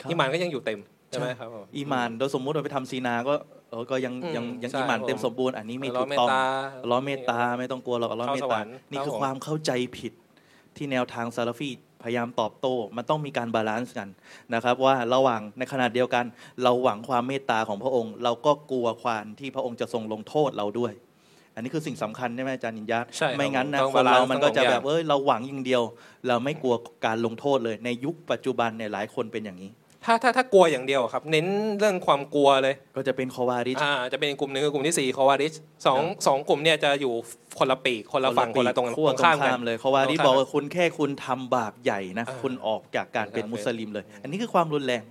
ครับอิมานก็ยังอยู่เต็มใช่ไหมครับผมอีมานโดยสมมุติเราไปทำซีนาก็เออก็ยังอืมยังยังใช่อีมานครับเต็มสมบูรณ์อันนี้ไม่อัลลถูอฮ์กต้องเมตตาอัลลอฮ์เมตตาไม่ต้องกลัวหรอกอัลลอฮ์เข้าเมตสวตารรค์นี่คือครับผมความเข้าใจผิดที่แนวทางซาลาฟี พยายามตอบโต้ มันต้องมีการบาลานซ์กันนะครับ ว่าระหว่างในขณะเดียวกัน เราหวังความเมตตาของพระองค์ เราก็กลัวความที่พระองค์จะทรงลงโทษเราด้วย อันนี้คือสิ่งสำคัญใช่ไหมอาจารย์นินยาใช่ครับไม่งั้นนะต้องคนเรา balance มันก็จะทั้งสองแบอย่างบเอ้ยเราหวังอย่างเดียว เราไม่กลัวการลงโทษเลยในยุคปัจจุบันเนี่ยหลายคนเป็นอย่างนี้ ถ้าถ้าถ้ากลัวอย่างเดียวครับ เน้นเรื่องความกลัวเลยก็จะเป็นคอวาริชอ่าจะเป็นอีกกลุ่มหนึ่งคือกลุ่มที่สี่คอวาริชสองสองกลุ่มเนี่ยจะอยู่คนละปีกคนละฝั่งคนละตรงขั้วตรงตรงข้ามข้ากัมนเลยเขาว่าที่ตรงข้ามบอกว่าคุณแค่คุณทำบาปใหญ่นะอ่าคุณออกจากการเป็นครับมุสลิมเลย อันนี้คือความรุนแรง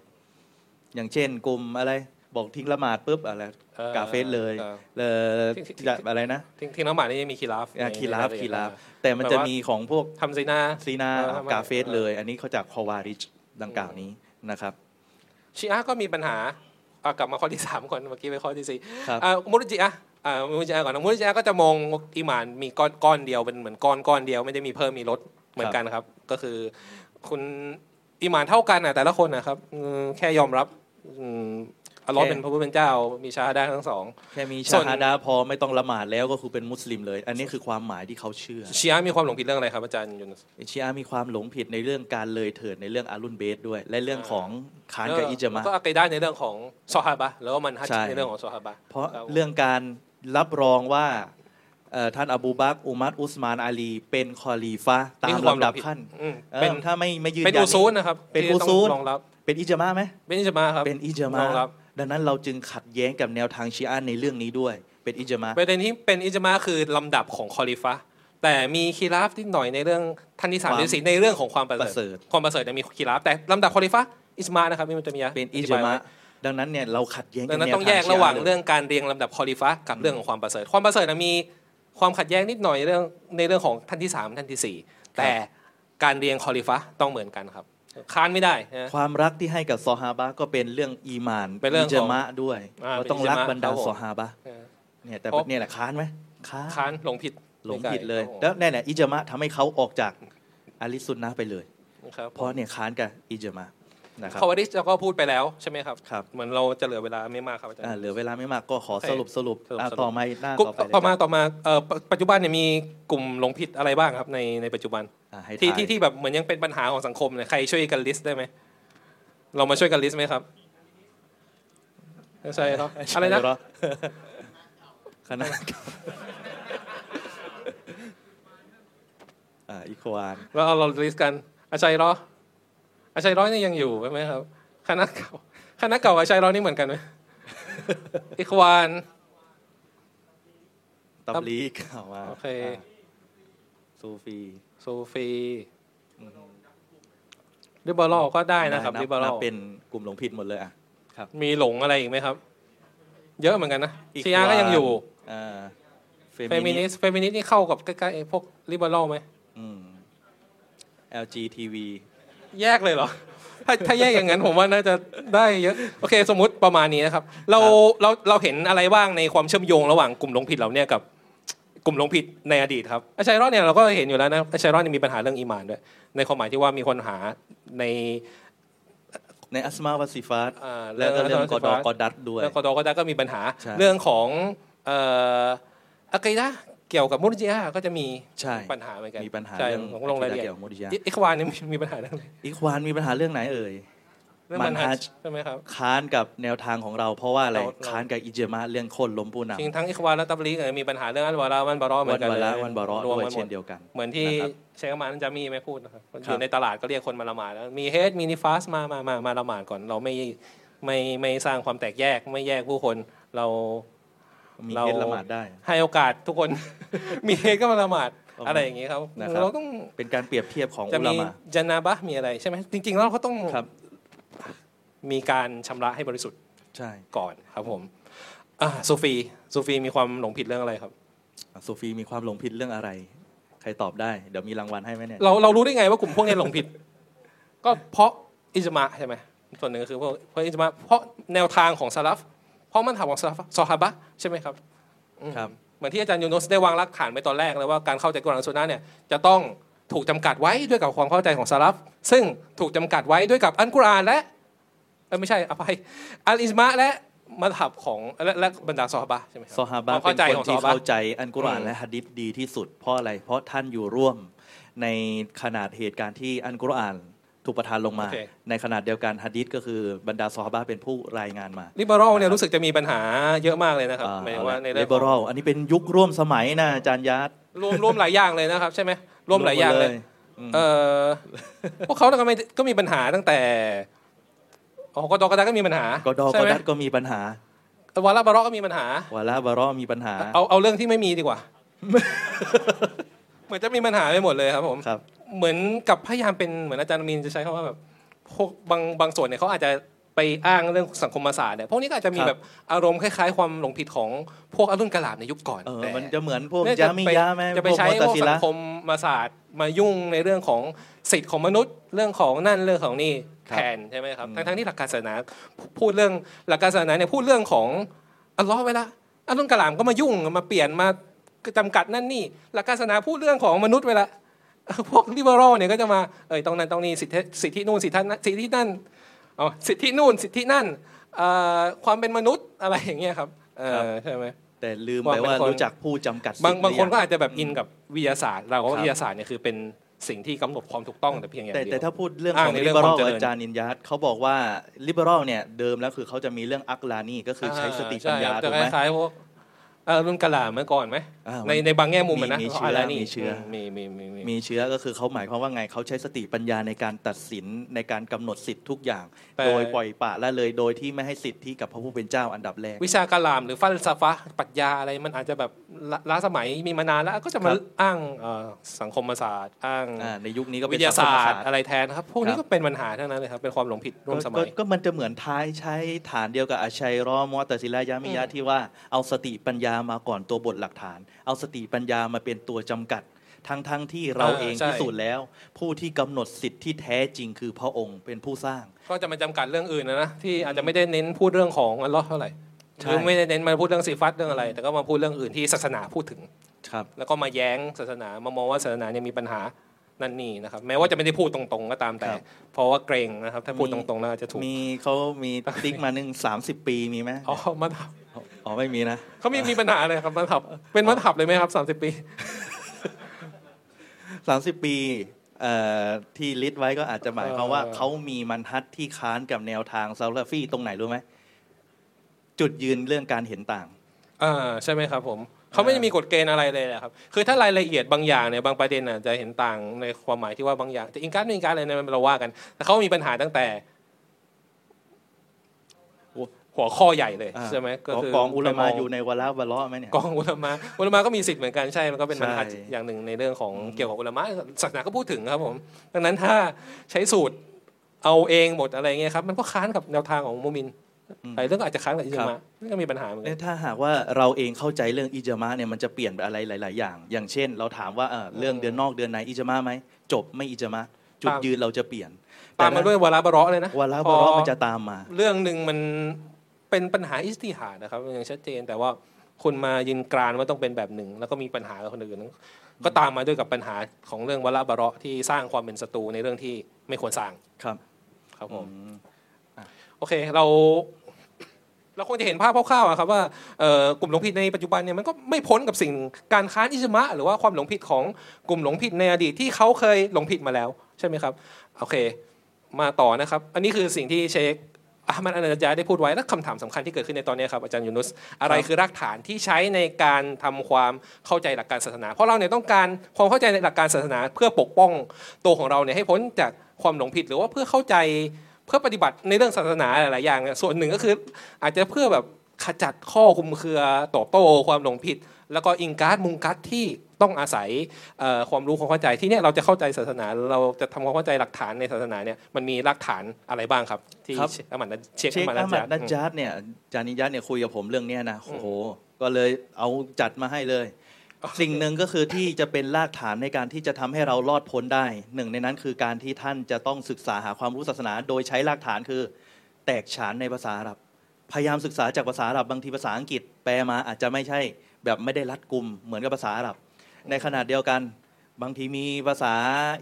อย่างเช่น กลุ่มอะไรบอกทิ้งละหมาดปุ๊บอะไรเอ่อกาเฟสเลยออเลยที่ที่จะอะไรนะทิ้งทิ้งน้ำหมานี่มีคีราฟอะในคีราฟในยละเอียดคีราฟอ่แต่มันจะแบบว่ามีของพวกทำซีนาซีนาเออทำไมกาเฟสเลย อันนี้เขาจากคอวาริชดังกล่าวนี้ นะครับชีอะห์ก็มีปัญหาอะกลับมาข้อที่สามก่อนเมื่อกี้ไปข้อที่สี่ครับอะมุรจิอะห์อ่ามุรจิอะห์ก่อนนะมุรจิอะห์ก็จะมองอีหมานมีก้อนก้อนเดียวเป็นเหมือนก้อนก้อนเดียวไม่ได้มีเพิ่มมีลดเหมือนกันครับ ก็คือคุณอีหมานเท่ากันนะแต่ละคนนะครับอืมแค่ยอมรับ อืมอัลลอฮ์แค่เป็นพระผู้เป็นเจ้า มีชาฮาดะห์ทั้งสองแค่มีส่ชาวนฮาดาพอไม่ต้องละหมาดแล้วก็คือเป็นมุสลิมเลย อันนี้คือความหมายที่เขาเชื่อชีอะห์มีความหลงผิดเรื่องอะไรครับอาจารย์ยูนุสชีอะห์มีความหลงผิดในเรื่องการเลยเถิดในเรื่องอารุนเบสด้วย และเรื่องของคานกับอิจามะก็อักไได้ในเรื่องของซอฮาบะห์แล้วก็มันฮัจญ์ใช่ในเรื่องของซอฮาบะห์เพราะแล้วเรื่องการรับรองว่าเอ่อท่านอบูบักรอุมัรอุสมานอาลี เป็นคอลีฟะห์ตานี่มคือความหลลำดังบผิดขั้นอืมเออเป็นถ้าไม่ไม่ยืนเป็นยัอุซูลนะครับเป็นที่อุต้องซูลรองรับเป็นอิจามะไหมเป็นอิจมาครับเป็นอิจามะรองรับ ดังนั้นเราจึงขัดแย้งกับแนวทางชีอะห์ในเรื่องนี้ด้วย เป็นอิจามะประเด็นที่เป็นอิจมาคือลำดับของคอลิฟะห์แต่มีคีราฟนิดหน่อยในเรื่องท่านที่สามความที่สี่ในเรื่องของความประประเสเสริริฐฐความประเสริฐเนี่ยมีคีราฟแต่ลำดับคอลิฟะห์อิจมานะครับนี่มันจะมีเป็นอิธิจาบายไว้มะดังนั้นเนี่ยเราขัดแย้งดักังบนั้นแนวต้องทางแยกระหว่างชีะห์ลยเรื่องการเรียงลำดับคอลิฟะห์กับเรื่องของความประเสริฐ ความประเสริฐน่ะมีความขัดแย้งนิดหน่อยเรื่องในเรื่องของท่านที่สามท่านที่สี่แต่การเรียงคอลิฟะห์ต้องเหมือนกันครับ ค้านไม่ได้นะ ความรักที่ให้กับซอฮาบะก็เป็นเรื่องอีมานเป็นเรื่องของจามะด้วยอ่าเราต้องเป็นอิรักจามะบรรดาครับผม ซอฮาบะเออเนี่ยแต่เพราะเนี่ยแหละค้านไหมค้านค้านหลงผิดหลงผิดเลยครับผมแล้วแน่แหละอิจามะทำให้เขาออกจากอาลิสุนนะห์ไปเลย นะครับเพราะเนี่ยค้านกับอิจามะ นะครับคาวาริสเราก็พูดไปแล้วใช่ไหมครับครับเหมือนเราจะเหลือเวลาไม่มากครับอาจารย์อ่าเหลือเวลาไม่มากก็ขอโอเคสรุปสรุปสรุปอ่าสรุปต่อมาหน้ากุ๊บต่อไปเลยต่อมาครับต่อมาเอ่อปัจปัจจุบันเนี่ยมีกลุ่มหลงผิดอะไรบ้างครับในในปัจจุบันอ่าให้ที่ทายที่ที่แบบเหมือนยังเป็นปัญหาของสังคมเนี่ยใครช่วยกันลิสต์ได้ไหมเรามาช่วยกันลิสต์ไหมครับไม่ใช่ครับอะไรนะใช่เหคณะอ่าอีควานเราเอาเราลิสต์กันอาชัยรอ อาชัยร้อยนี่ยังอยู่ไหมครับคณะเก่าคณะเก่ากับอาชัยร้อยนี่เหมือนกันไหมอีควานตับลีกเอามาโอเคอ่าซูฟีซูฟีลิเบอรัลก็ได้นะครับนัลิเบอรันัลเป็นกลุ่มหลงผิดหมดเลยอะมีหลงอะไรอีกไหมครับ เยอะเหมือนกันนะอีกชีอาก็ยังอยู่อ่าเฟมินิสต์เฟมินิสต์นี่เข้ากับใกล้ๆไอ้พวกลิเบอรัลไหมอืม LGTV แยกเลยเหรอถ้าถ้าแยกอย่างนั้นผมว่าน่าจะได้เยอะโอเค สมมุติประมาณนี้นะครับ เราครับเราเราเห็นอะไรบ้างในความเชื่อมโยงระหว่างกลุ่มหลงผิดเราเนี่ยกับกลุ่มหลงผิดในอดีตครับอาชัยรอดเนี่ยเราก็เห็นอยู่แล้วนะอาชัยรอดเนี่ยมีปัญหาเรื่องอีหมานด้วย ในความหมายที่ว่ามีคนหาในในอัสมาวาซิฟาตอ่าแล้วก็เรื่องกอดอกอดัดด้วยเรื่องกอดอกอดาก็มีปัญหาใช่เรื่องของเอ่ออะกีดะห์ เกี่ยวกับมุรจิอะห์ก็จะมีใช่ปัญหาเหมือนกันมีปัญหาใช่เรื่องผมลงรายละเอียดเกี่ยวกับมุริยะอิอิควานเนี่ยมีมีปัญหาเรื่องอะไรอีควานมีปัญหาเรื่องไหนเอ่ยเรื่องมัมันนฮัฮัจจใช่ไหมครับค้านกับแนวทางของเรา เพราะว่าอะไรเราเราค้านกับอิเจมาเรื่องโค่นล้มผู้นำจริงทั้งอิควานและตับลีกเนี่ยมีปัญหาเรื่องอัลวาราวันบารอเหมืวัอนนกันวาเลระยวันบารอรวมด้วยกันหมเช่ดนเดียวกัน เหมือนที่นะครับเชคอามันจามีไม่พูดนะครับอครัยู่บในตลาดก็เรียกคนมาละหมาดแล้วมีเฮดมีนิฟาสมามามามาละหมาดก่อนเราไม่ไม่ไม่สร้างความแตกแยกไม่แยกผู้คนเรา มีเราเฮ็ดละหมาดได้ ให้โอกาสทุกคน มีเฮดก็มาละหมาดเอาอะไรอย่างนี้ครับนะครับเราต้องเป็นการเปรียบเทียบของจะอุลามีมาจานาบะห์มีอะไรใช่ไหมจริง ๆ แล้วเราก็ต้องครับมีการชำระให้บริสุทธิ์ใช่ก่อนครับผมอ่าซูฟีซูฟีมีความหลงผิดเรื่องอะไรครับอะโซฟีมีความหลงผิดเรื่องอะไร ใครตอบได้เดี๋ยวมีรางวัลให้ไหมเนี่ยเราเรารู้ได้ไงว่ากลุ่มพวกนี้หลงผิด ก็เพราะอิจมะใช่ไหมส่วนหนึ่งก็คือเพราะเพราะอิจมะเพราะแนวทางของซาลฟ เพราะมันถามของซาลฟซอฮาบะห์ใช่ไหมครับอืมครับ เหมือนที่อาจารย์ยูนุสได้วางรากฐานไปตอนแรกเลยว่าการเข้าใจกุรอานและซุนนะห์เนี่ยจะต้องถูกจำกัดไว้ด้วยกับความเข้าใจของซาลฟซึ่งถูกจำกัดไว้ด้วยกับอันกุรอานและเอ้ยไม่ใช่อภัยอัลอิจมะและมัธยับของและและบรรดาซอฮาบะห์ใช่ไหมครับซอฮาบะความเป็เข้านใจคนของซอที่ฮาบะห์เข้าใจอันกุรอานอืมและฮะดิษดีที่สุดเพราะอะไรเพราะท่านอยู่ร่วมในขนาดเหตุการณ์ที่อันกุรอาน ถูกประทานลงมาโอเคในขนาดเดียวกันฮะดิษก็คือบรรดาซอฮาบะเป็นผู้รายงานมาลิเบอรัลเนี่ยรู้สึกจะมีปัญหาเยอะมากเลยนะครับอ่าหมายถึงว่าในเลเรื่องเบขอองรัลอันนี้เป็นยุคร่วมสมัยนะอาจารย์ยัดรวมรวมหลายอย่างเลยนะครับใช่ไหมรวมหลายอย่างเลยอืมเออพวกเขาก็ไม่ก็มีปัญหาตั้งแต่อ๋อกดอกระดาก็มีปัญหากอดอกใช่อไหมดัดก็มีปัญหาวาระบารอก็มีปัญหาวาลาบารอมีปัญหา เอาเอาเรื่องที่ไม่มีดีกว่า เหมือนจะมีปัญหาไปหมดเลยครับผมครับ เหมือนกับพยายามเป็นเหมือนอาจารย์มีนจะใช้คำว่าแบบพวกบางบางส่วนเนี่ยเขาอาจจะไปอ้างเรื่องสังคมศาสตร์เนี่ยพวกนี้ก็อาจจะมีครับแบบอารมณ์คล้ายๆ ความหลงผิดของพวกอรุณกะลาบในยุคก่อนเออแต่มันจะเหมือนพวกเนี่ยยาจะมิไปยะไหมจะไปพวกใช้มอพตวกซิสัละงคมมาศาสตร์มายุ่งในเรื่องของสิทธิ์ของมนุษย์ เรื่องของนั่นเรื่องของนี่ครับแทนใช่ไหมครับอืมทั้งทั้งๆที่หลักการศาสนาพูดเรื่องหลักการศาสนาเนี่ยพูดเรื่องของอัลลอฮ์ไว้ละอัลลอฮ์กะลามก็มายุ่งมาเปลี่ยนมาจำกัดนั่นนี่หลักการศาสนาพูดเรื่องของมนุษย์ไว้ละ พวกลิเบอรัลเนี่ยก็จะมาเอ้ยตรงนั้นตรงนี้สิทธิสิทธินู่นสิทธินั่นสิทธินั่นอ๋อสิทธินู่นสิทธินั่นเอ่อความเป็นมนุษย์อะไรอย่างเงี้ยครับเอครับอใช่ไหมแต่ลืมว่าไปเป็นว่าคนรู้จักผู้จำกัดบางสิทธิ์บางคนหรืก็ยัอาจจะแบบอินกับวิทยาศาสตร์เราก็ครับวิทยาศาสตร์เนี่ยคือเป็นสิ่งที่กำหนดความถูกต้องแต่เพียงอย่างแต่เดียวแต่ถ้าพูดเรื่องอ้าขงองในลิเรื่องเบอรัควาลมเจริญอาจารย์นินยัตเขาบอกว่าลิเบอรัลเนี่ยเดิมแล้วคือเขาจะมีเรื่องอักลานีก็คือใช้สติปัญญาใช่ครับถูจะกคไหมล้ายๆพวกเอ่อ รุ่นกะหล่ำเมื่อก่อนไหมอ่าในในบางแง่มุมอะนะมีมีเขาเชื้ออะไรนี่มีเชื้อ มีมีมีมีมีเชื้อก็คือเขาหมายความว่าไงเขาใช้สติปัญญาในการตัดสินในการกำหนดสิทธิ์ทุกอย่างแต่โดยปล่อยปละละเลยโดยที่ไม่ให้สิทธิกับพระผู้เป็นเจ้าอันดับแรก วิชากะหล่ำหรือฟัลซาฟะปรัชญาอะไรมันอาจจะแบบละล้าสมัยมีมานานแล้วก็จะมาครับ อ้างเอ่อสังคมศาสตร์ อ้างอ่าในยุคนี้ก็เป็วินทยาศาสตร์สังคมอะไรแทนนะครับ พวกนี้ครับก็เป็นปัญหาทั้งนั้นเลยครับ เป็นความหลงผิดร่วมสมัก็ย ก็มันจะเหมือนท้ายใช้ฐานเดียวกับอาชัยรอมอตศิลายามิยะอืมที่ว่าเอาสติปัญญามาก่อนตัวบทหลักฐาน เอาสติปัญญามาเป็นตัวจำกัด ทั้งทั้งที่เราเองพิสูจน์แล้ว ผู้ที่กำหนดสิทธิ์ที่แท้จริงคือพระองค์เป็นผู้สร้าง ก็จะมาจำกัดเรื่องอื่นนะนะที่อาจจะไม่ได้เน้นพูดเรื่องของอัลลอฮ์เท่าไหร่ใช่คือไม่ได้เน้นมาพูดเรื่องสีฟัตเรื่องอะไร แต่ก็มาพูดเรื่องอื่นที่ศาสนาพูดถึงครับ แล้วก็มาแย้งศาสนามามองว่าศาสนาเนี่ยมีปัญหานั่นนี่นะครับแม้ว่าจะไม่ได้พูดตรงๆก็ตามแต่ครับเพราะว่าเกรงนะครับ ถ้าพูดมีตรงๆแล้วอาจจะถูกมีเขามีติ๊กมาหนึ่งสามสิบปีมีไหมอ๋อมัธบ อ๋อไม่มีนะเขามีมีปัญหาอะไรครับมัธบเป็นมัธบเลยไหมครับสามสิบปีสามสิบปีเอ่อที่ลิสต์ไว้ก็อาจจะหมายความว่าเออเขามีมันทัดที่ค้านกับแนวทางซาลาฟีตรงไหนรู้ไหมจุดยืนเรื่องการเห็นต่างอ่าใช่ไหมครับผมเขาไม่ได้มีกฎเกณฑ์อะไรเลยแหละครับ คือถ้ารายละเอียดบางอย่างเนี่ยบางประเด็นน่ะจะเห็นต่างในความหมายที่ว่าบางอย่างแต่อิงการไม่อิงการอะไรเนี่ยมันเราว่ากัน แต่เขามีปัญหาตั้งแต่ หัวข้อใหญ่เลยอ่าใช่ไหมก็คืกองอุลามาไปงอยู่ในวาระวะเลาะห์ไหมเนี่ยกองอุลามะอุลามะก็มีสิทธิ์เหมือนกันใช่มันก็เป็นใช่บรรทัดอย่างหนึ่งในเรื่องของอืมเกี่ยวกับอุลามะศาสนาก็พูดถึงครับผมดังนั้นถ้าใช้สูตรเอาเองหมดอะไรเงี้ยครับมันก็ค้านกับแนวทางของมุมินหลายเรื่องก็อาจจะค้านกับอิจครับมะนี่ก็มีปัญหาเหมือนกัเอ๊ะนถ้าหากว่าเราเองเข้าใจเรื่องอิจามะเนี่ยมันจะเปลี่ยนไปอะไรหลาย ๆ อย่าง อย่างเช่น เราถามว่าเออเรื่องเดือนนอกเดือนในอิจามะไหมจบไม่อิจามะจุดตามยืนเราจะเปลี่ยนตามมาด้วยวาระบะเราะห์เลยนะวาระพวะอเลาะห์มันจะตามมา เรื่องหนึ่งมัน เป็นปัญหาอิสติฮาดนะครับอย่างชัดเจนแต่ว่าคุณมายืนกรานว่าต้องเป็นแบบหนึ่ง แล้วก็มีปัญหากับคนอื่น ก็ตามมาด้วยกับปัญหาของเรื่องวาระบะเราะห์ที่สร้างความเป็นศัตรูในเรื่องที่ไม่ควรสร้างครับ ครับผมอืมโอเคเราเราคงจะเห็นภาพคร่าวๆอะครับว่าเอ่อกลุ่มหลงผิดในปัจจุบันเนี่ยมันก็ไม่พ้นกับสิ่งการค้านอิจมะหรือว่าความหลงผิดของกลุ่มหลงผิดในอดีตที่เขาเคยหลงผิดมาแล้ว ใช่ไหมครับ โอเค มาต่อนะครับ อันนี้คือสิ่งที่เชค อามัดอานันจาได้พูดไว้และคำถามสำคัญที่เกิดขึ้นในตอนนี้ครับอาจารย์ยูนุสอะไรคือรากฐานที่ใช้ในการทำความเข้าใจหลักการศาสนา เพราะเราเนี่ยต้องการความเข้าใจในหลักการศาสนา เพื่อปกป้องตัวของเราเนี่ยให้พ้นจากความหลงผิดหรือว่าเพื่อเข้าใจเพื่อปฏิบัติในเรื่องศาสนาหลายๆอย่างเนี่ยส่วนหนึ่งก็คืออาจจะเพื่อแบบขจัดข้อคุมเครือตอบโต้ความหลงผิด แล้วก็อิงการ์ดมุงการ์ดที่ ต้องอาศัยเอ่อความรู้ความเข้าใจที่เนี่ยเราจะเข้าใจศาสนา เราจะทำความเข้าใจหลักฐานในศาสนาเนี่ยมันมีรากฐานอะไรบ้างครับ ที่ครับเชคอามัดเชคเชคอามัดอามัดนัจอืมจาร์ดเนี่ยจานิยัตเนี่ยคุยกับผมเรื่องเนี้ยนะโอ้โหก็เลยเอาจัดมาให้เลย สิ่งหนึ่งก็คือที่จะเป็นรากฐานในการที่จะทำให้เรารอดพ้นได้ หนึ่งในนั้นคือการที่ท่านจะต้องศึกษาหาความรู้ศาสนา โดยใช้รากฐานคือ แตกฉานในภาษาอาหรับ พยายามศึกษาจากภาษาอาหรับบางทีภาษาอังกฤษ แปลมาอาจจะไม่ใช่ แบบไม่ได้รัดกุมเหมือนกับภาษาอาหรับ ในขณะเดียวกันบางทีมีภาษา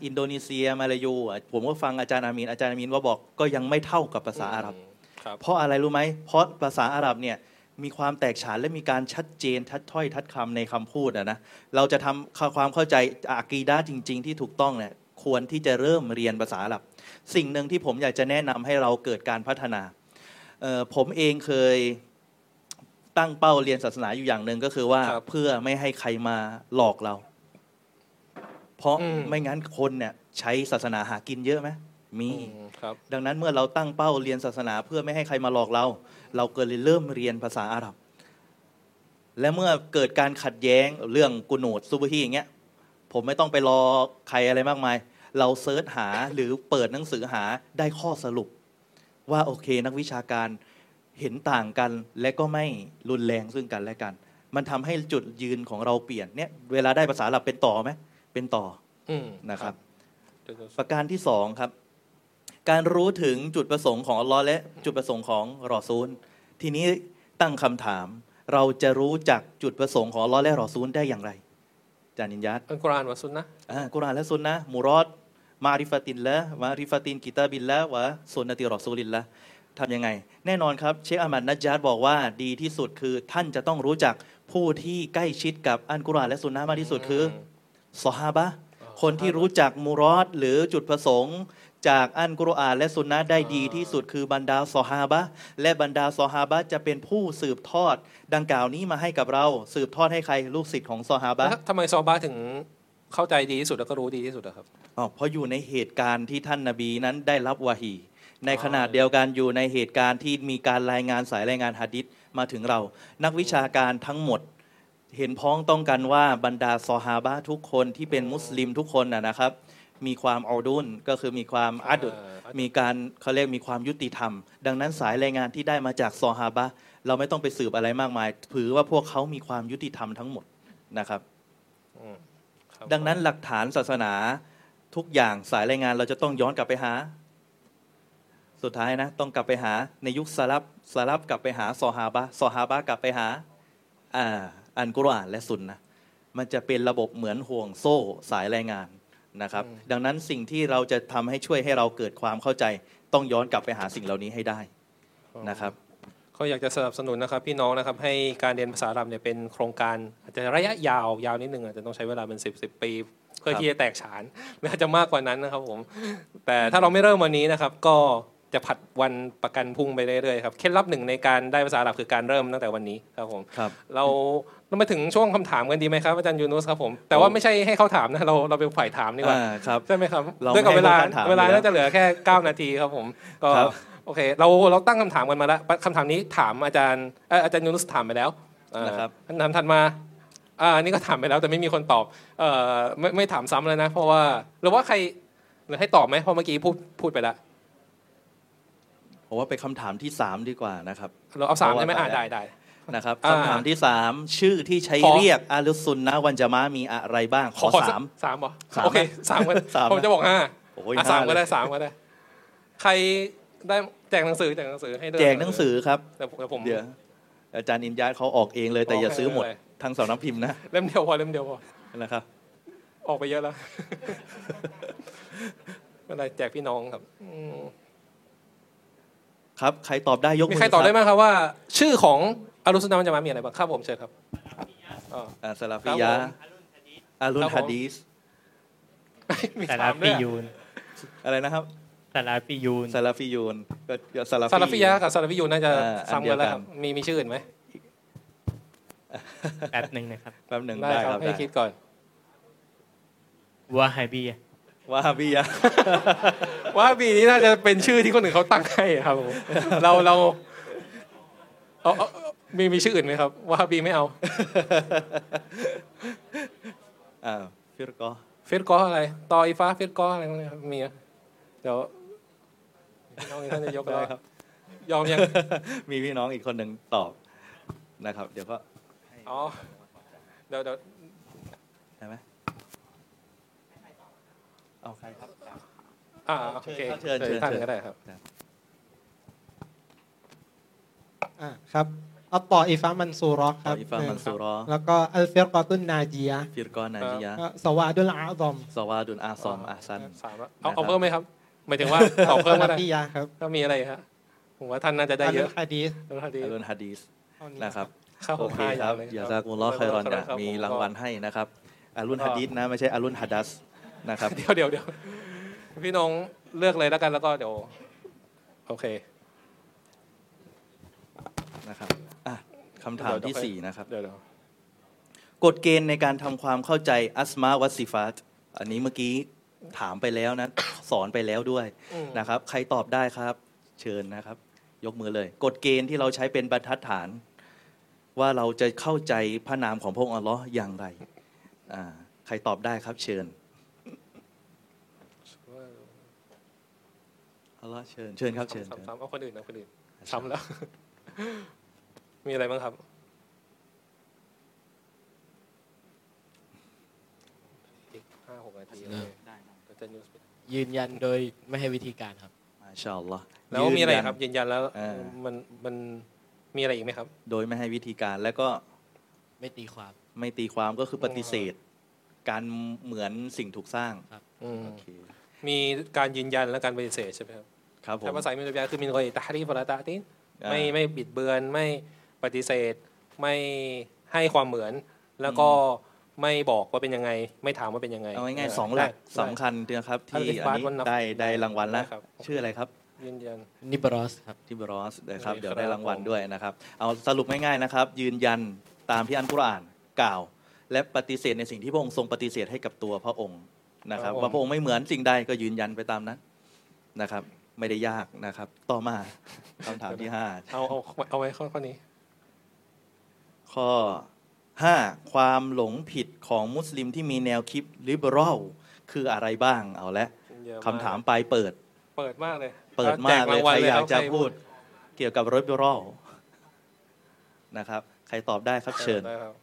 อินโดนีเซียมาลายูอะผมก็ฟังอาจารย์อามีนอาจารย์อามีนว่าบอกก็ยังไม่เท่ากับภาษาอาหรับครับ เพราะอะไรรู้ไหมเพราะภาษาอาหรับเนี่ยมีความแตกฉานและมีการชัดเจนทัดถ้อยทัดคำในคำพูดอะนะเราจะทำความเข้าใจอากีดาจริง ๆ ที่ถูกต้องเนี่ยควรที่จะเริ่มเรียนภาษาอาหรับ สิ่งหนึ่งที่ผมอยากจะแนะนำให้เราเกิดการพัฒนาเอ่อผมเองเคย ตั้งเป้าเรียนศาสนาอยู่อย่างหนึ่งก็คือว่าครับเพื่อไม่ให้ใครมาหลอกเรา เพราะอืม ไม่งั้นคนเนี่ยใช้ศาสนาหากินเยอะไหมมี อืมครับ ดังนั้นเมื่อเราตั้งเป้าเรียนศาสนาเพื่อไม่ให้ใครมาหลอกเรา เราก็เลยเริ่มเรียนภาษาอาหรับ และเมื่อเกิดการขัดแย้งเรื่องกุนูดซูบฮีอย่างเงี้ยผมไม่ต้องไปรอใครอะไรมากมาย เราเซิร์ชหาหรือเปิดหนังสือหาได้ข้อสรุป ว่าโอเคนักวิชาการ เห็นต่างกันและก็ไม่รุนแรงซึ่งกันและกัน มันทำให้จุดยืนของเราเปลี่ยนเนี่ยเวลาได้ภาษาอาหรับเป็นต่อไหมเป็นต่ออืมนะครับเดี๋ยวประการที่สองครับ การรู้ถึงจุดประสงค์ของอัลลอฮ์และจุดประสงค์ของรอซูล ทีนี้ตั้งคำถาม เราจะรู้จักจุดประสงค์ของอัลลอฮ์และรอซูลได้อย่างไรจานินยัตอัลกุรอานวะซุนนะห์อ่ากุรอานและซุนนะห์มูรอดมาริฟาตินละมาริฟาตินกิตาบินละวะซุนนติรอซูลินละ ทำยังไง แน่นอนครับเชคอามัดนัจญาดบอกว่าดีที่สุดคือท่านจะต้องรู้จักผู้ที่ใกล้ชิดกับอันกุรอานและสุนนะมากที่สุดคือซอฮาบะห์คนที่รู้จักมุรอดหรือจุดประสงค์ จากอันกุรอานและสุนนะได้ดีที่สุดคือบรรดาซอฮาบะห์และบรรดาซอฮาบะห์จะเป็นผู้สืบทอด ดังกล่าวนี้มาให้กับเราสืบทอดให้ใครลูกศิษย์ของซอฮาบะห์แล้วทำไมซอบาถึงเข้าใจดีที่สุดแล้วก็รู้ดีที่สุดอะครับอ๋อเพราะอยู่ในเหตุการณ์ที่ท่านนาบีนั้นได้รับวาฮี ในขณะเดียวกันอยู่ในเหตุการณ์ที่มีการรายงานสายรายงานฮะดิษมาถึงเรา นักวิชาการทั้งหมดเห็นพ้องต้องกันว่าบรรดาซอฮาบะห์ทุกคนที่เป็นมุสลิมทุกคนนะนะครับ มีความเอาดุลก็คือมีความอัดุลเอ่อมีการเขาเรียกมีความยุติธรรม ดังนั้นสายรายงานที่ได้มาจากซอฮาบะห์เราไม่ต้องไปสืบอะไรมากมาย ถือว่าพวกเขามีความยุติธรรมทั้งหมดนะครับครับดังนั้นหลักฐานศาสนาทุกอย่างสายรายงานเราจะต้องย้อนกลับไปหา สุดท้ายนะต้องกลับไปหาในยุคสลับสลับกลับไปหาซอฮาบะซอฮาบะกลับไปหาอ่าอันกุรอานและสุนนะมันจะเป็นระบบเหมือนห่วงโซ่สายรายงานนะครับ ดังนั้นสิ่งที่เราจะทำให้ช่วยให้เราเกิดความเข้าใจ ต้องย้อนกลับไปหาสิ่งเหล่านี้ให้ได้นะครับก็อยากจะสนับสนุนนะครับพี่น้องนะครับให้การเรียนภาษาอาหรับเนี่ยเป็นโครงการอาจจะระยะยาวยาวนิดนึงอาจจะต้องใช้เวลาเป็นสิบสิบปี เพื่อครับที่จะแตกฉานไม่อาจจะมากกว่านั้นนะครับผมแต่ถ้าเราไม่เริ่มวันนี้นะครับก็ จะผัดวันประกันพรุ่งไปเรื่อยๆครับเคล็ดลับหนึ่งในการได้ภาษาอาหรับคือการเริ่มตั้งแต่วันนี้ครับผมครับเราเรามาถึงช่วงคำถามกันดีไหมครับอาจารย์ยูนุสครับผมแต่ว่าไม่ใช่ให้เขาถามนะเราเราเป็นฝ่ายถามดีกว่าอ่าครับใช่ไหมครับเราด้วยกับไม่เวให้ลาเขาถามเวลาอยู่แล้วน่าจะเหลือแค่ 9 นาทีครับผมก็ครับโอเคเราเราตั้งคำถามกันมาแล้วคำถามนี้ถามอาจารย์เอ่ออาจารย์ยูนุสถามไปแล้วอ่านะครับคำถามถัดมาอ่าอันนี้ก็ถามไปแล้วแต่ไม่มีคนตอบเอ่อไม่ไม่ถามซ้ำเลยนะ เพราะว่าหรือว่าใครหรือให้ตอบไหมเพราะเมื่อกี้พูดพูดไปแล้ว ผมว่าไปคำถามที่สามดีกว่านะครับเราเอาสามเพราะว่าใช่ไหมอ่าไปแล้วได้ได้นะครับอ่าคำถามที่สามชื่อที่ใช้ขอเรียกอาลุสซุนนะวันจะมามีอะไรบ้าง ขอสามสามเหรอสามโอเคนะสามก็สามนะผมจะบอกห้าโอ้ยอะสามห้าก็เลยได้สามก็ได้ ใครได้แจกหนังสือแจกหนังสือให้ด้วยแจกหนังสือครับแต่แต่ผมเดี๋ยวอาจารย์อินยาเขาออกเองเลยแต่ออกอย่าซื้อหมดให้เลยทั้งสองน้ำพิมพ์นะเล่มเดียวพอเล่มเดียวพอนะครับ ออกไปเยอะแล้วไม่เป็นไรแจกพี่น้องครับอืม ครับ ใครตอบได้ยกมืมีอใครตอบได้ไหคมครับว่า ชื่อของอารุสนามันจะมามีอะไรบ้างครับผมเชิญครับอ่าอ่าสลาฟิยะครับผมอารุครันบผมฮะดีสมีสาถราด้ฟิวยยูนอะไรนะครับสาราฟิยูนซาลาฟิยูนก็ก็ซาลา سلفية กับ سلفيون น่าจะอ่าซ้ำกันแล้วครับอันเดียวกันมีมีชื่ออื่นไหมแป๊บหนึ่งนะครับแป๊บหนึ่งได้ได้ครับครับให้ได้คิดก่อน وهابية وهابية วาฮาบีนี้น่าจะเป็นชื่อที่คนอื่นเขาตั้งให้ครับผมเราเราเอาเอาเอามีมีชื่ออื่นไหมครับวาฮาบีไม่เอาอ่าฟิรกอฟิรกออะไรطائفة فرقة อะไรพวกนี้ครับมีอะเดี๋ยวพี่น้องอีกท่านจะยกได้แล้วครับยอมยังมีพี่น้องอีกคนหนึ่งตอบนะครับ เดี๋ยวก็อ๋อเดี๋ยวเดี๋ยวใช่ไหม เอาใครครับ อ่าโอเคเชิญเชิญ ท่านเชิญก็ได้ครับอ่าครับ الطائفة المنصورة ครับ طائفة منصورة แล้วก็ الفرقة الناجية فرقة ناجية ก็ سواد الأعظم سواد الأعظم อาซันสามแล้วเอานะครับเอาเพิ่มไหมครับหมายถึงว่าตอบเพิ่มก็ได้ซาลาฟิยะครับก็มีอะไรฮะผมว่าท่านน่าจะได้เยอะอัลฮะดีษแล้วท่านดีอารุนฮะดีสเท่านี้นะครับเข้าโอเคห้าครับเลยอย่าซากุลลอฮ์คอยรอนนะมีรางวัลให้นะครับอารุนฮะดีสนะไม่ใช่อารุนฮะดัส นะครับเดี๋ยวเดี๋ยวเดี๋ยวพี่น้องเลือกเลยแล้วกันแล้วก็เดี๋ยวโอเคนะครับอะคำถามที่สี่นะครับเดี๋ยวเดี๋ยวกฎเกณฑ์ในการทำความเข้าใจอัสมาวัสซิฟาตอันนี้เมื่อกี้ถามไปแล้วนะ สอนไปแล้วด้วยอืมนะครับ ใครตอบได้ครับ เชิญนะครับ ยกมือเลย กฎเกณฑ์ที่เราใช้เป็นบรรทัดฐาน ว่าเราจะเข้าใจพระนามของพระองค์อัลลอฮ์อย่างไรอ่าใครตอบได้ครับ เชิญอั ลลอฮ์เชิญเชิญครับเชิญเชิญซ้ำๆเอาคนอื่นนะคนอื่นซ้ำแล้ว มีอะไรบ้างครับ อีกห้าหกนาทีโอเคเดี๋ยวจะ news ยืนยันโดยไม่ให้วิธีการครับมาชาอัลลอฮ์แล้วมีอะไรยืนยันครับ ยืนยันแล้วอ่ามันมันมีอะไรอีกไหมครับ โดยไม่ให้วิธีการแล้วก็ไม่ตีความ ไม่ตีความก็คือปฏิเสธ การเหมือนสิ่งถูกสร้างอืมโอเคมีการยืนยันและการปฏิเสธใช่ไหมครับ ครับผมใช้ภาษาอิมนุบยานคือมินกอยตะฮรีฟวะลาตะตินอ่าไม่ไม่บิดเบือนไม่ปฏิเสธ ไม่ให้ความเหมือน แล้วก็ไม่บอกว่าเป็นยังไง ไม่ถามว่าเป็นยังไงเอาง่ายเๆสองหลักได้สำคัญนะครับที่อัลอิสอันบาตนี้วันนับได้ได้รางวัลแล้วได้ครับชื่ออะไรครับยืนยันนิบรอสครับที่บรอสนะครับได้เดี๋ยวครับได้รางวัลผมด้วยนะครับ เอาสรุปง่ายๆนะครับ ยืนยันตามที่อันกุรอานกล่าว และปฏิเสธในสิ่งที่พระองค์ทรงปฏิเสธให้กับตัวพระองค์นะครับ ว่าพระองค์ไม่เหมือนสิ่งใดก็ยืนยันไปตามนั้นนะครับ ไม่ได้ยากนะครับ ต่อมาคำถามที่ห้าเอาเอาเอาไว้ข้อข้อนี้ ข้อ5ความหลงผิดของมุสลิมที่มีแนวคิดลิเบอรัลคืออะไรบ้างเอาละเยอะกคำถามปลายเปิด เปิดมากเลย เปิดมากเลยแจรงใควัรอยากจะใคพูด เกี่ยวกับลิเบอรัลนะครับ ใครตอบได้ครับเชิญได้ครับ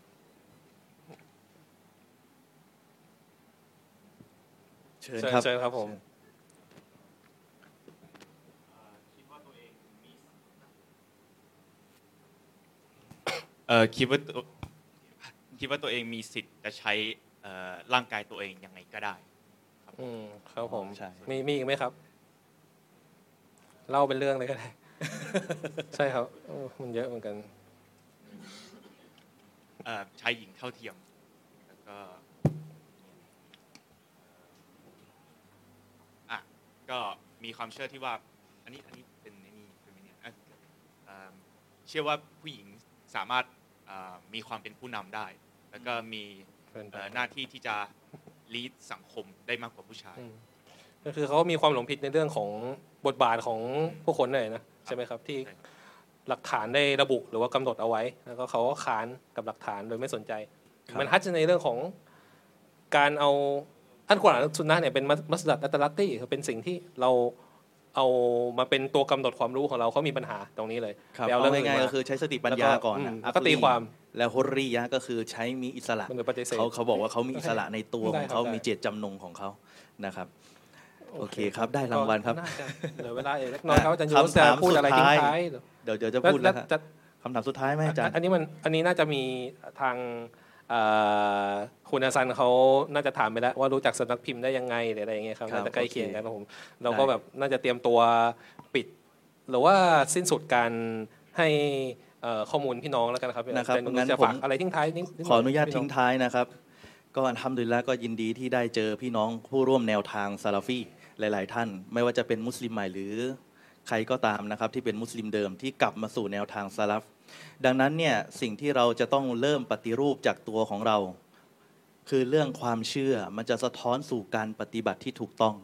เชิญเชิญครับเชิญครับผม เออคิดว่าตัวคิดว่าตัวเองมีสิทธิ์จะใช้เอ่อร่างกายตัวเองยังไงก็ได้ อืมครับผมใช่ มีมีอีกไหมครับ เล่าเป็นเรื่องเลยก็ได้ ใช่ครับโอ้มันเยอะเหมือนกัน เอ่อชายหญิงเท่าเทียม แล้วก็อะก็มีความเชื่อที่ว่า อันนี้อันนี้เป็นไอ้นี่เป็นไงเนี่ยเอ่อเอ่อเชื่อว่าผู้หญิงสามารถเอ่อ มีความเป็นผู้นำได้ แล้วก็มีเป็นไปเอ่อหน้าที่ที่จะลีดสังคมได้มากกว่าผู้ชายอืมก็คือเขามีความหลงผิดในเรื่องของบทบาทของผู้คนเลยนะใช่ไหมครับที่ใช่หลักฐานได้ระบุหรือว่ากำหนดเอาไว้ แล้วก็เขาก็ค้านกับหลักฐานโดยไม่สนใจครับมันฮัดในเรื่องของการเอาอันกุรอานและสุนนะเนี่ยเป็นมัสดัดอัตลัตตี้คือเป็นสิ่งที่เรา เอามาเป็นตัวกำหนดความรู้ของเราเขามีปัญหาตรงนี้เลยครับไปเอาเรื่องอื่นง่ายๆมาก็คือใช้สติปัญญาก่อนแล้วก็นะอืมแล้วก็ตีความแล้วฮุรรียะก็คือใช้มีอิสระมันหรือปฏิเสธเขาเขาบอกว่าเขามีอิสระในตัวได้ของครับเขาได้มีเจตจำนงของเขานะครับโอเคครับได้รางวัลครับก็น่าจะเหลือเวลาอีกเล็กน้อยครับอาจารย์ยูสคำถามจะพูดอะไรสุดทิ้งท้ายท้ายเดี๋ยวเดี๋ยวจะแล้วพูดแล้แล้ววครับจะคำถามสุดท้ายไหมอาจารย์อันนี้มันอันนี้น่าจะมีทางเอ่อ คุณอาซันเขาน่าจะถามไปแล้วว่ารู้จักสำนักพิมพ์ได้ยังไงหรืออะไรอย่างเงี้ยครับครับน่าจะใกล้เคียงกันโอเคครับผมเราก็ได้แบบน่าจะเตรียมตัวปิด หรือว่าสิ้นสุดการให้เอ่อข้อมูลพี่น้องแล้วกันครับนะครับอาจาย์งั้นจะผมฝากอะไรทิ้งท้ายนิดดขออนุญาตพี่ทิ้งท้ายนะครับก็อันทำดุลิลละก็ยินดีที่ได้เจอพี่น้องผู้ร่วมแนวทางซาลาฟีหลาย ๆ ท่าน ไม่ว่าจะเป็นมุสลิมใหม่หรือใครก็ตามนะครับที่เป็นมุสลิมเดิมที่กลับมาสู่แนวทางซาลาฟ ดังนั้นเนี่ยสิ่งที่เราจะต้องเริ่มปฏิรูปจากตัวของเรา คือเรื่องความเชื่อมันจะสะท้อนสู่การปฏิบัติที่ถูกต้อง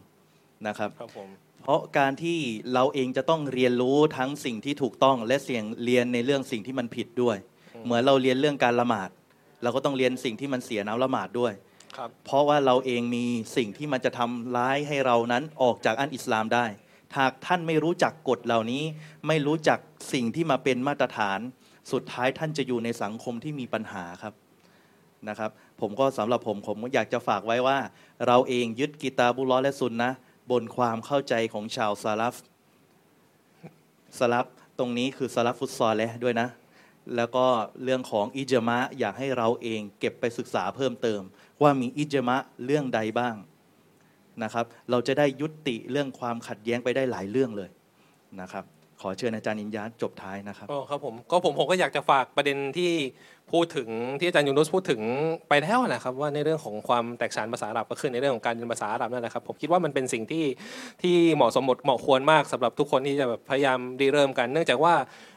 นะครับครับผมเพราะการที่เราเองจะต้องเรียนรู้ทั้งสิ่งที่ถูกต้อง และเสี่ยงเรียนในเรื่องสิ่งที่มันผิดด้วย เหมือนเราเรียนเรื่องการละหมาด เราก็ต้องเรียนสิ่งที่มันเสียน้ำละหมาดด้วยครับเพราะว่าเราเองมีสิ่งที่มันจะทำร้ายให้เรานั้นออกจากอันอิสลามได้ หากท่านไม่รู้จักกฎเหล่านี้ ไม่รู้จักสิ่งที่มาเป็นมาตรฐาน สุดท้ายท่านจะอยู่ในสังคมที่มีปัญหาครับนะครับ ผมก็สำหรับผมผมก็อยากจะฝากไว้ว่า เราเองยึดกิตาบุลลอฮ์และซุนนะบนความเข้าใจของชาวซาลัฟซาลัฟตรงนี้คือซาลัฟฟุตซอลและด้วยนะ แล้วก็เรื่องของอิจมะอยากให้เราเองเก็บไปศึกษาเพิ่มเติม ว่ามีอิจมะเรื่องใดบ้าง นะครับ เราจะได้ยุติเรื่องความขัดแย้งไปได้หลายเรื่องเลยนะครับขอเชิญอาจารย์อินยาจบท้ายนะครับก็ครับผมก็ผมผมก็อยากจะฝากประเด็นที่พูดถึงที่อาจารย์ยูนุสพูดถึงไปแล้วนะครับว่าในเรื่องของความแตกฉานภาษาอาหรับก็คือในเรื่องของการเรียนภาษาอาหรับนั่นแหละครับผมคิดว่ามันเป็นสิ่งที่ที่เหมาะสมเหมาะควรมากสำหรับทุกคนที่จะแบบพยายามรีเริ่มกัน เนื่องจากว่า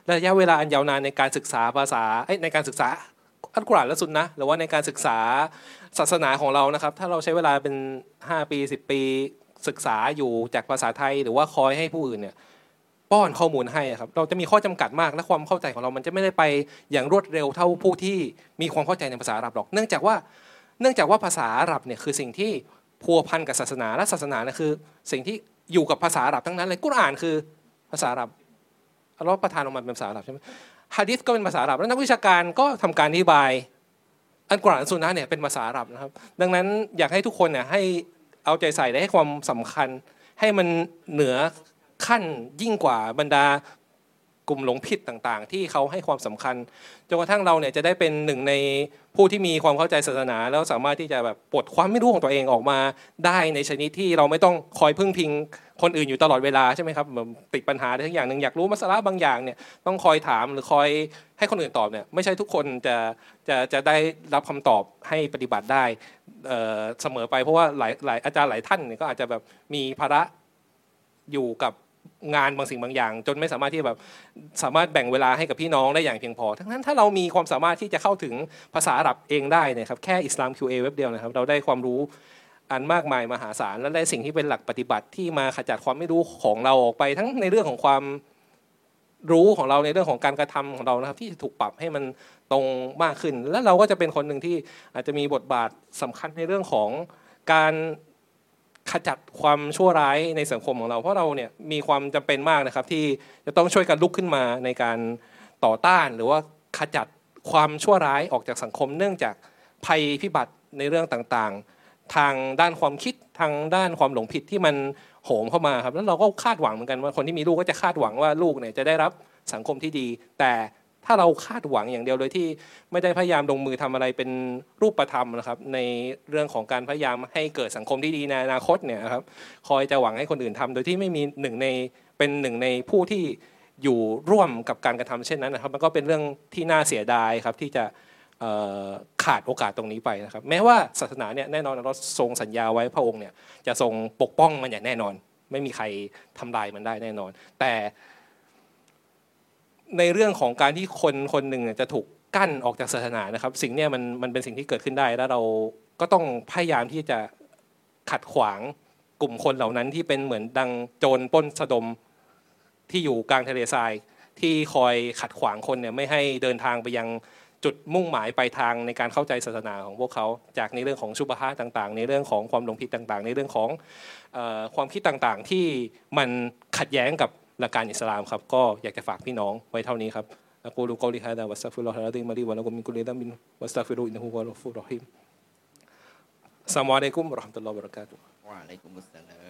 ระยะเวลาอันยาวนานในการศึกษาภาษาในการศึกษา อัลกุรอานและสุนนะหรือว่าในการศึกษาศาสนาของเรานะครับ ถ้าเราใช้เวลาเป็น 5 ปี 10 ปีศึกษาอยู่จากภาษาไทย หรือว่าคอยให้ผู้อื่นเนี่ยป้อนข้อมูลให้ครับเราจะมีข้อจำกัดมากและความเข้าใจของเรามันจะไม่ได้ไปอย่างรวดเร็วเท่าผู้ที่มีความเข้าใจในภาษาอาหรับหรอก เนื่องจากว่าเนื่องจากว่าภาษาอาหรับเนี่ยคือสิ่งที่พัวพันกับศาสนาและศาสนาเนี่ยคือ สิ่งที่อยู่กับภาษาอาหรับทั้งนั้นเลยกุรอานคือภาษาอาหรับอัลลอฮ์ประทานออกมาเป็นภาษาอาหรับใช่ไหม ฮะดิษก็เป็นภาษาอาหรับแล้วนักวิชาการก็ทำการอธิบาย อันกรานสุนนะเนี่ยเป็นภาษาอาหรับนะครับ ดังนั้นอยากให้ทุกคนเนี่ยให้เอาใจใส่และให้ความสำคัญ ให้มันเหนือขั้นยิ่งกว่าบรรดา กลุ่มหลงผิดต่างๆ ที่เขาให้ความสำคัญจนกระทั่งเราเนี่ยจะได้เป็นหนึ่งในผู้ที่มีความเข้าใจศาสนา แล้วสามารถที่จะแบบปลดความไม่รู้ของตัวเองออกมา ได้ในชนิดที่เราไม่ต้องคอยพึ่งพิงคนอื่นอยู่ตลอดเวลาใช่ไหมครับติดปัญหาอะไรทั้งอย่างหนึ่งอยากรู้มัสลาบางอย่างเนี่ยต้องคอยถามหรือคอยให้คนอื่นตอบเนี่ยไม่ใช่ทุกคนจะจะจะได้รับคำตอบให้ปฏิบัติได้เอ่อเสมอไปเพราะว่าหลายหลายอาจารย์หลายท่านเนี่ยก็อาจจะแบบมีภาระอยู่กับ งานบางสิ่งบางอย่าง จนไม่สามารถที่แบบสามารถแบ่งเวลาให้กับพี่น้องได้อย่างเพียงพอ ทั้งนั้นถ้าเรามีความสามารถที่จะเข้าถึงภาษาอาหรับเองได้เนะครับแค่อิสลาม QA เว็บเดียวนะครับ เราได้ความรู้อันมากมายมหาศาลและได้สิ่งที่เป็นหลักปฏิบัติที่มาขจัดความไม่รู้ของเราออกไป ทั้งในเรื่องของความรู้ของเราในเรื่องของการกระทำของเรานะครับที่จะถูกปรับให้มันตรงมากขึ้น แล้วเราก็จะเป็นคนหนึ่งที่อาจจะมีบทบาทสำคัญในเรื่องของการ ขจัดความชั่วร้ายในสังคมของเรา เพราะเราเนี่ยมีความจำเป็นมากนะครับ ที่จะต้องช่วยกันลุกขึ้นมาในการต่อต้าน หรือว่าขจัดความชั่วร้ายออกจากสังคม เนื่องจากภัยพิบัติในเรื่องต่างๆ ทางด้านความคิดทางด้านความหลงผิดที่มันโหมเข้ามาครับแล้วเราก็คาดหวังเหมือนกันว่าคนที่มีลูกก็จะคาดหวังว่าลูกเนี่ยจะได้รับสังคมที่ดี แต่ ถ้าเราคาดหวังอย่างเดียวโดยที่ไม่ได้พยายามลงมือทำอะไรเป็นรูปธรรมนะครับ ในเรื่องของการพยายามให้เกิดสังคมที่ดีในอนาคตเนี่ยนะครับคอยจะหวังให้คนอื่นทำโดยที่ไม่มีหนึ่งในเป็นหนึ่งในผู้ที่อยู่ร่วมกับการกระทำเช่นนั้นนะครับ มันก็เป็นเรื่องที่น่าเสียดายครับที่จะขาดโอกาสตรงนี้ไปนะครับ แม้ว่าศาสนาเนี่ยแน่นอนเราทรงสัญญาไว้พระองค์เนี่ยจะทรงปกป้องมันอย่างแน่นอน ไม่มีใครทำลายมันได้แน่นอน แต่ ในเรื่องของการที่คนคนหนึ่งจะถูกกั้นออกจากศาสนานะครับ สิ่งนี้มันมันเป็นสิ่งที่เกิดขึ้นได้ แล้วเราก็ต้องพยายามที่จะขัดขวางกลุ่มคนเหล่านั้นที่เป็นเหมือนดังโจรป้นสะดมที่อยู่กลางทะเลทราย ที่คอยขัดขวางคนเนี่ยไม่ให้เดินทางไปยังจุดมุ่งหมายปลายทางในการเข้าใจศาสนาของพวกเขา จากในเรื่องของชุบฮะต่าง ๆ ในเรื่องของความหลงผิดต่าง ๆ ในเรื่องของความคิดต่างๆ ที่มันขัดแย้งกับ หลักการอิสลามครับก็อยากจะฝากพี่น้องไว้เท่านี้ครับอะกูรูกอลิฮะดาวัสตัฟิรุลอฮะลาดิมารีวะลากุมินกุลิดามินวัสตัฟิรูอินฮุวะลฟุรรอฮิมสลามอะลัยกุมรอฮ์มตุลลอฮ์บะเราะกาตุฮ์วะอะลัยกุมุสสลาม